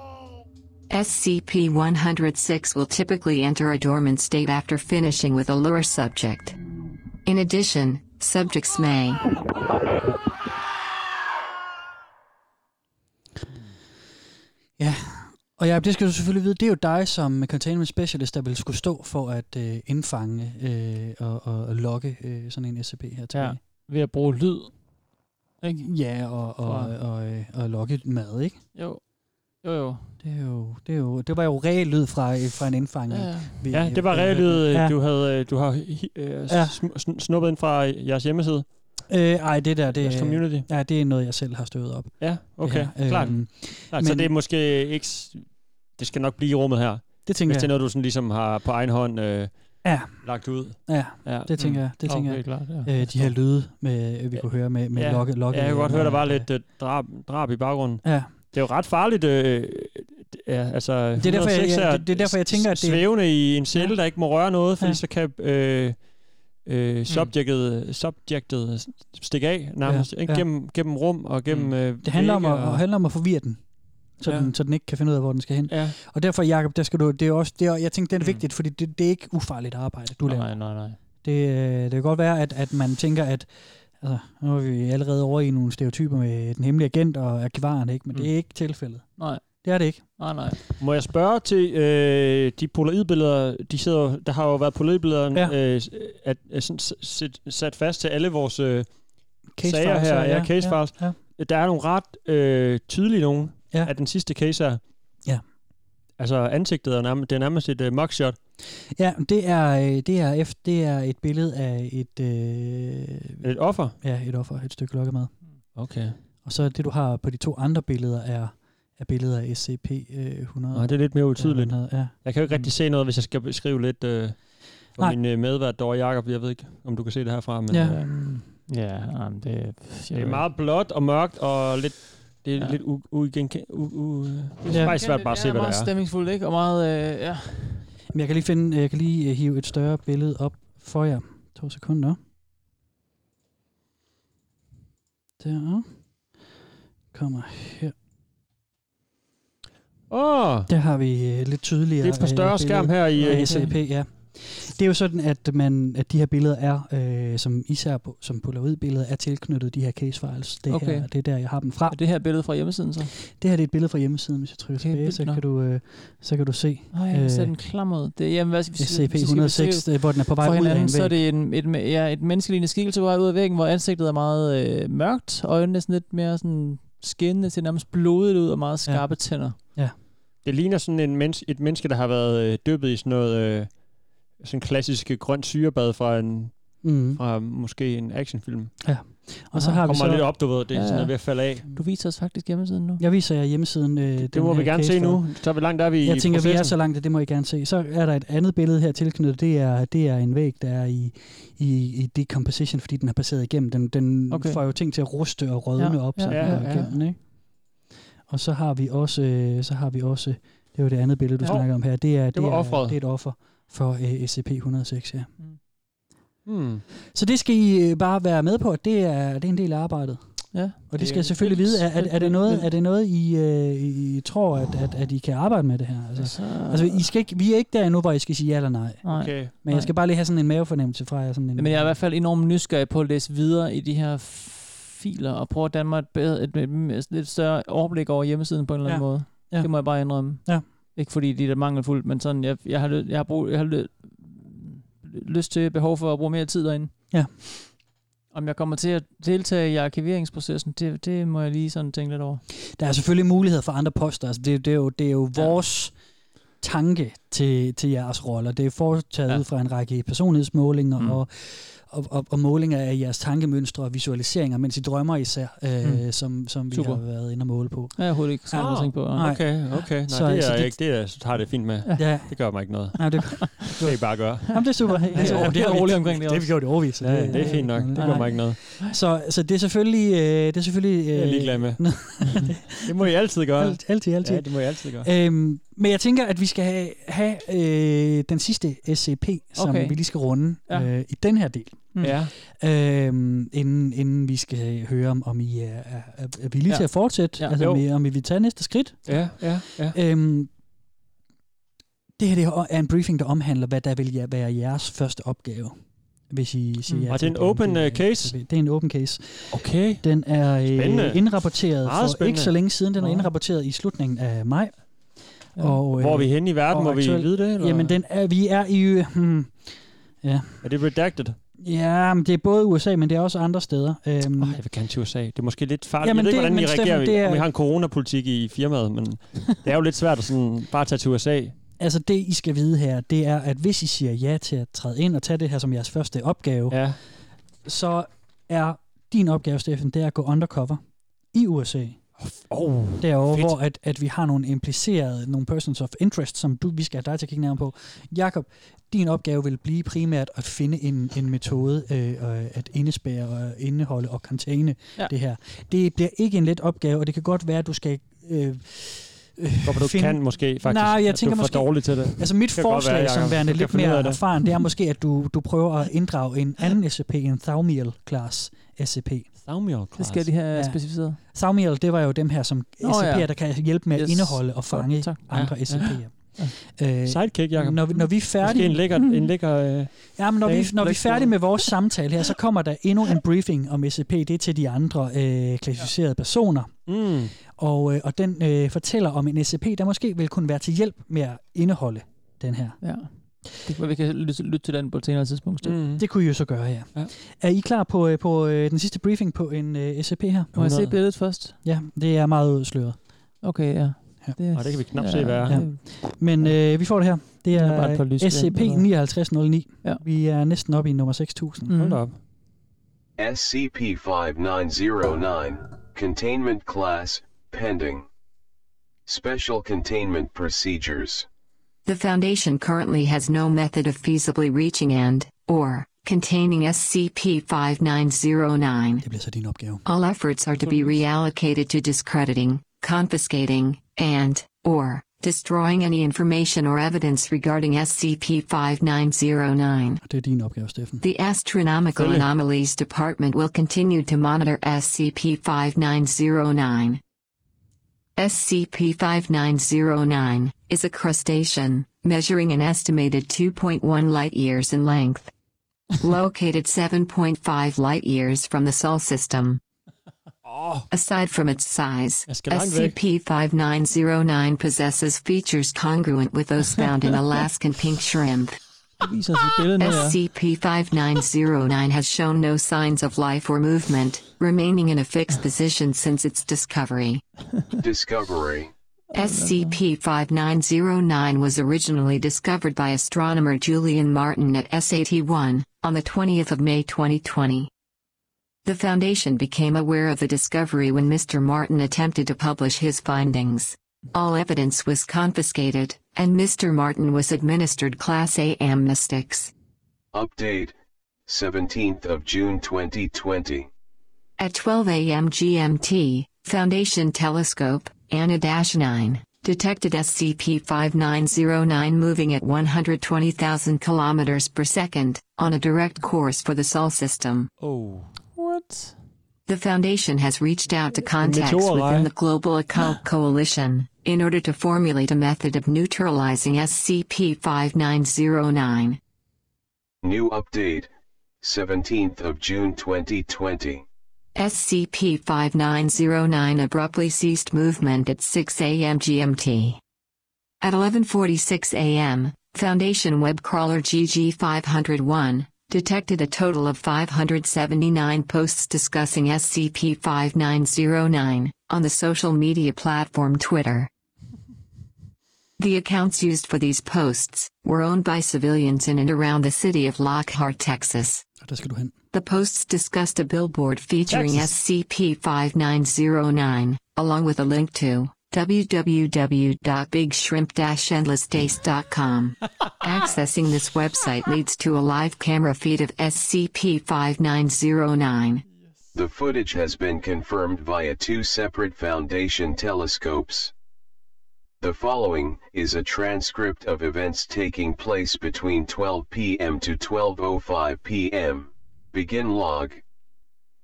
SCP-106 will typically enter a dormant state after finishing with a lure subject. In addition, subjects may Ja, og ja, det skal du selvfølgelig vide, det er jo dig som containment specialist, der vil skulle stå for at øh, indfange øh, og, og, og logge øh, sådan en SCP her tilbage. Ja, ved at bruge lyd Ikke? Ja, og, og, og, og, øh, og lokke mad, ikke? Jo. Jo, jo. Det, er jo, det, er jo, det var jo reelt lyd fra, fra en indfang. Ja, ja. Vi- Ja, det var øh, reelt, ja. du havde øh, du har øh, Ja. ja. snuppet ind fra jeres hjemmeside. Øh, ej, det der, det, Jeres community. Ja, det er noget, jeg selv har støvet op. Ja, okay, her, klart. klart. Så men- det er måske ikke... Det skal nok blive i rummet her. Det tænker Hvis det er noget, du sådan ligesom har på egen hånd øh, Ja. lagt ud. Ja, Ja. det tænker Mm. jeg. Det Okay, tænker jeg. klart, ja. øh, de her lyde, med, vi kunne høre med, med ja. lokke, lokke. Ja, jeg kunne godt høre, der var lidt øh, drab, drab i baggrunden. Ja. Det er jo ret farligt. Øh, ja, altså, Det er derfor, jeg- 106 jeg- det- det er derfor, jeg tænker, at det- Svævende i en celle, Ja. der ikke må røre noget, fordi Ja. ja. så kan øh, øh, subjectet, subjectet stikke af nærmest. Ja, ja. Gennem, gennem rum og gennem mm. øh, Det handler om, at, og- og handler om at forvirre den. Så, Ja. den, så den ikke kan finde ud af, hvor den skal hen. Ja. Og derfor, Jacob, der skal du, det er også, det er, jeg tænker, det er vigtigt, fordi det, det er ikke ufarligt arbejde, du laver. Nej, nej, nej. Det, øh, det kan godt være, at, at man tænker, at altså, nu er vi allerede over i nogle stereotyper med den hemmelige agent og arkivaren, ikke? men mm. det er ikke tilfældet. Nej. Det er det ikke. Nej, nej. Må jeg spørge til øh, de polaroidbilleder, de sidder, der har jo været polaroidbilleder Ja. øh, at, at sat, sat fast til alle vores øh, Case sager her. ja, Ja, ja, case ja, files. Der er nogle ret øh, tydelige nogle ja. af den sidste case her. Ja. Altså ansigtet er nærmest, det er nærmest et øh, mugshot. Ja, det er, øh, det, er, efter, det er et billede af et... Øh, et offer? Ja, et offer. Et stykke lokkemad. Okay. Og så det, du har på de to andre billeder, er, er billeder af SCP øh, 100. Nej, det er lidt mere utydeligt. Ja. Jeg kan jo ikke rigtig se noget, hvis jeg skal beskrive lidt øh, for Nej. min øh, medvært, Dora Jacob. Jeg ved ikke, om du kan se det herfra, men Ja. øh, Ja, jamen, det, det er meget blåt og mørkt og lidt, det er Ja. lidt uigenkendt. U, u, det er Ja. faktisk svært bare at se, hvad det meget er. stemningsfuldt, ikke? Og meget, øh, ja. Men jeg kan lige finde, jeg kan lige øh, hive et større billede op for jer. To sekunder. Der. Kommer her. Åh! Oh, Der har vi øh, lidt tydeligere Det er på større øh, skærm her i, SAP, ja. Det er jo sådan, at, man, at de her billeder er, øh, som især på, som Polaroid-billeder, er tilknyttet de her case files. Det, Okay. her, det er der, jeg har dem fra. Er det her billede fra hjemmesiden så? Det her det er et billede fra hjemmesiden, hvis jeg trykker Okay, tilbage, så kan, du, øh, så kan du se. Nej, jeg øh, den klam ud. Det, jamen, hvad skal vi SCP hvis vi skal 106, beskrive øh, hvor den er på vej ud af hinanden, en så er væg. det en, et, ja, et menneskelignende skikkelse på vej ud af væggen, hvor ansigtet er meget øh, mørkt, og øjnene er sådan lidt mere sådan skinnende til nærmest blodet ud og meget skarpe ja. tænder. Ja. Det ligner sådan en mens, et menneske, der har været øh, dyppet i sådan noget øh, sådan klassisk grønt syrebad fra en Mhm. fra måske en actionfilm. Ja. Og så har vi kommer så- lidt op, du ved, det er Ja, sådan er ved at falde af. Du viser os faktisk hjemmesiden nu. Jeg viser jer hjemmesiden. Øh, Det den må vi gerne se nu. Så hvor langt er vi i Jeg tænker, vi er processen? så langt, at det må I gerne se. Så er der et andet billede her tilknyttet. Det er, det er en væg, der er i, i, i decomposition, fordi den er passeret igennem. Den, den Okay. får jo ting til at ruste og rådne Ja, op, ja, så ja, ja. igennem, ikke? Og så har vi også, øh, så har vi også, det er jo det andet billede, du Jo, snakker om her. Det er, det, var er, offeret. det er et offer for øh, SCP-106, ja. Hmm. Så det skal I øh, bare være med på, at det er, det er en del af arbejdet. Ja. Og det skal jeg selvfølgelig vildt, vide. Er, er, er, det noget, er det noget, I, øh, I tror, at, at, at I kan arbejde med det her? Altså, Så- altså I skal ikke, vi er ikke der endnu, hvor I skal sige ja eller nej. Okay. Men jeg skal bare lige have sådan en mavefornemmelse fra jer. Sådan en, Men jeg er i hvert fald enormt nysgerrig på at læse videre i de her filer, og prøve at danne mig et, bedre, et, et, et lidt større overblik over hjemmesiden på en eller anden Ja. måde. Ja. Det må jeg bare indrømme. Ja. Ikke fordi de er mangelfuldt, men sådan, jeg, jeg har, jeg har, brug, jeg har ly- lyst til, behov for at bruge mere tid derinde. Ja. Om jeg kommer til at deltage i arkiveringsprocessen, det, det må jeg lige sådan tænke lidt over. Der er selvfølgelig muligheder for andre poster. Altså, det, det, er jo, det er jo vores tanke til, til jeres roller. Det er foretaget Ja. ja. ud fra en række personlighedsmålinger mm. og, og, og, og målinger af jeres tankemønstre og visualiseringer, mens I drømmer især, øh, Mm. som, som vi Super. har været inde og måle på. Det har jeg overhovedet ikke sådan noget at tænke på. Nej. Okay, okay. Nej, Så- det er så jeg det- ikke. Det er, så tager det fint med. Ja. Det gør mig ikke noget. Nej, det, Det kan I bare gøre. Jamen, det er super. Ja, Så- ja, det er har vi- roligt omkring det Det har vi også. gjort i overvis. Ja, det er fint nok. Det gør mig ikke noget. Så, så det er selvfølgelig... Øh, det er selvfølgelig øh, Det er jeg ligeglad med. Det må I altid gøre. Alt, altid, altid. Ja, det må I altid gøre. Øhm, men jeg tænker, at vi skal have, have øh, den sidste SCP, som Okay. vi lige skal runde Ja. øh, i den her del. Mm. Ja. Øhm, inden, inden vi skal høre, om, om I er, er, er, villige Ja. til at fortsætte. Ja. Altså, om Jo. I, om I vil tage næste skridt. Ja, ja, ja. Øhm, det her det er en briefing, der omhandler, hvad der vil være jeres første opgave. Hvis I siger Mm. ja Og det er en open, del af øh, case? Det er en open case. Okay. Den er Spændende. øh, indrapporteret Meget for spændende. ikke så længe siden. Den er indrapporteret i slutningen af maj. Ja. Og, Hvor er vi henne i verden? Må vi aktuel- vide det? Eller? Jamen, den er, vi er i... øh, Hmm, ja. Er det redacted? Ja, men det er både USA, men det er også andre steder. Øhm, Oh, jeg vil gerne til USA. Det er måske lidt farligt. Jamen, jeg ved ikke, hvordan I men Steffen, reagerer, det er- om I har en coronapolitik i firmaet, men det er jo lidt svært at sådan bare tage til USA. Altså det, I skal vide her, det er, at hvis I siger ja til at træde ind og tage det her som jeres første opgave, ja. så er din opgave, Steffen, det er at gå undercover i USA. Oh, Derovre, fedt. hvor at, at vi har nogle implicerede, nogle persons of interest, som du, vi skal have dig til at kigge nærmere på. Jakob, din opgave vil blive primært at finde en, en metode øh, øh, at indespære, og indeholde og containe Ja. det her. Det bliver ikke en let opgave, og det kan godt være, at du skal... Øh, øh, Hvorfor du finde- kan måske faktisk. Nej, jeg tænker du er for måske, dårlig til det. Altså mit Det godt forslag være, som værende lidt mere det. erfaren, det er måske, at du, du prøver at inddrage en anden SCP, en Thaumiel class SCP. Thaumiel Det skal de have specificeret. Thaumiel, det var jo dem her som Nå, SCP'er, ja. der kan hjælpe med at Yes. indeholde og fange Godt, tak. andre Ja. SCP'er. Ja. Øh, Sidekick, Jacob. Når vi, når vi er færdige... Måske en lækker, en lækker øh, Ja, men når vi, når vi er færdige med vores samtale her, så kommer der endnu en briefing om SCP. Det er til de andre øh, klassificerede personer. Mm. Og, øh, og den øh, fortæller om en SCP, der måske vil kunne være til hjælp med at indeholde den her. Ja. Det kan vi kan lytte, lytte til den på et senere tidspunkt. Mm. Det kunne I jo så gøre, ja. Ja. Er I klar på, øh, på øh, den sidste briefing på en øh, SCP her? Må jeg se billedet først? Ja, det er meget udsløret. Okay, ja. Ja. Det, Og det kan vi knap se, hvad er. Ja. Men øh, vi får det her. Det er bare et er lys, SCP eller- 5909. Ja. Vi er næsten oppe i nummer 6000. Mhm. Hold op. SCP-5909, Containment Class, Pending. Special Containment Procedures. The Foundation currently has no method of feasibly reaching and, or, containing SCP-5909. Det bliver så din opgave. All efforts are to be reallocated to discrediting, confiscating, and, or, destroying any information or evidence regarding SCP-5909. Og det er din opgave, The Astronomical Selvfølgelig. Anomalies Department will continue to monitor SCP-5909. SCP-5909 is a crustacean, measuring an estimated 2.1 light-years in length. Located 7.5 light-years from the Sol system. Ah. Aside from its size, skal langt væk. SCP-5909 possesses features congruent with those found in Alaskan pink shrimp. Det viser os et billede nu, ja. SCP-5909 has shown no signs of life or movement, remaining in a fixed position since its discovery. Discovery. SCP-5909 was originally discovered by astronomer Julian Martin at SAT-1, on the 20th of May 2020. The Foundation became aware of the discovery when Mr. Martin attempted to publish his findings. All evidence was confiscated, and Mr. Martin was administered Class A amnestics. Update. 17th of June 2020. At 12 a.m. GMT, Foundation Telescope, ANA-9, detected SCP-5909 moving at 120,000 kilometers per second, on a direct course for the Sol system. Oh. What? The Foundation has reached out to contacts within the Global Occult Coalition, in order to formulate a method of neutralizing SCP-5909. New update. 17th of June 2020. SCP-5909 abruptly ceased movement at 6 a.m. GMT. At 11:46 a.m., Foundation web crawler GG501 detected a total of 579 posts discussing SCP-5909 on the social media platform Twitter. The accounts used for these posts were owned by civilians in and around the city of Lockhart, Texas. Og der skal du. The posts discussed a billboard featuring SCP-5909, along with a link to www.bigshrimp-endlessdays.com. Accessing this website leads to a live camera feed of SCP-5909. The footage has been confirmed via two separate Foundation telescopes. The following is a transcript of events taking place between 12 p.m. to 12:05 p.m. Begin log.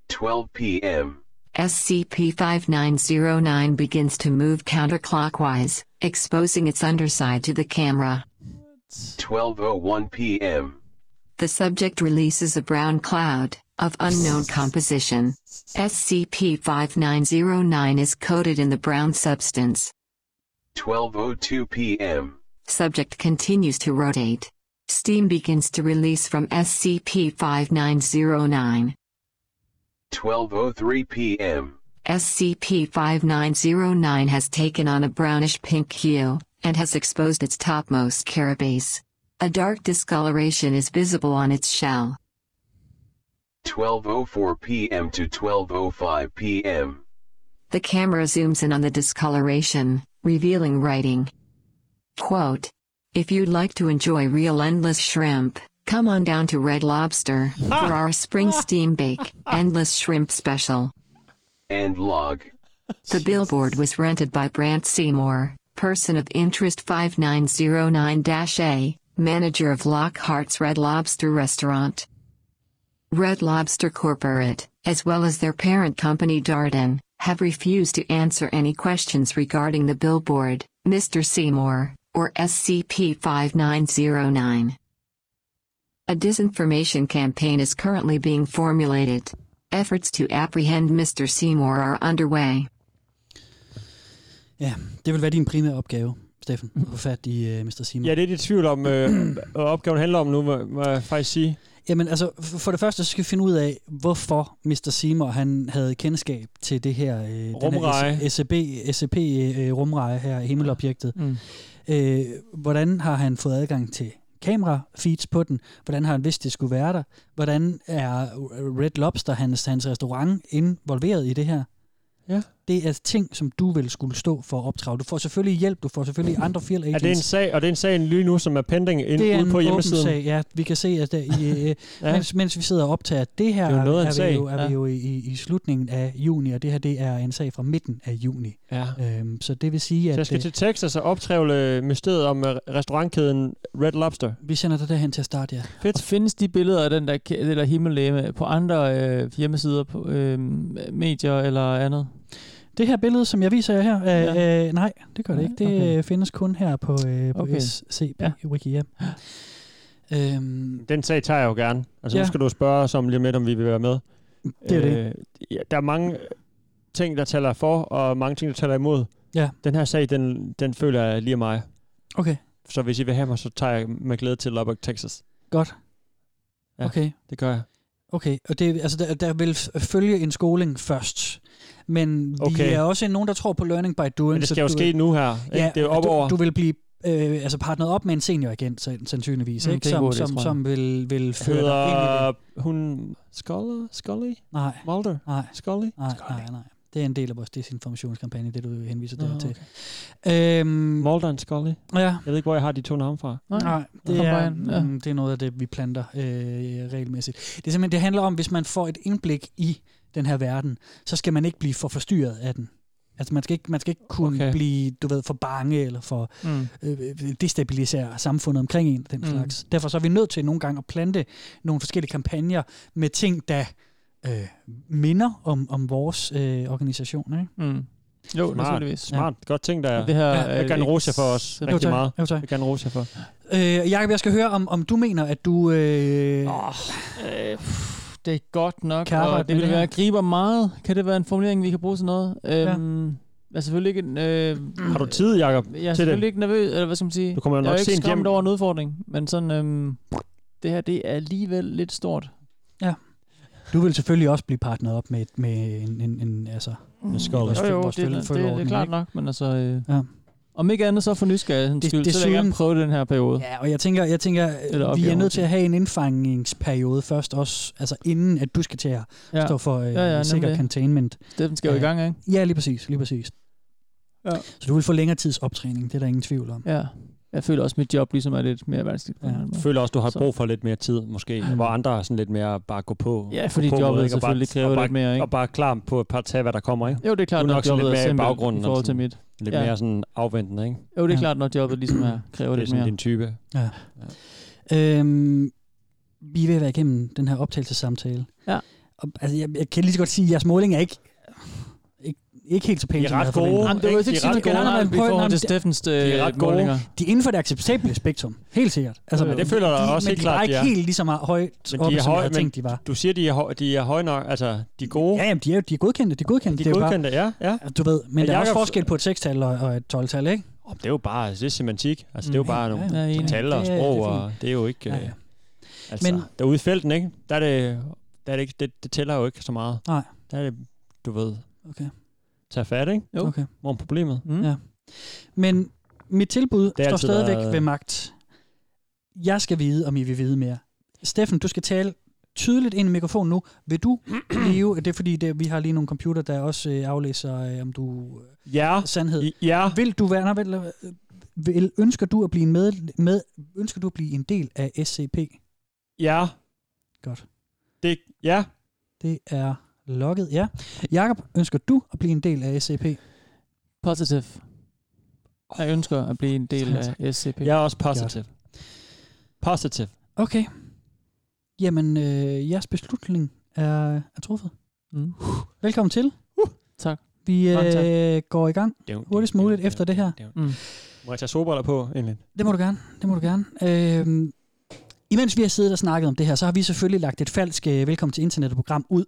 12 p.m. SCP-5909 begins to move counterclockwise, exposing its underside to the camera. 12:01 p.m. The subject releases a brown cloud, of unknown composition. SCP-5909 is coated in the brown substance. 12:02 p.m. Subject continues to rotate. Steam begins to release from SCP-5909. 12:03 p.m. SCP-5909 has taken on a brownish-pink hue, and has exposed its topmost carapace. A dark discoloration is visible on its shell. 12:04 p.m. to 12:05 p.m. The camera zooms in on the discoloration, revealing writing. Quote, If you'd like to enjoy real endless shrimp, come on down to Red Lobster for our spring steam bake, endless shrimp special. End log. The billboard was rented by Brant Seymour, person of interest 5909-A, manager of Lockhart's Red Lobster restaurant. Red Lobster Corporate, as well as their parent company Darden, have refused to answer any questions regarding the billboard, Mr. Seymour, or SCP-5909. A disinformation campaign is currently being formulated. Efforts to apprehend Mr. Seymour are underway. Ja, det vil være din primære opgave, Steffen, at få fat i uh, Mr. Simon. Ja, det er lidt tvivl om, øh, hvad opgaven handler om nu, må, må jeg faktisk sige. Jamen altså, for det første så skal vi finde ud af, hvorfor Mr. Seymour han havde kendskab til det her, øh, den Rumreje. her SCP, SCP øh, rumreje her, himmelobjektet. Mm. Øh, hvordan har han fået adgang til kamera-feeds på den? Hvordan har han vidst, det skulle være der? Hvordan er Red Lobster, hans, hans restaurant, involveret i det her? Ja. Det er ting, som du vil skulle stå for at opdrage. Du får selvfølgelig hjælp, du får selvfølgelig andre field Er agents. det en sag, og det er en sag lige nu, som er pending ind, det er ude en på hjemmesiden? sag, ja. Vi kan se, at der, i, øh, Ja. mens, mens vi sidder og optager det her, Det er jo noget af en er, vi sag. jo, er Ja. vi jo i, i, slutningen af juni, og det her det er en sag fra midten af juni. Ja. Øhm, så det vil sige, Så jeg at skal øh, til Texas og optrævle mysteriet om øh, restaurantkæden Red Lobster. vi sender dig derhen til at starte, ja. Fedt. Findes de billeder af den der, det der himmellegeme på andre øh, hjemmesider, på øh, medier eller andet? Det her billede, som jeg viser jer her, øh, ja. øh, nej, det gør det ikke. Det okay. okay. findes kun her på, øh, på Okay. SCP ja. Wiki, ja. Øhm, Den sag tager jeg jo gerne. Altså, ja. Nu skal du spørge os om lige lidt, om vi vil være med. Det er det. Ja, der er mange ting, der taler for, og mange ting, der taler imod. Ja. Den her sag, den, den føler jeg lige mig. Okay, Så hvis I vil have mig, så tager jeg med glæde til Lubbock, Texas. godt. Ja. Okay. Det gør jeg. Okay, og det, altså der, der vil følge en skoling først. Men vi Okay. er også nogen, der tror på learning by doing. Men det så skal jo du ske nu her. Ikke? Ja, det er jo op du, over. du vil blive øh, altså partneret op med en senioragent, sa- sandsynligvis, Mm, ikke? det som, god som, som vil, vil føre dig ind i Hedder det. hun Scully? Scully? Nej, Mulder? nej, Scully? nej, nej, nej. Det er en del af vores desinformationskampagne, det du henviser der til. okay. Øhm, Mulder and Scully? ja, Jeg ved ikke, hvor jeg har de to navne fra. Nej, det Kom er, ja. mm, det er noget af det, vi planter øh, regelmæssigt. Det er simpelthen, det handler om, hvis man får et indblik i den her verden, så skal man ikke blive for forstyrret af den. Altså man skal ikke, man skal ikke kunne Okay. blive, du ved, for bange eller for Mm. øh, destabilisere samfundet omkring en, den Mm. mm. slags. Derfor så er vi nødt til nogle gange at plante nogle forskellige kampagner med ting, der øh, minder om, om vores øh, organisation. Ikke? Mm. Jo, Smart, naturligvis. smart. Godt ting, der Det her ja, er jeg vil gerne ikke rose for os rigtig tak. meget. Jo, tak. Jeg vil gerne rose jer for. Øh, Jacob, jeg skal høre, om, om du mener, at du... Øh, Oh, øh, det er godt nok, Kan og det vil det være griber meget. Kan det være en formulering, vi kan bruge til noget? Øhm, Jeg er selvfølgelig ikke... en, Øh, Har du tid, Jacob, Jeg er selvfølgelig det? ikke nervøs, eller hvad skal man sige? Du kommer jo jeg er nok ikke sent skræmt hjem. over en udfordring, men sådan... Øhm, det her, det er alligevel lidt stort. Du vil selvfølgelig også blive partneret op med, med en, en, en altså... Med Scully. vores Jo, føl- jo, det, føl- det, det, det er klart nok, men altså... Øh, Ja. Om ikke andet, så for nysgerrighedens Det- skyld, det så vil jeg gerne prøve den her periode. Ja, og jeg tænker, jeg tænker Eller vi er nødt til at have en indfangningsperiode først også, altså inden at du skal til at Ja. stå for øh, Ja, ja, sikker nemlig. containment. Steffen skal jo i gang, ikke? Ja, lige præcis, lige præcis. Ja. Så du vil få længere tids optræning, det er der ingen tvivl om. Ja. Jeg føler også, at mit job ligesom er lidt mere vanskeligt. Ja. Jeg føler også, du har Så- brug for lidt mere tid, måske. Hvor andre er sådan lidt mere bare gå på. Ja, fordi på, jobbet ikke? Og bare- selvfølgelig kræver og bare, lidt mere, ikke? Og bare klar på at bare tage, hvad der kommer, ikke? Jo, det er klart, Du er når nok jobbet lidt er mere i simpelt baggrunden. i forhold og til mit. Lidt Ja. mere sådan afventende, ikke? Jo, det er Ja. klart, når jobbet ligesom er, kræver Det er lidt sådan mere. din type. Ja. Øhm, vi er ved at være igennem den her optagelsessamtale. Ja. Og, altså, jeg, jeg kan lige så godt sige, at jeres måling er ikke, ikke, ikke helt så pænt, De er som jeg havde forventet. gode. Jamen, det var Ikke? ikke er gode. generelt forhold til nej, Steffens de er ret øh, gode. målinger. De er inden for det acceptable spektrum, helt sikkert. Altså. Men det føler jeg de, også men helt de klart, var de ikke er. helt lige så meget højt Men oppe, de er som jeg høje, havde men tænkt, de var. du siger, de er, høje, de er høje nok. Altså, de er gode. Ja, jamen, de er, de er godkendte, de er godkendte. de det er er godkendte, ja. ja. du ved, men der er også forskel på et 6-tal og, og et 12-tal, ikke? Oh, det er jo bare det er semantik. Altså, det er jo Mm, bare ja, nogle ja, ja, tal og er- sprog, det er og det er jo ikke... Ja, Ja, ja. ja. Altså, Men- Men, derude i felten, ikke? Der er det, der er det, ikke, det, det tæller jo ikke så meget. Nej. Der er det, du ved, Okay. Tage fat, ikke? Jo. Okay. Hvor er problemet? Mm. Ja. Men mit tilbud Det står stadigvæk været- ved magt. Jeg skal vide, om I vil vide mere. Steffen, du skal tale tydeligt ind i mikrofonen nu. Vil du blive, det er fordi, det, vi har lige nogle computer, der også øh, aflæser, øh, om du øh, Ja. sandhed. Ja. Vil du være, nej, vel, øh, vil, ønsker du at blive med, med, ønsker du at blive en del af SCP? Ja. Godt. Det, ja. Det er logget, ja. Jakob, ønsker du at blive en del af SCP? Positive. Jeg ønsker at blive en del af SCP. Jeg er også positive. Positive. Okay. Jamen, øh, jeres beslutning er, er truffet. Mm. Velkommen til. Tak. Vi Mange tak. øh, går i gang hurtigst muligt efter det her. Mm. Må jeg tage solbriller på, egentlig? Det må du gerne. Det må du gerne. Øhm, imens vi har siddet og snakket om det her, så har vi selvfølgelig lagt et falsk øh, velkommen til internettet program ud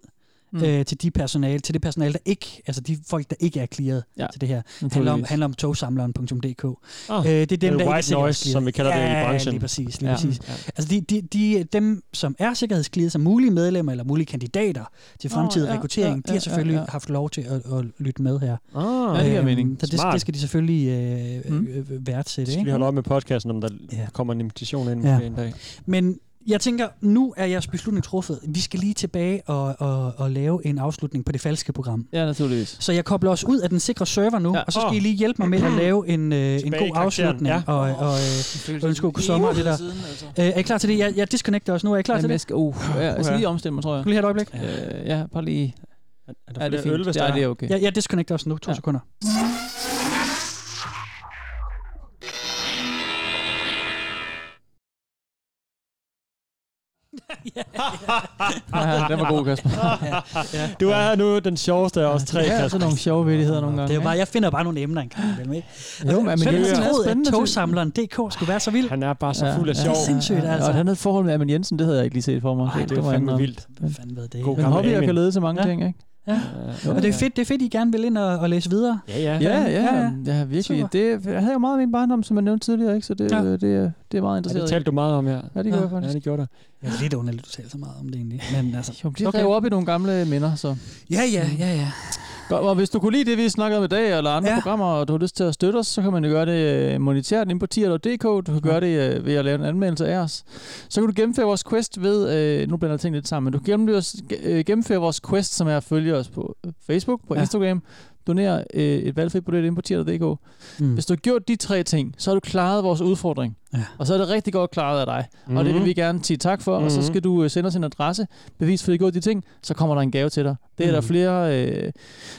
Mm. øh, til de personale, til det personale, der ikke, altså de folk, der ikke er clearet Ja, til det her. handler om, handler om togsamleren.dk. Ah, øh, det er dem, det er der ikke er white noise, som vi kalder det i ja, branchen. lige præcis. Lige Ja. ja. præcis. Ja. Altså de, de, de, dem, som er sikkerhedsclearet som mulige medlemmer eller mulige kandidater til fremtidig ja, rekruttering, ja, de har ja, selvfølgelig ja, ja. haft lov til at, at lytte med her. Ah, Ja, det giver Øhm, mening. Så det, det skal de selvfølgelig øh, Mm. øh, værdsætte. Så skal vi holde op med podcasten, om der Ja. kommer en invitation ind Ja. en dag. Men jeg tænker, nu er jeres beslutning truffet. Vi skal lige tilbage og, og, og lave en afslutning på det falske program. Ja, naturligvis. Så jeg kobler os ud af den sikre server nu, Ja. og så skal Åh. I lige hjælpe mig med at lave en, øh, en god afslutning. ja. Og, og øh, ønske god sommer og det der. Øh, er I klar til det? Jeg, jeg disconnecter os nu. Er I klar til Jamen, jeg det? skal, uh, ja, jeg skal lige omstemme mig, tror jeg. Skal vi lige have et øjeblik? Øh, ja, bare lige... Er det er flere øl, fint. hvis Ja, det er okay. Jeg, jeg disconnecter os nu. To Ja. ja. sekunder. Ja, den var god, Kasper. ja. Du er nu den sjoveste af os tre, Det er Kasper. altså nogle sjove vittigheder nogle gange. Det er bare, jeg finder bare nogle emner en gang imellem, ikke? Jo, men Hvem Jensen er troet, at togsamleren DK skulle være så vild? Han er bare så fuld af sjov. Det er sindssygt, altså. Og han havde et forhold med Amin Jensen, det havde jeg ikke lige set for mig. Ej, det er var fandme indrømme. vildt. Hvad fanden ved det? Men hobbyer kan lede til mange Ja. ting, ikke? Ja. Jo, Og det er ja. fedt, det er fedt, I gerne vil ind og, og læse videre. Ja, ja. Ja, ja, Ja, ja, ja. ja virkelig. Super. Det, jeg havde jo meget af min barndom, som jeg nævnte tidligere, ikke? så det, Ja. ja. det, det, er- det er meget Ja, interesseret det talte du meget om her. Ja, det gjorde jeg Ja, faktisk. det gjorde du. Ja, det er lidt underligt, du taler så meget om det egentlig. Men altså, Jo, de okay. op i nogle gamle minder, så. Ja, ja, ja, ja. Godt, og hvis du kunne lide det, vi snakkede om i dag, eller andre Ja. programmer, og du har lyst til at støtte os, så kan man jo gøre det øh, monetært inde på tier.dk. Du kan gøre det øh, ved at lave en anmeldelse af os. Så kan du gennemføre vores quest ved, øh, nu blander jeg ting lidt sammen, men du kan gennemføre, øh, gennemføre vores quest, som er at følge os på Facebook, på ja. Instagram, donere øh, et valgfrit billet inde på tier.dk. Mm. Hvis du har gjort de tre ting, så har du klaret vores udfordring. Ja. Og så er det rigtig godt klaret af dig. Mm. Og det vil Mhm. vi gerne sige tak for. Mm. Og så Mhm. skal du øh, sende os en adresse, bevis for, at I har gjort de ting, så kommer der en gave til dig. Det er mm. der Mhm. flere, øh,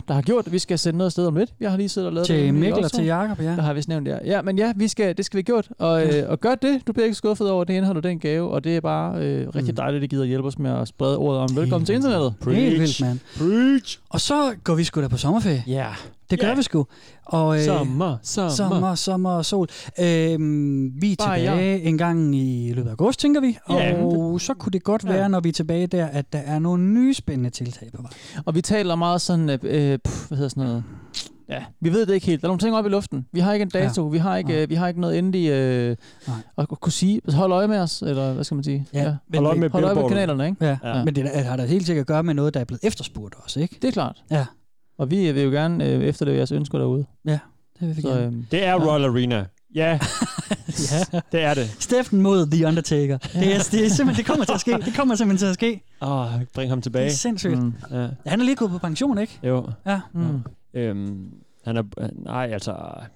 der har gjort. Vi skal sende noget afsted om lidt. Jeg har lige siddet og lavet det. Til inde i Mikkel og til Jakob, ja. Der har vist nævnt det. Ja, men ja, vi skal, det skal vi gjort. Og, øh, og gør det. Du bliver ikke skuffet over, det indeholder den gave. Og det er bare øh, rigtig Mm. dejligt, at I gider hjælpe os med at sprede ordet om. Velkommen til internettet. Helt vildt, mand. Preach. Og så går vi sgu da på sommerferie. Ja. Det gør Ja. vi sgu. Og, øh, Sommer, sommer. Sommer, sommer og sol. Øhm, vi er Bare tilbage en gang i løbet af august, tænker vi. Ja. Og så kunne det godt være, Ja. når vi er tilbage der, at der er nogle nye spændende tiltag på vej. Og vi taler meget sådan, øh, øh, pff, hvad hedder sådan noget? Ja, vi ved det ikke helt. Der er nogle ting oppe i luften. Vi har ikke en dato. Ja. Vi har ikke, Nej. øh, vi har ikke noget endelig øh, Nej. at, kunne sige. Hold øje med os, eller hvad skal man sige? Ja, men- Hold øje med Hold øje med kanalerne, ikke? Ja. Ja. ja. Men det har da helt sikkert at gøre med noget, der er blevet efterspurgt også, ikke? Det er klart. Ja, Og vi vil jo gerne øh, efterleve jeres ønsker derude. ja. Det vil vi Så, gerne. øh, Det er Royal Arena. Ja, Ja. det er det. Steffen mod The Undertaker. Det, er, det, er simpelthen, det kommer til at ske. Det kommer simpelthen til at ske. Åh, oh, bring ham Det tilbage. er sindssygt. mm. Ja. Han er lige gået på pension, ikke? Jo. Ja. Mm. Øhm, han er, nej, altså,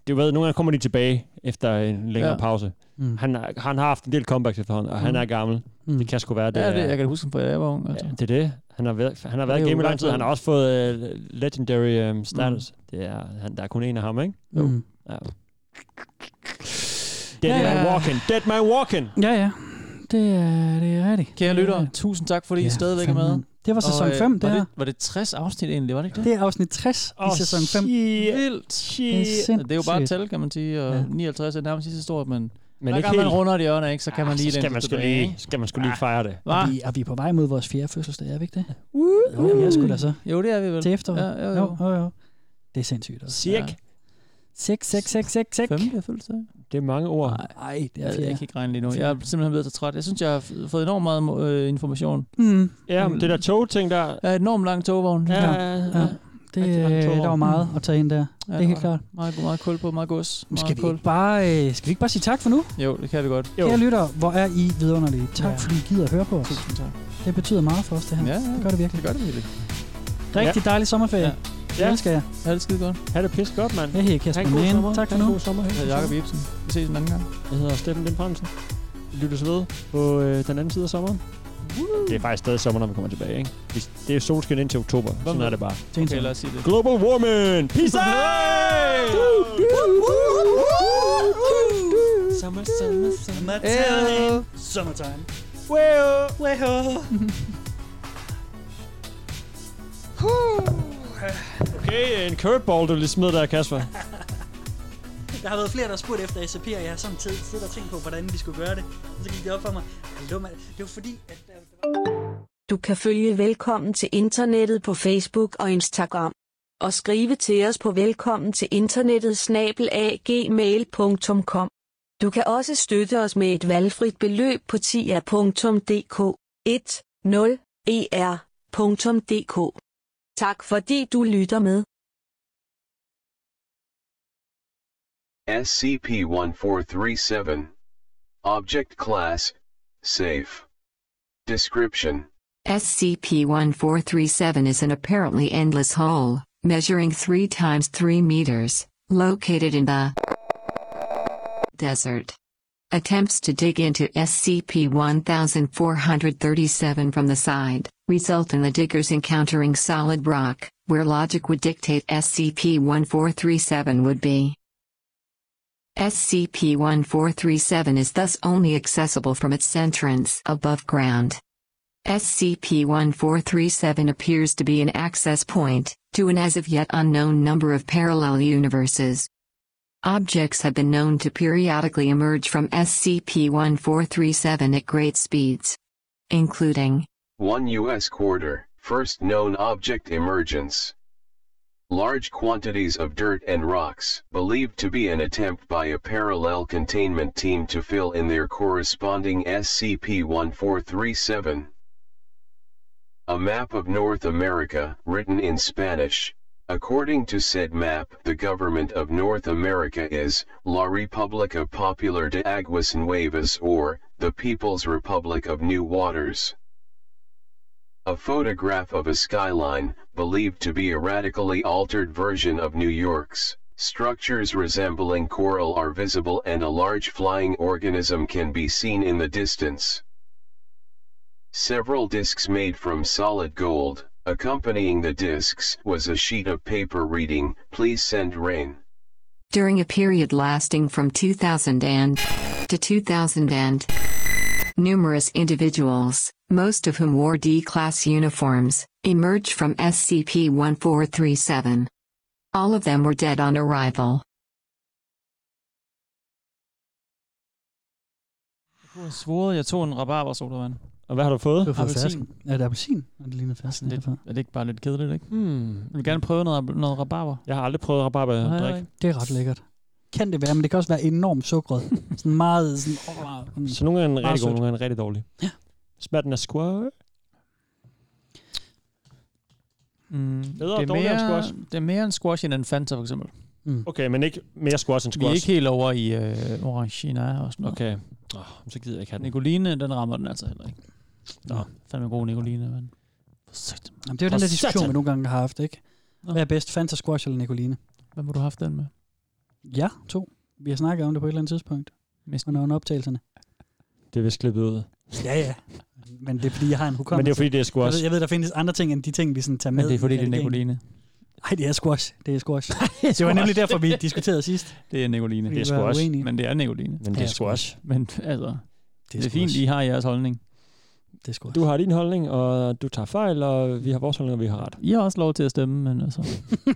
du ved, nogle gange kommer de tilbage efter en længere Ja. ja. pause. Mm. Han, han har haft en del comebacks efterhånden, og mm. han er gammel. Mm. Det kan sgu være, det, Det er det, jeg kan huske, fra jeg var ung. Altså. Ja, det er det. Han har været, han har været jo i game i lang tid. Han har også fået uh, legendary um, status. Mm. Det er, han, der er kun en af ham, ikke? Mm. Ja. Dead Ja, man walking. Dead man walking. Ja, ja. Det er, det er rigtigt. Kære Det er lytter, tusind tak, fordi I Ja, stadigvæk er med. Det var sæson Og, øh, 5, det var her. det, var det 60 afsnit egentlig, var det ikke det? Det er afsnit 60 Åh, i sæson 5. Vildt. Det er Det er jo bare et tal, kan man sige, og Ja. ja. 59 er nærmest så stort, men, Men hver ikke gang man helt. runder et hjørne, ikke, så kan man Ah, lige så skal man, sgu lige, skal man sgu lige fejre det. Og Hva? vi, er vi på vej mod vores fjerde fødselsdag, er vi ikke det? Uh, Jo, vi er sgu da så. Jo, det er vi vel. Til efterår. Ja, jo, jo. jo, jo. Det er sindssygt også. Sirk. 6, 6, 6, 6, 6. Femte fødselsdag. Det er mange ord. Nej, det er Jeg, jeg kan ikke regne lige nu. Jeg er simpelthen ved at træt. Jeg synes, jeg har fået enormt meget øh, information. Mm. Ja, men det der tog-ting der... Ja, enormt lang togvogn. Ja, Ja, ja. ja. Det, øh, der var meget at tage ind der. Ja, det er helt klart. Meget, meget kul på, meget gods. Meget Skal vi, kul. ikke bare, øh, skal vi ikke bare sige tak for nu? Jo, det kan vi godt. Kære lytter, hvor er I vidunderlige. Tak, Ja. fordi I gider at høre på os. Tusind tak. Det betyder meget for os, det her. Ja, ja. Det gør det virkelig. Det gør det virkelig. Rigtig dejlig sommerferie. Ja. Det elsker jeg. Ja, det skide godt. Ha' det pisse godt, mand. Jeg hedder Kasper Mann. sommer. Tak for nu. god sommer. Jeg hedder Jakob Ibsen. Vi ses en anden gang. Jeg hedder Steffen Lind Fransen. Vi lyttes ved på øh, den anden side af sommeren. Det er faktisk stadig sommer, når vi kommer tilbage, ikke? Det er solskin indtil oktober. Sådan med? er det bare. Okay, lad os sige det. Global warming! Peace out! Summer, summer, summertime. Summertime. Well. Well. Okay, en curveball, du lige smed der, Kasper. Der har været flere, der har spurgt efter SAP, og jeg har sådan tid siddet og tænkt på, hvordan vi skulle gøre det. Og så gik det op for mig. Det var, det var fordi, at Du kan følge Velkommen til Internettet på Facebook og Instagram. Og skrive til os på velkommen til internettet snabelagmail.com. Du kan også støtte os med et valgfrit beløb på tia.dk 10er.dk. Tak fordi du lytter med. SCP-1437. Object Class. Safe. Description. SCP-1437 is an apparently endless hole, measuring 3 times 3 meters, located in the desert. Attempts to dig into SCP-1437 from the side result in the diggers encountering solid rock, where logic would dictate SCP-1437 would be. SCP-1437 is thus only accessible from its entrance above ground. SCP-1437 appears to be an access point to an as of yet unknown number of parallel universes. Objects have been known to periodically emerge from SCP-1437 at great speeds, including 1 U.S. quarter, first known object emergence. Large quantities of dirt and rocks, believed to be an attempt by a parallel containment team to fill in their corresponding SCP-1437. A map of North America, written in Spanish. According to said map, the government of North America is La República Popular de Aguas Nuevas or the People's Republic of New Waters. A photograph of a skyline, believed to be a radically altered version of New York's. Structures resembling coral are visible and a large flying organism can be seen in the distance. Several discs made from solid gold, accompanying the discs was a sheet of paper reading, Please send rain. during a period lasting from 2000 and to 2000 and numerous individuals, most of whom wore D-class uniforms, emerged from SCP-1437. All of them were dead on arrival. Jeg kunne have svoret, jeg tog en rabarbersodavand. Og hvad har du fået? Du har fået Appelsin. Ja, det er appelsin. Og det ligner fersken. Lidt, derfor. er det ikke bare lidt kedeligt, ikke? Hmm. Jeg vil gerne prøve noget, noget rabarber. Jeg har aldrig prøvet rabarber nej. Det er ret lækkert. Kan det være, men det kan også være enormt sukkeret. sådan meget sådan... Oh, Så nogle gange er den Meget rigtig god, nogle gange er den rigtig dårlig. Ja. Smager den af squash? Mm, Bedre det, er dårligere end mere, squash? det er mere en squash end en Fanta, for eksempel. Mm. Okay, men ikke mere squash end Vi er squash. ikke helt over i øh, Orangina og sådan noget. Okay. Oh, så gider jeg ikke have den. Nicoline, den rammer den altså heller ikke. Nå. Fandme god Nicoline, men... Jamen, det er jo den der diskussion, vi nogle gange har haft, ikke? Nå. Hvad er bedst, Fanta Squash eller Nicoline? Hvad må du have haft den med? Ja, to. Vi har snakket om det på et eller andet tidspunkt. Mist. Under optagelserne. Det er vist klippet ud. Ja, ja. Men det er fordi, jeg har en hukommelse. Men det er fordi, det er Jeg squash. ved, jeg ved, der findes andre ting, end de ting, vi sådan tager med. Men det er fordi, det er. Nicoline. Nej, det er squash. Det er squash. det var nemlig derfor, vi diskuterede sidst. Det er Nicoline. Det er squash. Men det er Nicoline. Men det er squash. Men altså, det er, det er fint. I har jeres holdning. Det er. Du har din holdning, og du tager fejl, og vi har vores holdning, og vi har ret. I har også lov til at stemme, men altså...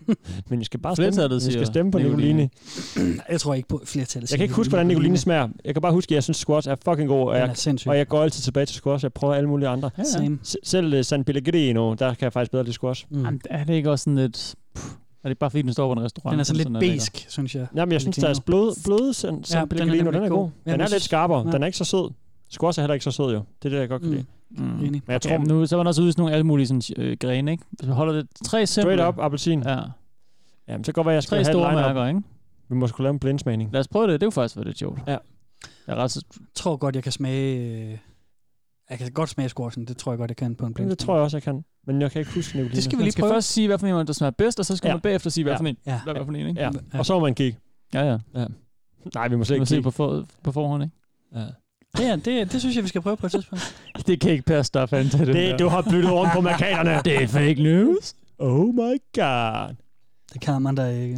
Men I skal bare stemme, Flertallet I skal stemme på Nicoline. Jeg tror ikke på flertallet. Jeg kan ikke huske, hvordan Nicoline smager. Jeg kan bare huske, at jeg synes, squash er fucking god, og jeg, er og jeg går altid tilbage til squash. Jeg prøver alle mulige andre. Ja, ja. Selv uh, San Pellegrino, der kan jeg faktisk bedre lide squash. Mm. Jamen, er det ikke også sådan lidt... Er det bare fordi, den står på en restaurant? Den er sådan lidt lækker? besk, synes jeg. Jamen, jeg synes, deres bløde, bløde San, San Ja, den er Pellegrino, den er, god. god. Den er lidt skarpere. ja. Den er ikke så sød. Squash er heller ikke så sød, jo. Det er det, jeg godt kan Mm. lide. Mm. Enig. Men jeg tror, Ja, nu, så var der også ude i sådan nogle alle mulige sådan, øh, grene, ikke? Hvis vi holder det tre simple. straight up appelsin. Ja. Jamen, så godt være, jeg skal Tre have store mærker, ikke? Vi må sgu lave en blindsmagning. Lad os prøve det. Det er jo faktisk været lidt sjovt. Ja. Jeg er ret så... tror godt, jeg kan smage... Øh, jeg kan godt smage squashen. Det tror jeg godt, jeg kan på en Men blind. det tror jeg også, jeg kan. Men jeg kan ikke huske Nicoline. Det skal vi Man lige skal prøve. først sige, hvad for en, der smager bedst, og så skal Ja. man bagefter sige, hvad for en. Ja. Hvad for en, ikke? Ja, og så må man kigge. Ja, ja. Ja. Nej, vi må slet Vi må ikke se kigge. på, for, på forhånd, ikke? Ja. Ja, det, det synes jeg, vi skal prøve på et tidspunkt. Det kan ikke passe, der fandt det. Det, du har byttet rundt på markaterne. Det er fake news. Oh my god. Det kan man da ikke.